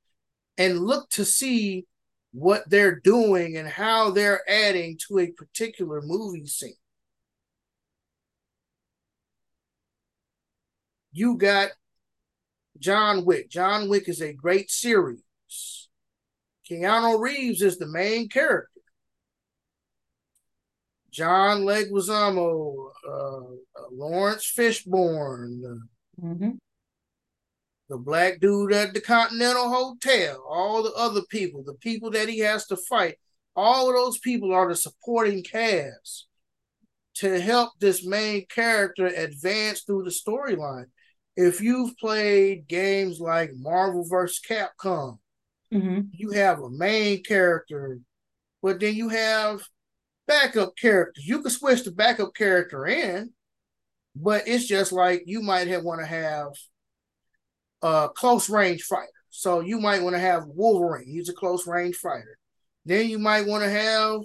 Speaker 1: and look to see what they're doing and how they're adding to a particular movie scene. You got John Wick. John Wick is a great series. Keanu Reeves is the main character. John Leguizamo, uh, uh, Laurence Fishburne, mm-hmm. The black dude at the Continental Hotel, all the other people, the people that he has to fight, all of those people are the supporting cast to help this main character advance through the storyline. If you've played games like Marvel vs. Capcom, mm-hmm. you have a main character, but then you have backup characters. You can switch the backup character in, but it's just like you might have want to have a close range fighter. So you might want to have Wolverine. He's a close range fighter. Then you might want to have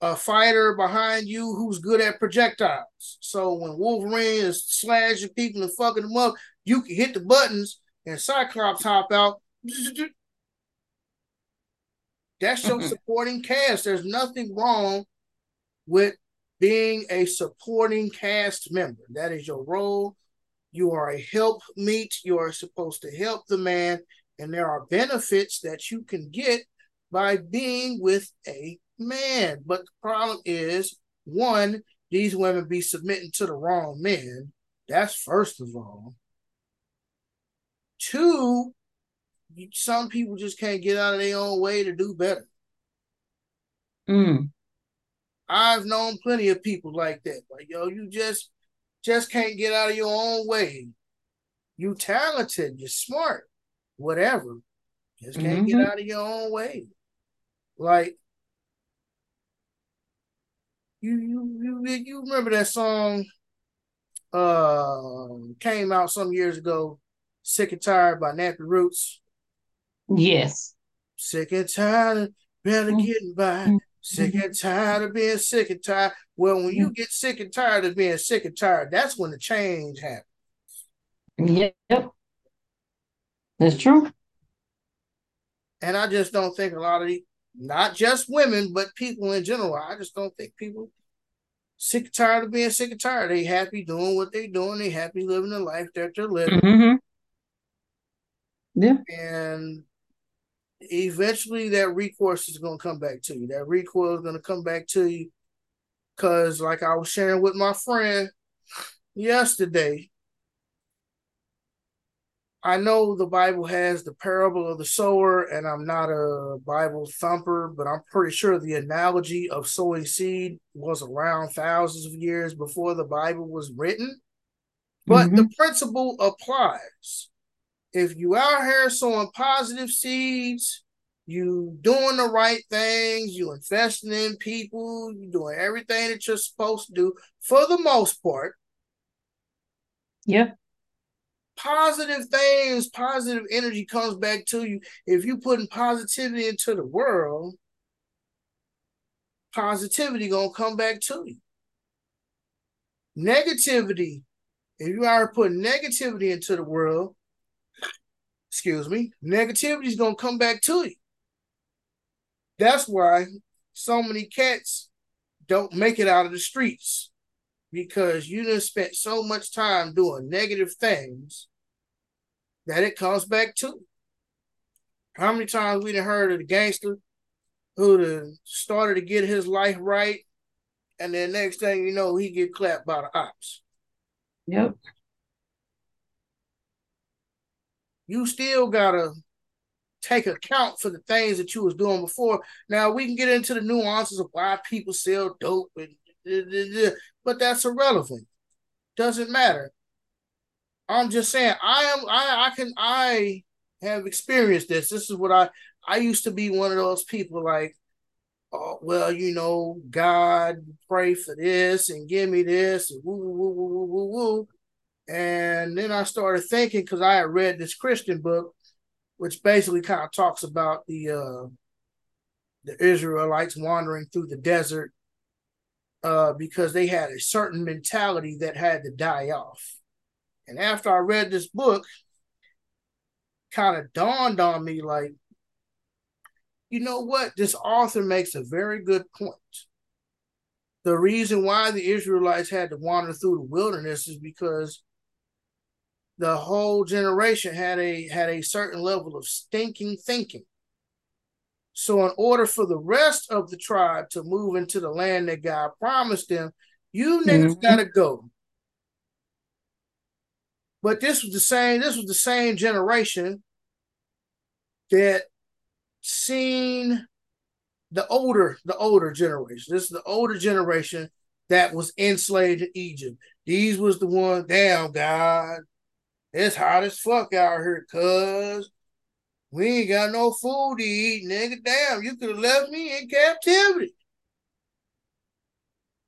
Speaker 1: a fighter behind you who's good at projectiles. So when Wolverine is slashing people and fucking them up, you can hit the buttons and Cyclops hop out. That's your supporting cast. There's nothing wrong with being a supporting cast member. That is your role. You are a help meet. You are supposed to help the man, and there are benefits that you can get by being with a man. But the problem is, one, these women be submitting to the wrong men. That's first of all. Two, some people just can't get out of their own way to do better. Mm. I've known plenty of people like that. Like, yo, you just just can't get out of your own way. You talented, you're smart, whatever. Just can't mm-hmm. get out of your own way. Like you you you you remember that song uh came out some years ago, Sick and Tired by Nappy Roots?
Speaker 2: Yes.
Speaker 1: Sick and tired, barely mm-hmm. getting by. Sick and tired of being sick and tired. Well, when you get sick and tired of being sick and tired, that's when the change happens.
Speaker 2: Yep. That's true.
Speaker 1: And I just don't think a lot of the, not just women, but people in general, I just don't think people sick and tired of being sick and tired. They happy doing what they're doing. They happy living the life that they're living. Mm-hmm. Yeah. And eventually that recourse is going to come back to you. That recoil is going to come back to you because, like I was sharing with my friend yesterday, I know the Bible has the parable of the sower, and I'm not a Bible thumper, but I'm pretty sure the analogy of sowing seed was around thousands of years before the Bible was written. But mm-hmm. the principle applies if you out here sowing positive seeds, you doing the right things, you investing in people, you doing everything that you're supposed to do for the most part.
Speaker 2: Yeah.
Speaker 1: Positive things, positive energy comes back to you. If you putting positivity into the world, positivity gonna come back to you. Negativity, if you are putting negativity into the world, excuse me, negativity is going to come back to you. That's why so many cats don't make it out of the streets because you done spent so much time doing negative things that it comes back to you. How many times we done heard of the gangster who started to get his life right, and then next thing you know, he get clapped by the ops.
Speaker 2: Yep
Speaker 1: you still gotta take account for the things that you was doing before. Now we can get into the nuances of why people sell dope, and, but that's irrelevant. Doesn't matter. I'm just saying I am I I can I have experienced this. This is what I I used to be one of those people like, oh well, you know, God pray for this and give me this and woo woo woo woo woo woo. And then I started thinking because I had read this Christian book which basically kind of talks about the uh, the Israelites wandering through the desert uh, because they had a certain mentality that had to die off. And after I read this book, kind of dawned on me like, you know what? This author makes a very good point. The reason why the Israelites had to wander through the wilderness is because the whole generation had a had a certain level of stinking thinking. So in order for the rest of the tribe to move into the land that God promised them, you niggas mm-hmm. gotta go. But this was the same, this was the same generation that seen the older, the older generation. This is the older generation that was enslaved in Egypt. These was the one, damn God, it's hot as fuck out here, cuz. We ain't got no food to eat, nigga. Damn, you could have left me in captivity.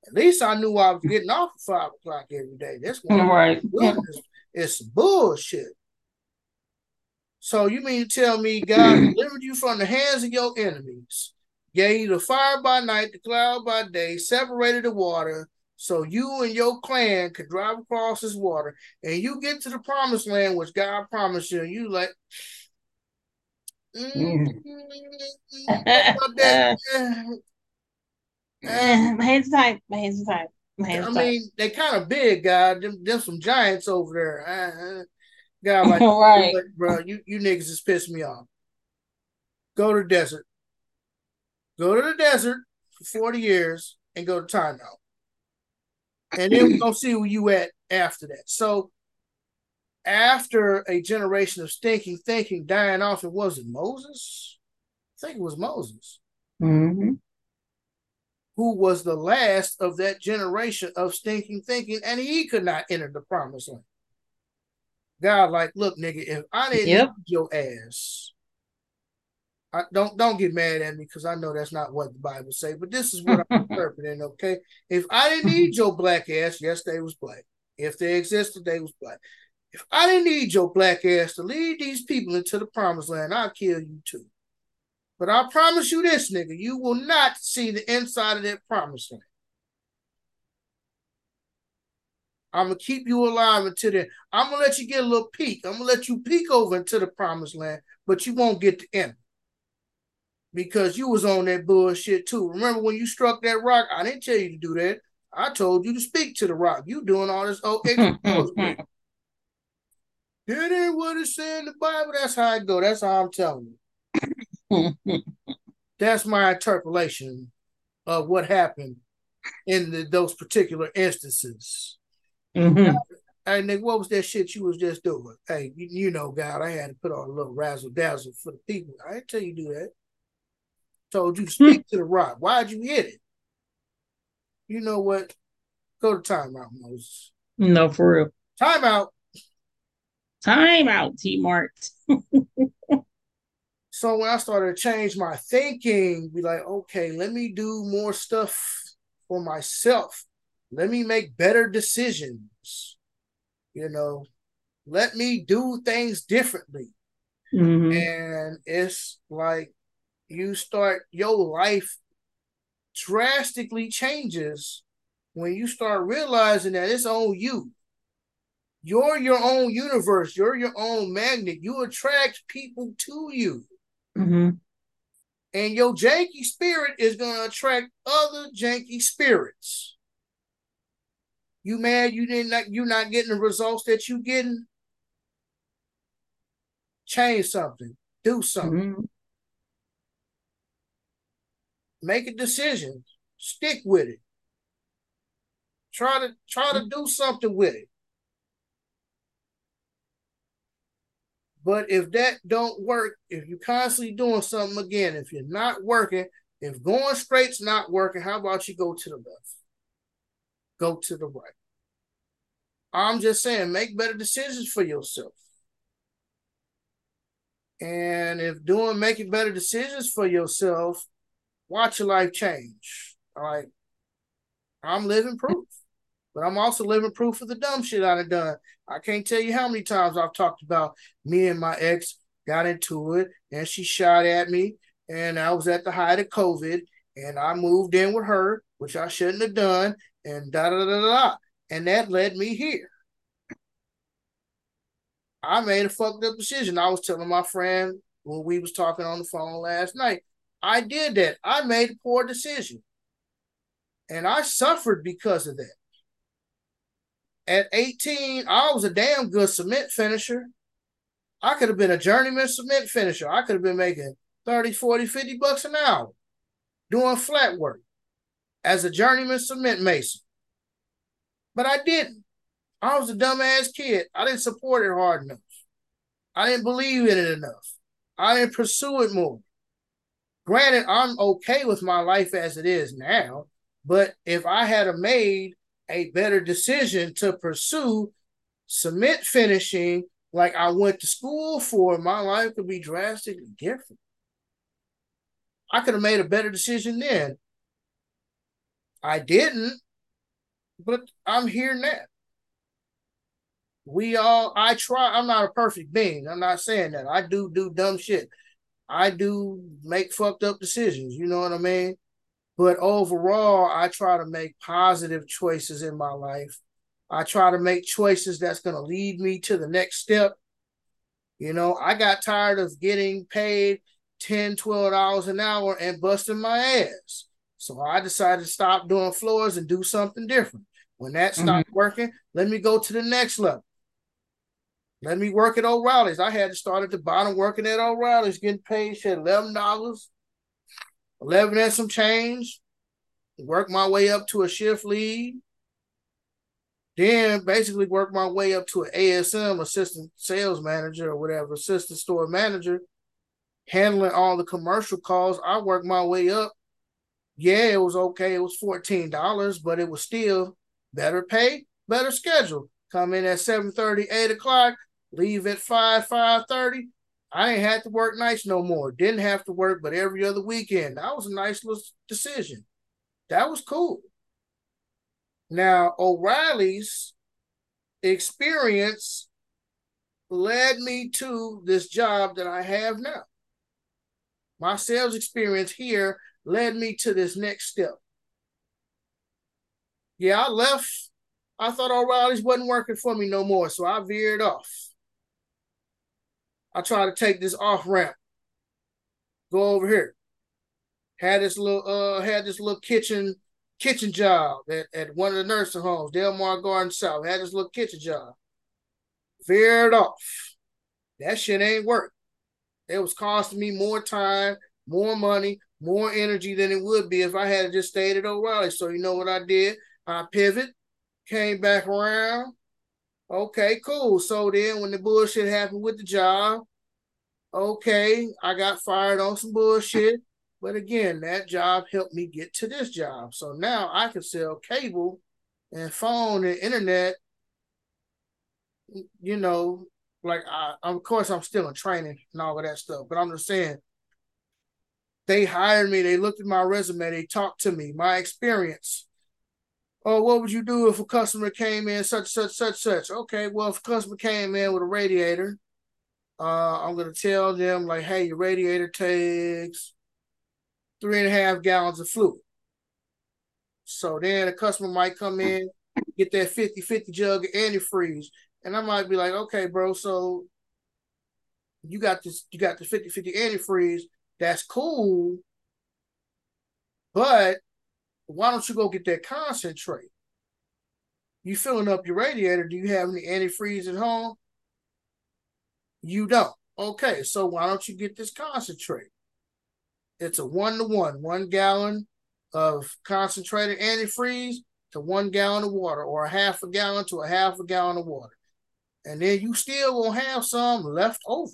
Speaker 1: At least I knew I was getting off at five o'clock every day. That's one right. It's bullshit. So you mean to tell me God delivered you from the hands of your enemies, gave you the fire by night, the cloud by day, separated the water, so you and your clan could drive across this water and you get to the promised land, which God promised you, and you like, mm,
Speaker 2: my hands tied. My hands tied. My hands
Speaker 1: I mean, they kind of big, God. Them, them some giants over there. Uh, God, like, right. bro, you, you niggas just pissed me off. Go to the desert. Go to the desert for 40 years and go to timeout and then we're gonna see where you at after that. So after a generation of stinking thinking dying off, it was it Moses? I think it was Moses. Mm-hmm. Who was the last of that generation of stinking thinking, and he could not enter the promised land. God, like, look, nigga, if I didn't yep. your ass, I, don't don't get mad at me because I know that's not what the Bible say, but this is what I'm interpreting. Okay, if I didn't need your black ass, yes, they was black. If they existed, they was black. If I didn't need your black ass to lead these people into the promised land, I'll kill you too. But I promise you this, nigga, you will not see the inside of that promised land. I'm gonna keep you alive until then. I'm gonna let you get a little peek. I'm gonna let you peek over into the promised land, but you won't get to enter because you was on that bullshit too. Remember when you struck that rock? I didn't tell you to do that. I told you to speak to the rock. You doing all this oh That ain't what it said in the Bible. That's how I go. That's how I'm telling you. That's my interpolation of what happened in the, those particular instances. Mm-hmm. Hey Nick, what was that shit you was just doing? Hey, you, you know, God, I had to put on a little razzle dazzle for the people. I didn't tell you to do that told you to speak to the rock. Why'd you hit it? You know what? Go to timeout, Moses.
Speaker 2: No, for real.
Speaker 1: Timeout.
Speaker 2: Timeout, T Mart.
Speaker 1: so when I started to change my thinking, be like, okay, let me do more stuff for myself. Let me make better decisions. You know, let me do things differently. Mm-hmm. And it's like you start your life drastically changes when you start realizing that it's on you. You're your own universe. You're your own magnet. You attract people to you. Mm-hmm. And your janky spirit is going to attract other janky spirits. You mad you didn't not, you're not getting the results that you getting? Change something. Do something. Mm-hmm make a decision, stick with it. Try to try to do something with it. But if that don't work, if you're constantly doing something again, if you're not working, if going straight's not working, how about you go to the left? Go to the right. I'm just saying, make better decisions for yourself. And if doing making better decisions for yourself, watch your life change. All right. I'm living proof. But I'm also living proof of the dumb shit I've done. I can't tell you how many times I've talked about me and my ex got into it and she shot at me. And I was at the height of COVID and I moved in with her, which I shouldn't have done, and da da da da. And that led me here. I made a fucked up decision. I was telling my friend when we was talking on the phone last night. I did that. I made a poor decision. And I suffered because of that. At 18, I was a damn good cement finisher. I could have been a journeyman cement finisher. I could have been making 30, 40, 50 bucks an hour doing flat work as a journeyman cement mason. But I didn't. I was a dumbass kid. I didn't support it hard enough. I didn't believe in it enough. I didn't pursue it more. Granted, I'm okay with my life as it is now, but if I had made a better decision to pursue cement finishing like I went to school for, my life could be drastically different. I could have made a better decision then. I didn't, but I'm here now. We all, I try, I'm not a perfect being. I'm not saying that. I do do dumb shit. I do make fucked up decisions. You know what I mean? But overall, I try to make positive choices in my life. I try to make choices that's going to lead me to the next step. You know, I got tired of getting paid 10 $12 an hour and busting my ass. So I decided to stop doing floors and do something different. When that stopped mm-hmm. working, let me go to the next level. Let me work at O'Reilly's. I had to start at the bottom working at O'Reilly's, getting paid shit $11, 11 and some change. Work my way up to a shift lead. Then basically work my way up to an ASM, assistant sales manager or whatever, assistant store manager handling all the commercial calls. I worked my way up. Yeah, it was okay. It was $14, but it was still better pay, better schedule. Come in at 7 30, 8 o'clock, leave at 5, 5 30. I ain't had to work nights no more. Didn't have to work, but every other weekend. That was a nice little decision. That was cool. Now, O'Reilly's experience led me to this job that I have now. My sales experience here led me to this next step. Yeah, I left. I thought O'Reilly's wasn't working for me no more, so I veered off. I tried to take this off ramp, go over here. Had this little uh had this little kitchen kitchen job at, at one of the nursing homes, Delmar Garden South. Had this little kitchen job. Veered off. That shit ain't work. It was costing me more time, more money, more energy than it would be if I had just stayed at O'Reilly. So you know what I did? I pivot, came back around. Okay, cool. So then when the bullshit happened with the job, okay, I got fired on some bullshit. But again, that job helped me get to this job. So now I can sell cable and phone and internet, you know, like I, of course I'm still in training and all of that stuff, but I'm just saying they hired me, they looked at my resume, they talked to me, my experience. Oh, what would you do if a customer came in such, such, such, such? Okay, well, if a customer came in with a radiator, uh, I'm gonna tell them like, hey, your radiator takes three and a half gallons of fluid. So then a customer might come in, get that 50-50 jug of antifreeze, and I might be like, okay, bro, so you got this, you got the 50-50 antifreeze. That's cool. But why don't you go get that concentrate? You filling up your radiator. Do you have any antifreeze at home? You don't. Okay, so why don't you get this concentrate? It's a one to one, one gallon of concentrated antifreeze to one gallon of water, or a half a gallon to a half a gallon of water. And then you still gonna have some left over.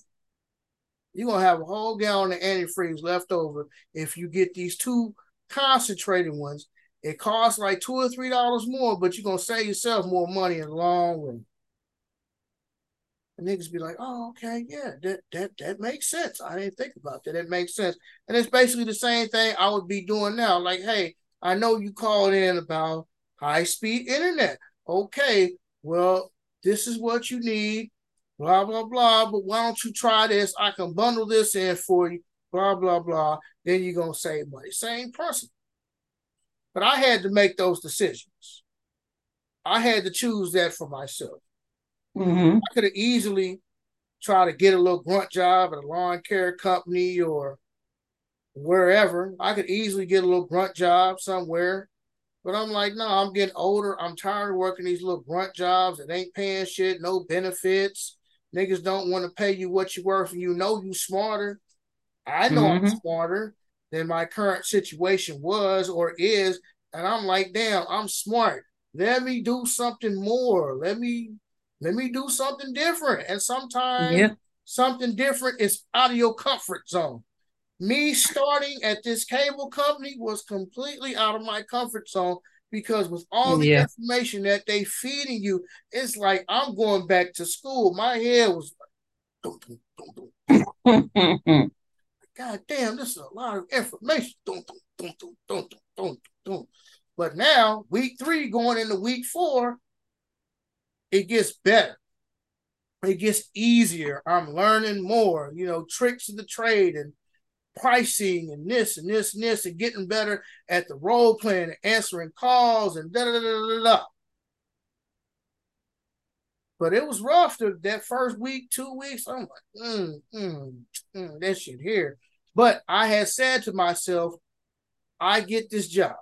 Speaker 1: You're gonna have a whole gallon of antifreeze left over if you get these two concentrated ones. It costs like two or three dollars more, but you're gonna save yourself more money in the long run. And niggas be like, oh, okay, yeah, that that that makes sense. I didn't think about that. It makes sense. And it's basically the same thing I would be doing now. Like, hey, I know you called in about high-speed internet. Okay, well, this is what you need, blah, blah, blah. But why don't you try this? I can bundle this in for you, blah, blah, blah. Then you're gonna save money. Same person. But I had to make those decisions. I had to choose that for myself. Mm-hmm. I could have easily tried to get a little grunt job at a lawn care company or wherever. I could easily get a little grunt job somewhere. But I'm like, no, I'm getting older. I'm tired of working these little grunt jobs that ain't paying shit, no benefits. Niggas don't want to pay you what you're worth, and you know you smarter. I know mm-hmm. I'm smarter than my current situation was or is. And I'm like, damn, I'm smart. Let me do something more. Let me let me do something different. And sometimes yeah. something different is out of your comfort zone. Me starting at this cable company was completely out of my comfort zone because with all the yeah. information that they feeding you, it's like I'm going back to school. My head was like, God damn, this is a lot of information. But now, week three going into week four, it gets better. It gets easier. I'm learning more, you know, tricks of the trade and pricing and this and this and this and getting better at the role playing and answering calls and da da da da da. But it was rough that first week, two weeks. I'm like, mm, mm, mm, that shit here. But I had said to myself, I get this job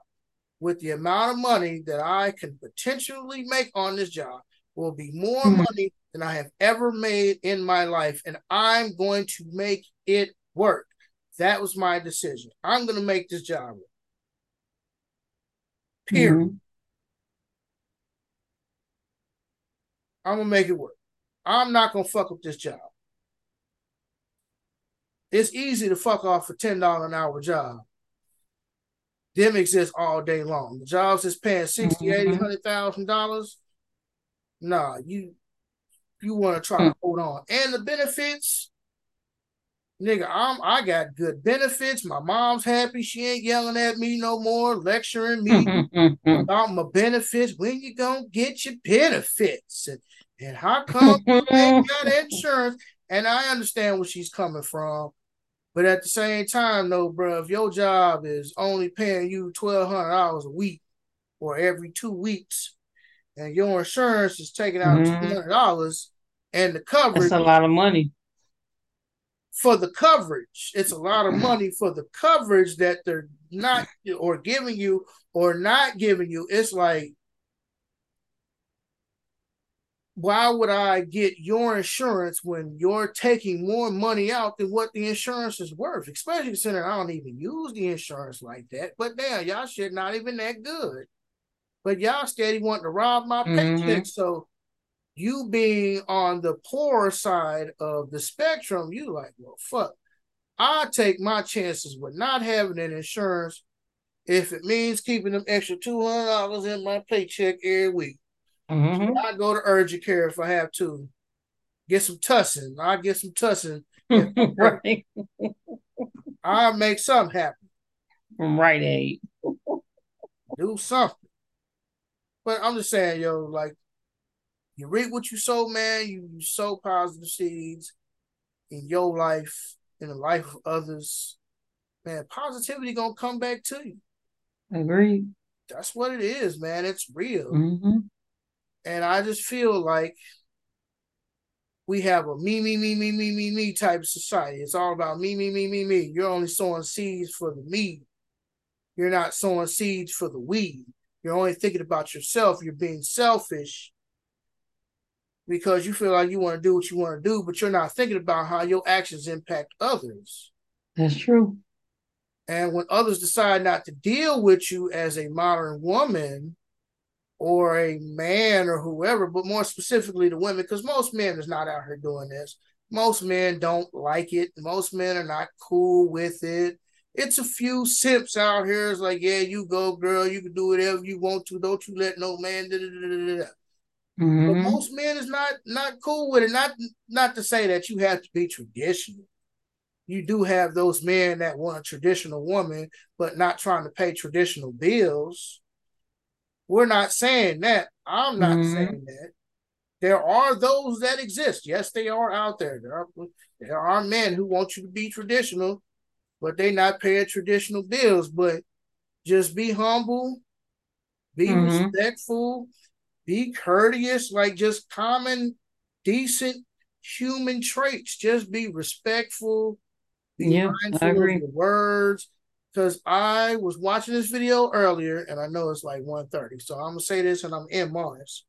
Speaker 1: with the amount of money that I can potentially make on this job will be more mm-hmm. money than I have ever made in my life, and I'm going to make it work. That was my decision. I'm going to make this job work. Period. Mm-hmm. I'm gonna make it work. I'm not gonna fuck up this job. It's easy to fuck off a ten dollar an hour job. Them exist all day long. The jobs that's paying 60 mm-hmm. 80 hundred thousand dollars Nah, you you want to try to hmm. hold on. And the benefits, nigga, I'm I got good benefits. My mom's happy. She ain't yelling at me no more, lecturing me about my benefits. When you gonna get your benefits? And, and how come you ain't got insurance? And I understand where she's coming from. But at the same time, though, bro, if your job is only paying you twelve hundred dollars a week or every two weeks, and your insurance is taking out mm-hmm. two hundred dollars, and the coverage.
Speaker 2: That's a lot of money
Speaker 1: for the coverage. It's a lot of money for the coverage that they're not or giving you or not giving you. It's like, why would I get your insurance when you're taking more money out than what the insurance is worth? Especially considering I don't even use the insurance like that. But damn, y'all shit not even that good but y'all steady wanting to rob my mm-hmm. paycheck. So you being on the poor side of the spectrum, you like, well, fuck. I take my chances with not having an insurance if it means keeping them extra two hundred dollars in my paycheck every week. Mm-hmm. So I go to urgent care if I have to. Get some tussin. I get some tussin. right. I'll make something happen.
Speaker 2: From Rite Aid.
Speaker 1: Do something. But I'm just saying, yo, like you reap what you sow, man. You, you sow positive seeds in your life, in the life of others. Man, positivity gonna come back to you.
Speaker 2: Agree.
Speaker 1: That's what it is, man. It's real. Mm-hmm. And I just feel like we have a me, me, me, me, me, me, me type of society. It's all about me, me, me, me, me. You're only sowing seeds for the me. You're not sowing seeds for the weed. You're only thinking about yourself. You're being selfish because you feel like you want to do what you want to do, but you're not thinking about how your actions impact others.
Speaker 2: That's true.
Speaker 1: And when others decide not to deal with you as a modern woman, or a man or whoever, but more specifically the women, because most men is not out here doing this. Most men don't like it. Most men are not cool with it. It's a few simps out here. It's like, yeah, you go, girl. You can do whatever you want to. Don't you let no man. Mm-hmm. But most men is not not cool with it. Not not to say that you have to be traditional. You do have those men that want a traditional woman, but not trying to pay traditional bills. We're not saying that. I'm not mm-hmm. saying that. There are those that exist. Yes, they are out there. There are there are men who want you to be traditional, but they not paying traditional bills. But just be humble, be mm-hmm. respectful, be courteous, like just common, decent human traits. Just be respectful, be yeah, mindful of your words. Because I was watching this video earlier, and I know it's like 1.30, so I'm gonna say this, and I'm in Mars.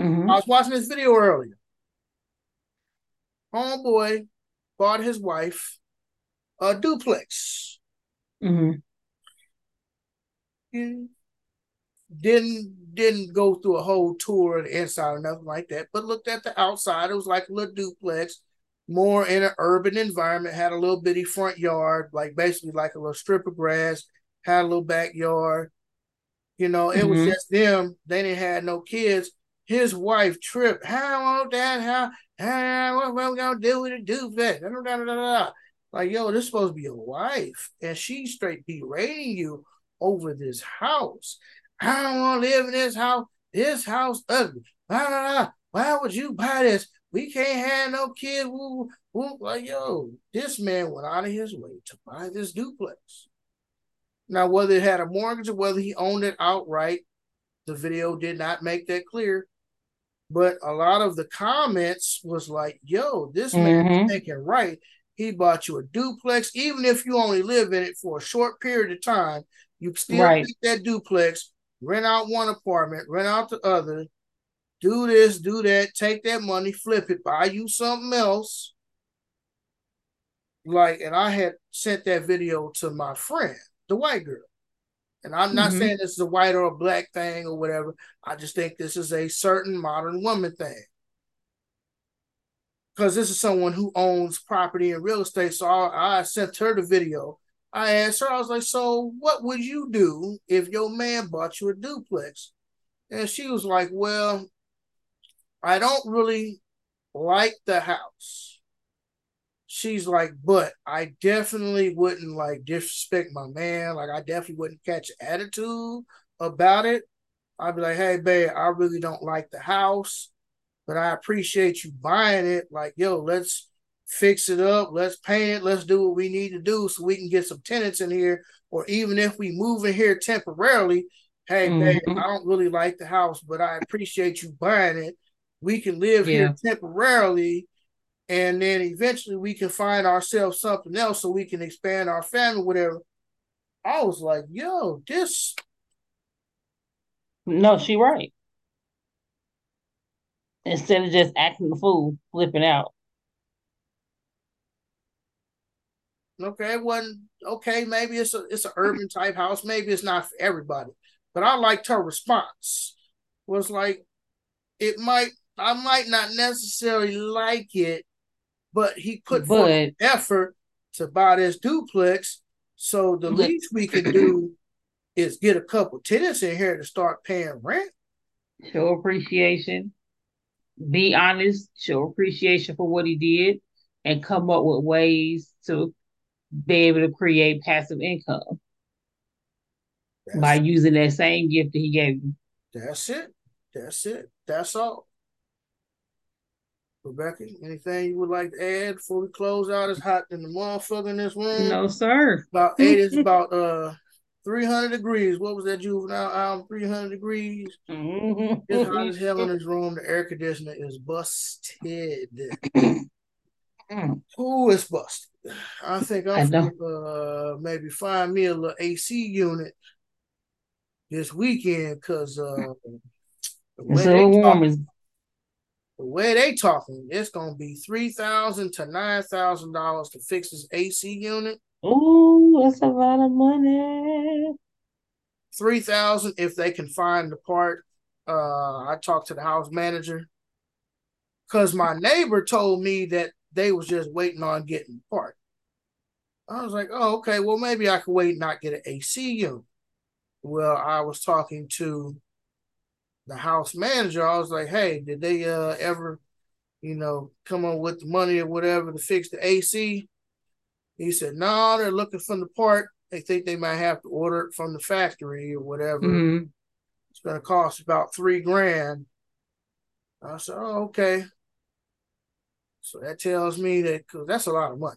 Speaker 1: Mm-hmm. I was watching this video earlier. Homeboy bought his wife a duplex. Mm-hmm. Didn't didn't go through a whole tour of the inside or nothing like that, but looked at the outside. It was like a little duplex, more in an urban environment, had a little bitty front yard, like basically like a little strip of grass, had a little backyard. You know, it mm-hmm. was just them. They didn't have no kids. His wife tripped. How old that? How? How? What, what we gonna do with a duplex? Da, da, da, da, Like, yo, this supposed to be a wife, and she straight berating you over this house. I don't want to live in this house. This house ugly. Blah, blah, blah. Why would you buy this? We can't have no kids. Woo, woo. Like, yo, this man went out of his way to buy this duplex. Now, whether it had a mortgage or whether he owned it outright, the video did not make that clear. But a lot of the comments was like, yo, this man mm-hmm. is thinking right. He bought you a duplex. Even if you only live in it for a short period of time, you still right. that duplex, rent out one apartment, rent out the other, do this, do that, take that money, flip it, buy you something else. Like, and I had sent that video to my friend, the white girl. And I'm not mm-hmm. saying this is a white or a black thing or whatever. I just think this is a certain modern woman thing. Because this is someone who owns property and real estate. So I, I sent her the video. I asked her, I was like, so what would you do if your man bought you a duplex? And she was like, well, I don't really like the house. She's like, but I definitely wouldn't like disrespect my man. Like, I definitely wouldn't catch attitude about it. I'd be like, hey, babe, I really don't like the house, but I appreciate you buying it. Like, yo, let's fix it up. Let's paint it. Let's do what we need to do so we can get some tenants in here. Or even if we move in here temporarily, hey, mm-hmm. babe, I don't really like the house, but I appreciate you buying it. We can live yeah. here temporarily and then eventually we can find ourselves something else so we can expand our family, whatever. I was like, yo, this.
Speaker 2: No, she right. Instead of just acting the fool, flipping out.
Speaker 1: Okay, it wasn't okay. Maybe it's a it's an urban type house. Maybe it's not for everybody. But I liked her response. Was like, it might I might not necessarily like it, but he put but, forth effort to buy this duplex. So the but, least we can do is get a couple tenants in here to start paying rent.
Speaker 2: Show appreciation. Be honest. Show appreciation for what he did, and come up with ways to be able to create passive income that's by using that same gift that he gave you.
Speaker 1: That's it. That's it. That's all. Rebecca, anything you would like to add before we close out? It's hot in the motherfucker in this room.
Speaker 2: No, sir.
Speaker 1: About eight is about uh 300 degrees. What was that juvenile album? 300 degrees. Mm-hmm. It's hot as hell in this room. The air conditioner is busted. Who is busted? I think I'm going uh, maybe find me a little AC unit this weekend because uh, it's a little warm the way they talking, it's gonna be three thousand to nine thousand dollars to fix this AC unit.
Speaker 2: Ooh, that's a lot of money.
Speaker 1: Three thousand if they can find the part. uh, I talked to the house manager because my neighbor told me that they was just waiting on getting the part. I was like, oh, okay, well, maybe I could wait and not get an AC unit. Well, I was talking to the house manager. I was like, hey, did they uh, ever, you know, come up with the money or whatever to fix the AC? He said, no, they're looking for the part. They think they might have to order it from the factory or whatever. Mm-hmm. It's going to cost about three grand. I said, oh, okay. So that tells me that because that's a lot of money.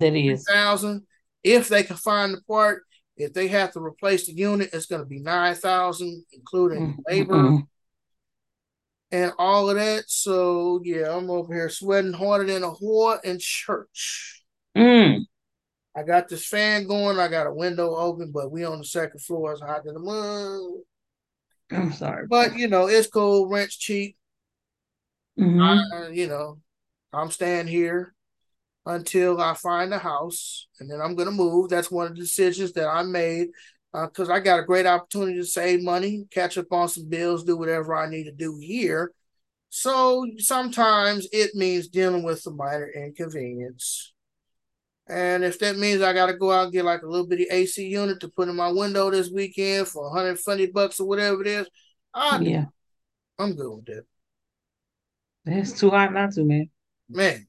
Speaker 2: That is
Speaker 1: thousand. If they can find the part, if they have to replace the unit, it's going to be nine thousand, including mm-hmm. labor mm-hmm. and all of that. So yeah, I'm over here sweating harder than a whore in church. Mm. I got this fan going. I got a window open, but we on the second floor. It's hot in the mud.
Speaker 2: I'm sorry,
Speaker 1: but you know it's cold. Rent's cheap. Mm-hmm. I, you know, I'm staying here until I find a house, and then I'm going to move. That's one of the decisions that I made because uh, I got a great opportunity to save money, catch up on some bills, do whatever I need to do here. So sometimes it means dealing with a minor inconvenience. And if that means I got to go out and get like a little bitty AC unit to put in my window this weekend for 120 bucks or whatever it is, I yeah, I'm good with that.
Speaker 2: It's too hot not to, man.
Speaker 1: Man,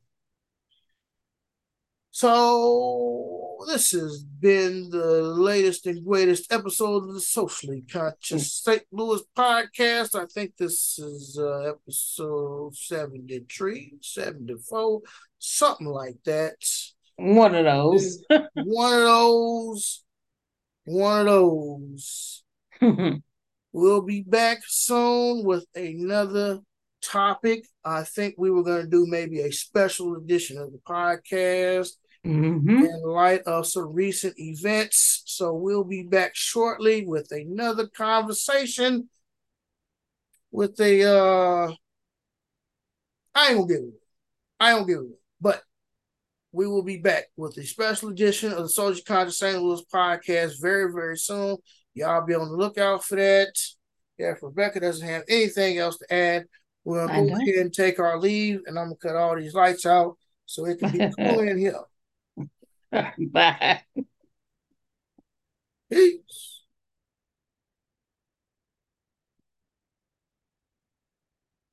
Speaker 1: so this has been the latest and greatest episode of the Socially Conscious St. Louis podcast. I think this is uh, episode 73, 74, something like that.
Speaker 2: One of those.
Speaker 1: one of those. One of those. we'll be back soon with another topic. I think we were going to do maybe a special edition of the podcast mm-hmm. in light of some recent events. So we'll be back shortly with another conversation with a uh I ain't gonna give it. I ain't gonna give it. But we will be back with a special edition of the Socially Conscious St. Louis podcast very, very soon. Y'all be on the lookout for that. Yeah, if Rebecca doesn't have anything else to add, we're gonna go ahead and take our leave, and I'm gonna cut all these lights out so it can be cool in here.
Speaker 2: Bye.
Speaker 1: Peace.